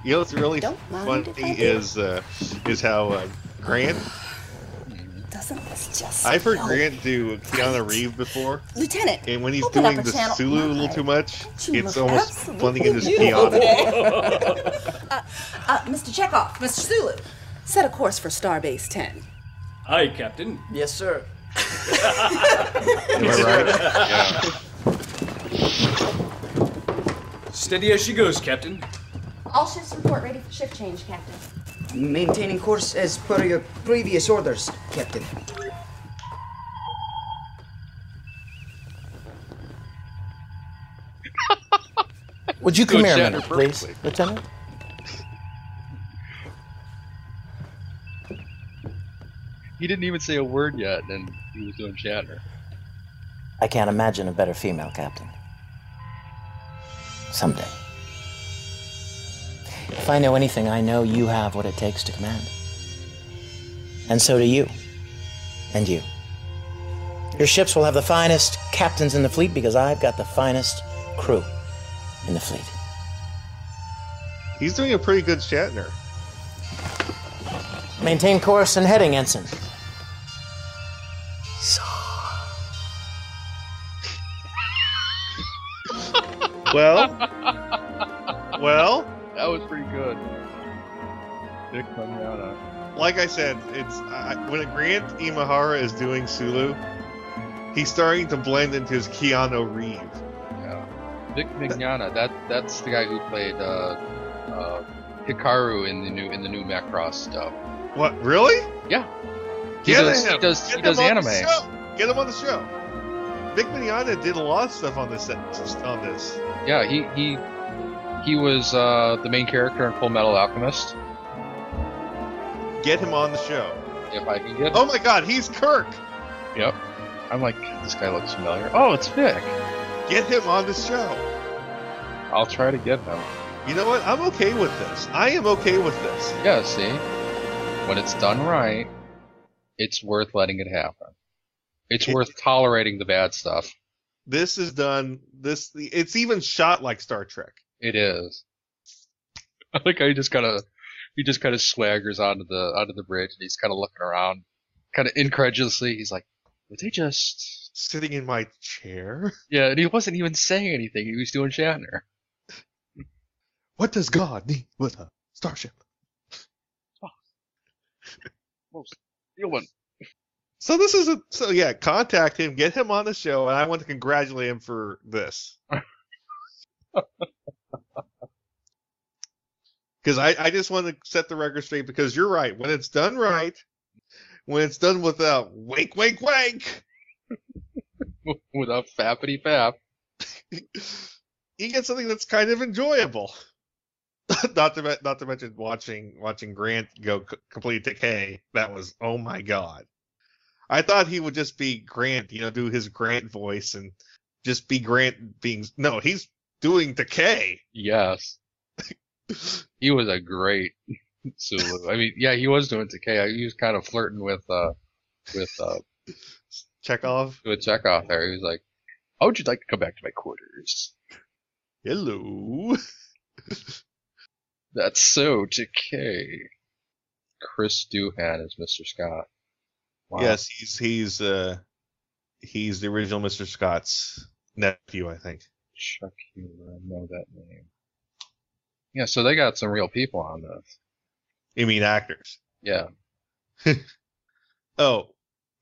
Speaker 2: You know what's really
Speaker 9: Don't mind if I
Speaker 2: funny is uh, is how uh, Grant.
Speaker 9: Doesn't this just.
Speaker 2: I've heard
Speaker 9: feel-
Speaker 2: Grant do Keanu Reeves before,
Speaker 9: Lieutenant.
Speaker 2: and when he's doing the
Speaker 9: channel.
Speaker 2: Sulu a little too much, it's
Speaker 9: look
Speaker 2: almost
Speaker 9: absolutely
Speaker 2: blending into
Speaker 9: beautiful
Speaker 2: Keanu.
Speaker 9: Uh, Mr. Chekhov, Mr. Sulu, set a course for Starbase 10.
Speaker 10: Aye, Captain.
Speaker 11: Yes, sir.
Speaker 1: Am I right? yeah.
Speaker 10: Steady as she goes, Captain.
Speaker 9: All shifts report ready for shift change, Captain.
Speaker 11: Maintaining course as per your previous orders, Captain. Would you come
Speaker 1: Good
Speaker 11: here a
Speaker 1: Shatner
Speaker 11: minute, please,
Speaker 1: perfectly.
Speaker 11: Lieutenant?
Speaker 1: He didn't even say a word yet, and he was doing Shatner.
Speaker 11: I can't imagine a better female captain. Someday. If I know anything, I know you have what it takes to command. And so do you. And you. Your ships will have the finest captains in the fleet because I've got the finest crew in the fleet.
Speaker 2: He's doing a pretty good Shatner.
Speaker 11: Maintain course and heading, Ensign.
Speaker 2: Well, well,
Speaker 1: That was pretty good. Vic Mignogna.
Speaker 2: like I said, it's I, when Grant Imahara is doing Sulu, he's starting to blend into his Keanu Reeves.
Speaker 1: Yeah. Vic Mignogna. That that's the guy who played uh, uh, Hikaru in the new in the new Macross stuff.
Speaker 2: What? Really?
Speaker 1: Yeah. He
Speaker 2: Get
Speaker 1: does,
Speaker 2: him.
Speaker 1: he does,
Speaker 2: Get
Speaker 1: he does
Speaker 2: him on
Speaker 1: anime.
Speaker 2: the show. Get him on the show. Vic Mignogna did a lot of stuff on this on this.
Speaker 1: Yeah, he he he was uh, the main character in Full Metal Alchemist.
Speaker 2: Get him on the show.
Speaker 1: If I can get
Speaker 2: Oh my God, he's Kirk.
Speaker 1: Yep. I'm like, this guy looks familiar. Oh, it's Vic.
Speaker 2: Get him on the show.
Speaker 1: I'll try to get him.
Speaker 2: You know what? I'm okay with this. I am okay with this.
Speaker 1: Yeah, see? When it's done right, it's worth letting it happen. It's
Speaker 2: It-
Speaker 1: worth tolerating the bad stuff.
Speaker 2: This is done. This it's even shot like Star Trek.
Speaker 1: It is. I like how he just kind of he just kind of swaggers onto the onto the bridge and he's kind of looking around, kind of incredulously. He's like, "Did they just?"
Speaker 2: Sitting in my chair.
Speaker 1: Yeah, and he wasn't even saying anything. He was doing Shatner.
Speaker 2: What does God need with a starship? Oh.
Speaker 1: Real one.
Speaker 2: So this is a so yeah. Contact him, get him on the show, and I want to congratulate him for this. Because I, I just want to set the record straight. Because you're right. When it's done right, when it's done without wake, wake, wake,
Speaker 1: Without fappity fap.
Speaker 2: you get something that's kind of enjoyable. not to not to mention watching watching Grant go c- complete Takei. That was oh my god. I thought he would just be Grant, you know, do his Grant voice and just be Grant being no, he's doing Takei.
Speaker 1: Yes. he was a great Sulu. I mean, yeah, he was doing Takei. He was kind of flirting with uh with uh
Speaker 2: Chekhov.
Speaker 1: with Chekhov there. He was like, "How would you like to come back to my quarters?"
Speaker 2: Hello.
Speaker 1: That's so Takei. Chris Doohan is Mr. Scott. Wow.
Speaker 2: Yes, he's he's uh he's the original Mr. Scott's nephew, I think.
Speaker 1: Chuck Huber, I know that name. Yeah, so they got some real people on this.
Speaker 2: You mean actors?
Speaker 1: Yeah.
Speaker 2: Oh,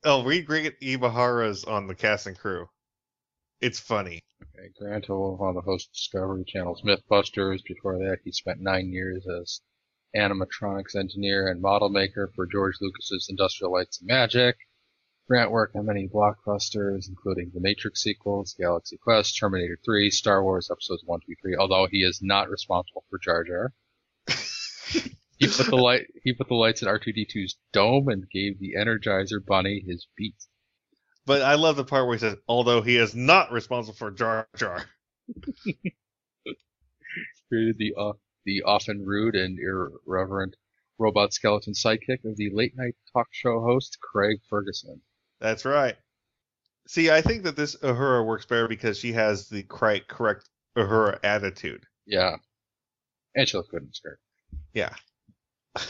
Speaker 2: Oh, read Grant Imahara's on the cast and crew. It's funny.
Speaker 1: Okay, Grant was on the host of Discovery Channel's MythBusters. Before that, he spent nine years as animatronics engineer and model maker for George Lucas's Industrial Lights and Magic. Grant worked on many blockbusters, including the Matrix sequels, Galaxy Quest, Terminator 3, Star Wars Episodes 1, 2, 3, although he is not responsible for Jar Jar. he put the light he put the lights in R2D2's dome and gave the Energizer Bunny his beat.
Speaker 2: But I love the part where he says, although he is not responsible for Jar Jar.
Speaker 1: Created the uh, the often rude and irreverent robot skeleton sidekick of the late night talk show host Craig Ferguson.
Speaker 2: That's right. See, I think that this Uhura works better because she has the correct, correct Uhura attitude.
Speaker 1: Yeah. And she looks good in the skirt.
Speaker 2: Yeah.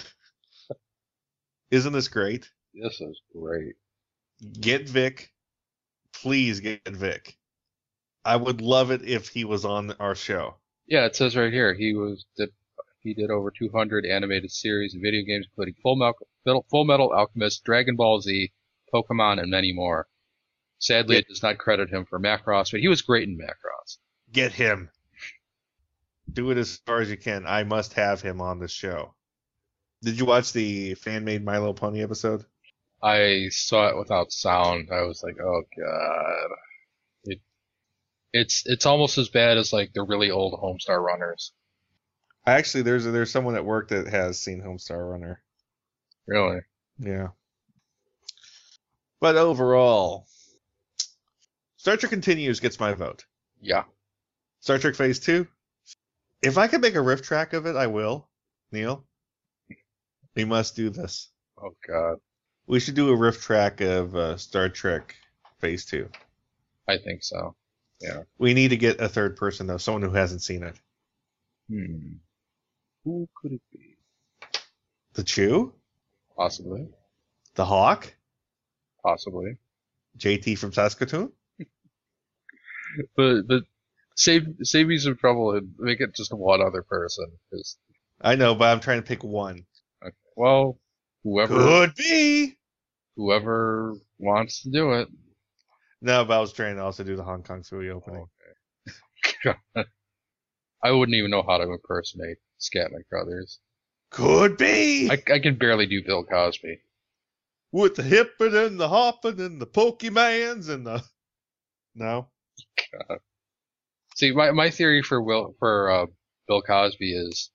Speaker 2: Isn't this great?
Speaker 1: This is great.
Speaker 2: Get Vic. Please get Vic. I would love it if he was on our show.
Speaker 1: Yeah, it says right here he was did he did over 200 animated series and video games, including Full Metal, Full Metal Alchemist, Dragon Ball Z, Pokemon, and many more. Sadly, it does not credit him for Macross, but he was great in Macross.
Speaker 2: Get him. Do it as far as you can. I must have him on the show. Did you watch the fan made My Little Pony episode?
Speaker 1: I saw it without sound. I was like, oh god. It, it's it's almost as bad as like the really old Homestar Runners.
Speaker 2: Actually, there's there's someone at work that has seen Homestar Runner.
Speaker 1: Really?
Speaker 2: Yeah. But overall, Star Trek Continues gets my vote.
Speaker 1: Yeah.
Speaker 2: Star Trek Phase 2? If I could make a riff track of it, I will. Neil? We must do this.
Speaker 1: Oh, God.
Speaker 2: We should do a riff track of uh, Star Trek Phase 2.
Speaker 1: I think so. Yeah.
Speaker 2: We need to get a third person, though, someone who hasn't seen it.
Speaker 1: Hmm. Who could it be?
Speaker 2: The Chew?
Speaker 1: Possibly.
Speaker 2: The Hawk?
Speaker 1: Possibly.
Speaker 2: JT from Saskatoon?
Speaker 1: but but save save me some trouble and make it just one other person. 'cause-
Speaker 2: I know, but I'm trying to pick one.
Speaker 1: okay, well, whoever
Speaker 2: Could be.
Speaker 1: whoever wants to do it.
Speaker 2: No, but I was trying to also do the Hong Kong Phooey opening. Okay.
Speaker 1: I wouldn't even know how to impersonate Scatman Crothers.
Speaker 2: Could be.
Speaker 1: I, I can barely do Bill Cosby.
Speaker 2: With the hippin' and the hopping and the Pokemans and the. No?
Speaker 1: God. See, my my theory for Will for uh, Bill Cosby is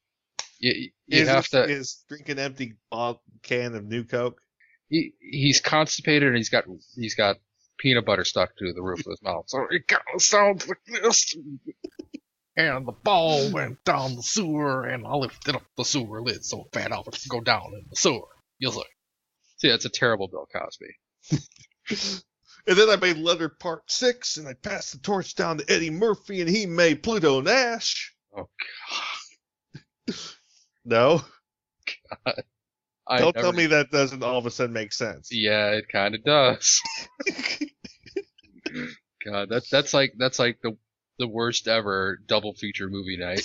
Speaker 1: you, you
Speaker 2: is,
Speaker 1: have to.
Speaker 2: is drink an empty bottle- can of New Coke.
Speaker 1: He, he's constipated and he's got he's got peanut butter stuck to the roof of his mouth. So it kind of sounds like this. And the ball went down the sewer, and I lifted up the sewer lid so fat I would go down in the sewer. You'll see. See, that's a terrible Bill Cosby.
Speaker 2: And then I made Leonard Part 6, and I passed the torch down to Eddie Murphy, and he made Pluto Nash.
Speaker 1: Oh God.
Speaker 2: No?
Speaker 1: God. I
Speaker 2: Don't
Speaker 1: never-
Speaker 2: tell me that doesn't all of a sudden make sense.
Speaker 1: Yeah, it kind of does. God, that's that's like that's like the the worst ever double feature movie night.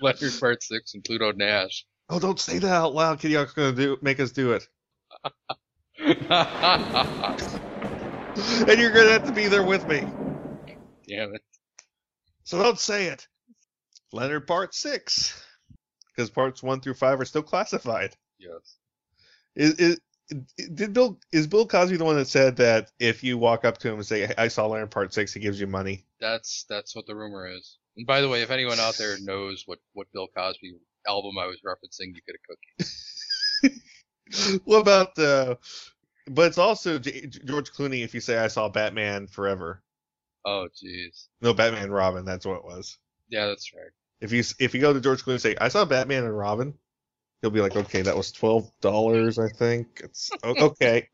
Speaker 1: Leonard Part Six and Pluto Nash.
Speaker 2: Oh, don't say that out loud, Kitty Hawk's gonna do make us do it. And you're gonna have to be there with me.
Speaker 1: Damn it.
Speaker 2: So don't say it. Leonard Part 6. Because parts 1 through 5 are still classified.
Speaker 1: Yes.
Speaker 2: Is, is, did Bill is Bill Cosby the one that said that if you walk up to him and say, "I saw Leonard Part 6," he gives you money?
Speaker 1: That's that's what the rumor is. And by the way, if anyone out there knows what what Bill Cosby album I was referencing, you get a cookie.
Speaker 2: what about uh but it's also J- George Clooney if you say I saw Batman Forever.
Speaker 1: Oh, jeez.
Speaker 2: No, Batman and Robin, that's what it was.
Speaker 1: Yeah, that's right.
Speaker 2: If you if you go to George Clooney and say I saw Batman and Robin, he'll be like, "Okay, that was $12, I think." It's okay.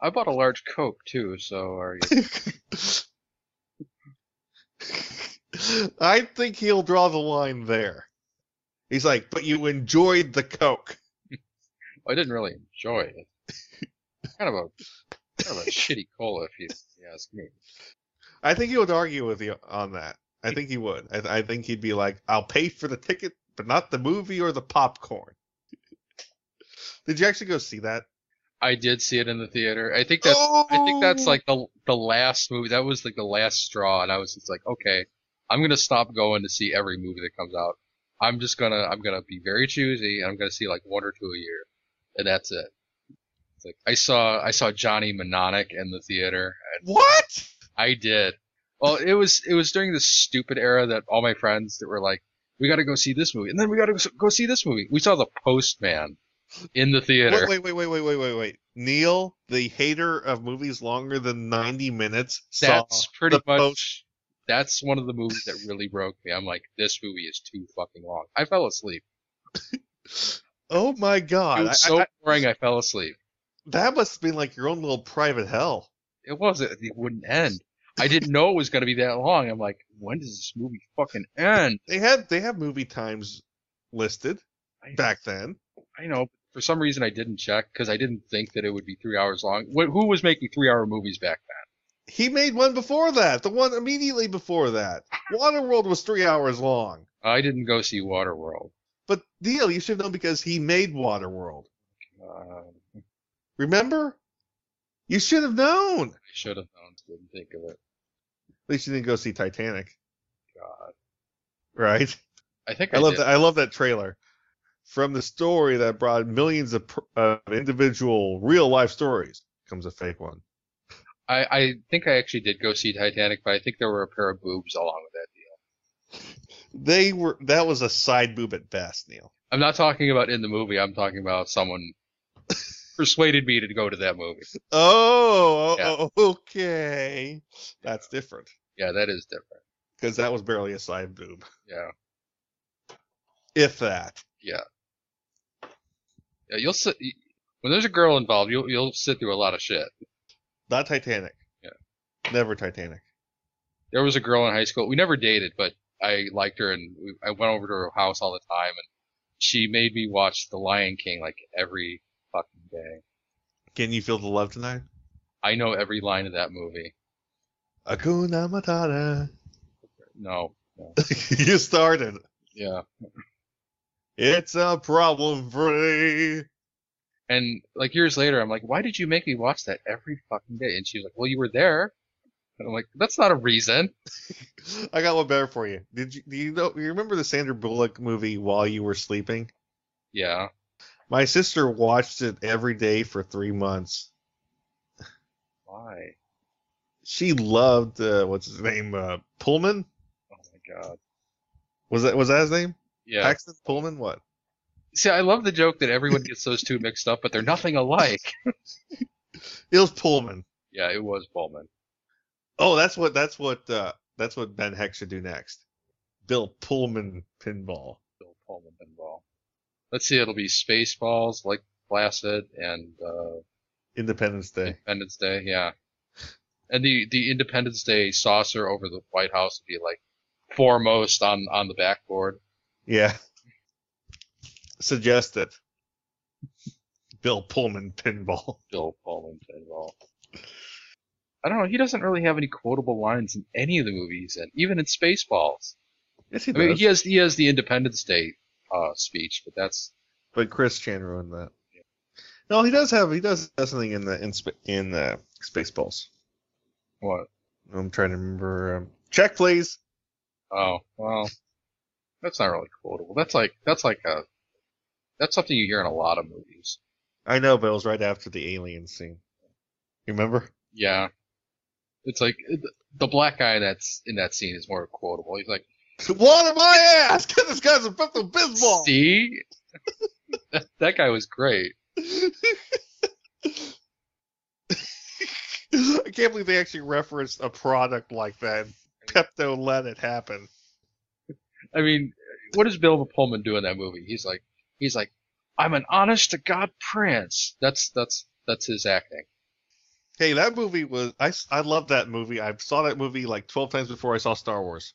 Speaker 1: I bought a large Coke too, so are you?
Speaker 2: I think he'll draw the line there. He's like, "But you enjoyed the Coke."
Speaker 1: I didn't really enjoy it. kind of a kind of a shitty cola, if you, if you ask me.
Speaker 2: I think he would argue with you on that. I think he would. I, th- I think he'd be like, "I'll pay for the ticket, but not the movie or the popcorn." Did you actually go see that?
Speaker 1: I did see it in the theater. I think that's I think that's oh! like the the last movie. That was like the last straw, and I was just like, okay, I'm gonna stop going to see every movie that comes out. I'm just gonna I'm gonna be very choosy, and I'm gonna see like one or two a year, and that's it. It's like I saw I saw Johnny Mnemonic in the theater.
Speaker 2: What?
Speaker 1: I did. Well, it was it was during this stupid era that all my friends that were like, we got to go see this movie, and then we got to go see this movie. We saw The Postman in the theater.
Speaker 2: Wait, wait, wait, wait, wait, wait, wait. Neil, the hater of movies longer than 90 minutes, saw The Postman.
Speaker 1: That's pretty much.
Speaker 2: post-
Speaker 1: That's one of the movies that really broke me. I'm like, this movie is too fucking long. I fell asleep.
Speaker 2: Oh my god.
Speaker 1: It
Speaker 2: I-
Speaker 1: was so
Speaker 2: I- I-
Speaker 1: boring. I fell asleep.
Speaker 2: that must have been like your own little private hell.
Speaker 1: It wasn't. It wouldn't end. I didn't know it was going to be that long. I'm like, when does this movie fucking end?
Speaker 2: They had they have movie times listed back then.
Speaker 1: I know. For some reason, I didn't check because I didn't think that it would be three hours long. Wh- who was making three-hour movies back then?
Speaker 2: He made one before that. The one immediately before that. Waterworld was three hours long.
Speaker 1: I didn't go see Waterworld.
Speaker 2: But Neil, you should know because he made Waterworld.
Speaker 1: Uh,
Speaker 2: Remember? You should have known.
Speaker 1: I should have known. Didn't think of it.
Speaker 2: At least you didn't go see Titanic,
Speaker 1: God.
Speaker 2: right?
Speaker 1: I think
Speaker 2: I
Speaker 1: I,
Speaker 2: love that. I love that trailer. From the story that brought millions of, pr- of individual real life stories comes a fake one.
Speaker 1: I, I think I actually did go see Titanic, but I think there were a pair of boobs along with that deal.
Speaker 2: They were that was a side boob at best, Neil.
Speaker 1: I'm not talking about in the movie. I'm talking about someone persuaded me to go to that movie.
Speaker 2: Oh,
Speaker 1: Yeah.
Speaker 2: okay. That's different
Speaker 1: Yeah, that is different.
Speaker 2: because that was barely a side boob,
Speaker 1: Yeah,
Speaker 2: if that.
Speaker 1: yeah, yeah. You'll sit when there's a girl involved. You'll you'll sit through a lot of shit.
Speaker 2: Not Titanic.
Speaker 1: Yeah.
Speaker 2: Never Titanic.
Speaker 1: There was a girl in high school. We never dated, but I liked her, and we, I went over to her house all the time, and she made me watch The Lion King like every fucking day.
Speaker 2: Can you feel the love tonight?
Speaker 1: I know every line of that movie.
Speaker 2: Hakuna Matata.
Speaker 1: No, no.
Speaker 2: you started.
Speaker 1: yeah.
Speaker 2: It's a problem free.
Speaker 1: And like years later, I'm like, why did you make me watch that every fucking day? And she's like, well, you were there. And I'm like, that's not a reason.
Speaker 2: I got one better for you. Did you do you know you remember the Sandra Bullock movie While You Were Sleeping?
Speaker 1: Yeah.
Speaker 2: My sister watched it every day for three months.
Speaker 1: Why?
Speaker 2: She loved uh, what's his name? Uh, Pullman?
Speaker 1: Oh my god.
Speaker 2: Was that was that his name?
Speaker 1: Yeah.
Speaker 2: Paxton Pullman? What?
Speaker 1: See, I love the joke that everyone gets those two mixed up, but they're nothing alike.
Speaker 2: It was Pullman.
Speaker 1: yeah, it was Pullman.
Speaker 2: Oh, that's what that's what uh, that's what Ben Heck should do next. Bill Pullman pinball.
Speaker 1: Bill Pullman pinball. Let's see, it'll be Spaceballs, Lake Placid, and uh,
Speaker 2: Independence Day.
Speaker 1: Independence Day. Yeah. And the the Independence Day saucer over the White House would be like foremost on on the backboard.
Speaker 2: Yeah. Suggest it. Bill Pullman pinball.
Speaker 1: Bill Pullman pinball. I don't know. He doesn't really have any quotable lines in any of the movies, and even in Spaceballs.
Speaker 2: Yes, he
Speaker 1: I mean, he has he has the Independence Day uh, speech, but that's
Speaker 2: But Chris Chan ruined that. No, he does have he does have something in the in in uh, Spaceballs.
Speaker 1: what?
Speaker 2: I'm trying to remember. Um, check, please.
Speaker 1: Oh well, that's not really quotable. That's like that's like a that's something you hear in a lot of movies.
Speaker 2: I know, but it was right after the alien scene. You remember?
Speaker 1: Yeah, it's like the black guy that's in that scene is more quotable. He's like,
Speaker 2: Water my ass! Get this guy's a Pepto Bismol.
Speaker 1: "See, that, that guy was great."
Speaker 2: I can't believe they actually referenced a product like that. Pepto let it happen.
Speaker 1: I mean, what does Bill Pullman do in that movie? He's like, he's like, I'm an honest to God prince. That's that's that's his acting.
Speaker 2: Hey, that movie was I. I love that movie. I saw that movie like 12 times before I saw Star Wars.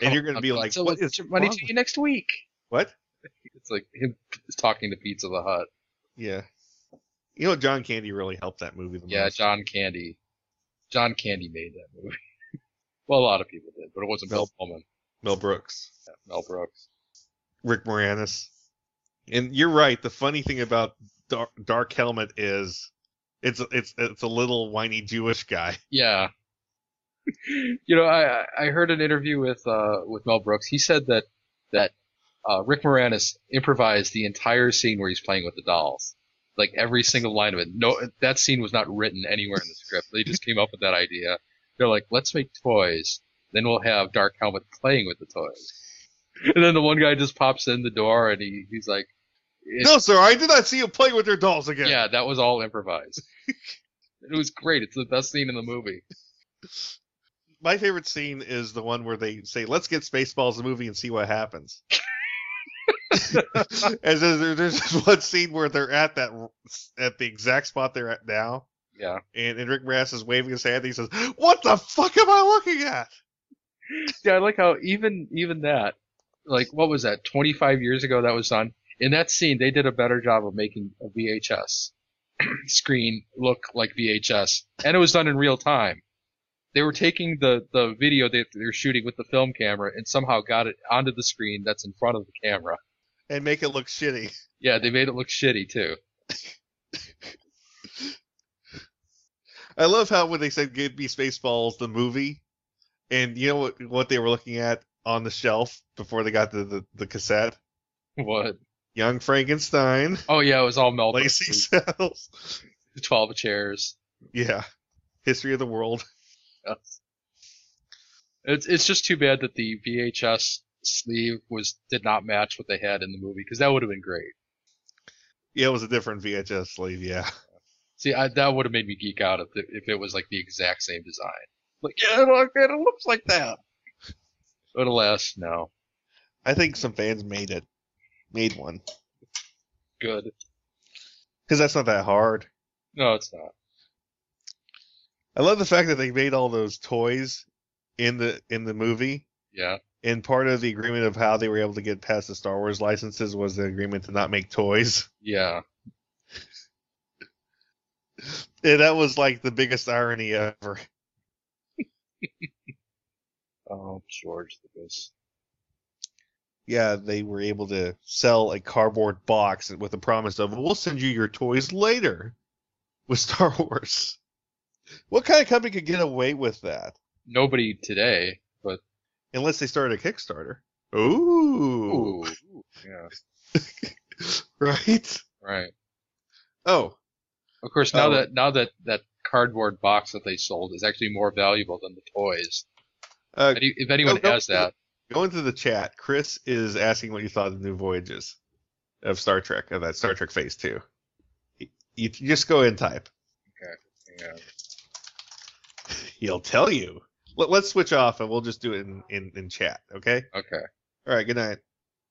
Speaker 2: And you're gonna be like,
Speaker 1: so
Speaker 2: what
Speaker 1: let's money to you next week?
Speaker 2: What?
Speaker 1: It's like him talking to Pizza the Hut.
Speaker 2: Yeah. You know, John Candy really helped that movie the
Speaker 1: Yeah,
Speaker 2: most.
Speaker 1: John Candy. John Candy made that movie. well, a lot of people did, but it wasn't Bill
Speaker 2: Mel-
Speaker 1: Pullman.
Speaker 2: Mel Brooks,
Speaker 1: Yeah, Mel Brooks.
Speaker 2: Rick Moranis. And you're right. The funny thing about Dark, Dark Helmet is it's it's it's a little whiny Jewish guy.
Speaker 1: Yeah. you know, I I heard an interview with uh with Mel Brooks. He said that that uh, Rick Moranis improvised the entire scene where he's playing with the dolls, like every single line of it. No, that scene was not written anywhere in the script. They just came up with that idea. They're like, let's make toys, then we'll have Dark Helmet playing with the toys. And then the one guy just pops in the door and he he's like,
Speaker 2: No, sir, I did not see you playing with your dolls again.
Speaker 1: yeah, that was all improvised. it was great. It's the best scene in the movie.
Speaker 2: My favorite scene is the one where they say, "Let's get Spaceballs the movie and see what happens." As there's, there's this one scene where they're at that at the exact spot they're at now,
Speaker 1: Yeah.
Speaker 2: and, and Rick Moranis is waving his hand. And he says, "What the fuck am I looking at?"
Speaker 1: Yeah, I like how even even that, like what was that? Twenty five years ago that was done. In that scene, they did a better job of making a VHS screen look like VHS, and it was done in real time. They were taking the the video that they're shooting with the film camera and somehow got it onto the screen that's in front of the camera.
Speaker 2: And make it look shitty.
Speaker 1: Yeah, they made it look shitty too.
Speaker 2: I love how when they said "Give me Spaceballs" the movie, and you know what what they were looking at on the shelf before they got the the, the cassette.
Speaker 1: What?
Speaker 2: Young Frankenstein,
Speaker 1: Oh yeah, it was all melted.
Speaker 2: Lacey Cells.
Speaker 1: Twelve chairs.
Speaker 2: Yeah, History of the World.
Speaker 1: Yes. It's it's just too bad that the VHS sleeve was did not match what they had in the movie because that would have been great.
Speaker 2: Yeah, it was a different VHS sleeve. Yeah,
Speaker 1: See, I, that would have made me geek out if it, if it was like the exact same design. Like, yeah, look, it looks like that. But alas, no.
Speaker 2: I think some fans made it, made one
Speaker 1: Good.
Speaker 2: because that's not that hard.
Speaker 1: No, it's not.
Speaker 2: I love the fact that they made all those toys in the in the movie.
Speaker 1: Yeah.
Speaker 2: And part of the agreement of how they were able to get past the Star Wars licenses was the agreement to not make toys.
Speaker 1: Yeah.
Speaker 2: And that was like the biggest irony ever.
Speaker 1: Oh, George Lucas.
Speaker 2: Yeah, they were able to sell a cardboard box with the promise of, we'll send you your toys later with Star Wars. What kind of company could get away with that?
Speaker 1: Nobody today, but
Speaker 2: Unless they started a Kickstarter. Ooh.
Speaker 1: ooh, yeah,
Speaker 2: Right?
Speaker 1: right.
Speaker 2: Oh,
Speaker 1: Of course, now
Speaker 2: Oh.
Speaker 1: that now that that cardboard box that they sold is actually more valuable than the toys.
Speaker 2: uh,
Speaker 1: If anyone
Speaker 2: go
Speaker 1: has
Speaker 2: to
Speaker 1: that,
Speaker 2: Go through the chat. Chris is asking what you thought of the new voyages of Star Trek, of that Star Trek Phase 2. You, you just go and type. Okay.
Speaker 1: Yeah.
Speaker 2: He'll tell you. Let, let's switch off and we'll just do it in, in, in chat, okay?
Speaker 1: Okay.
Speaker 2: All right, good night.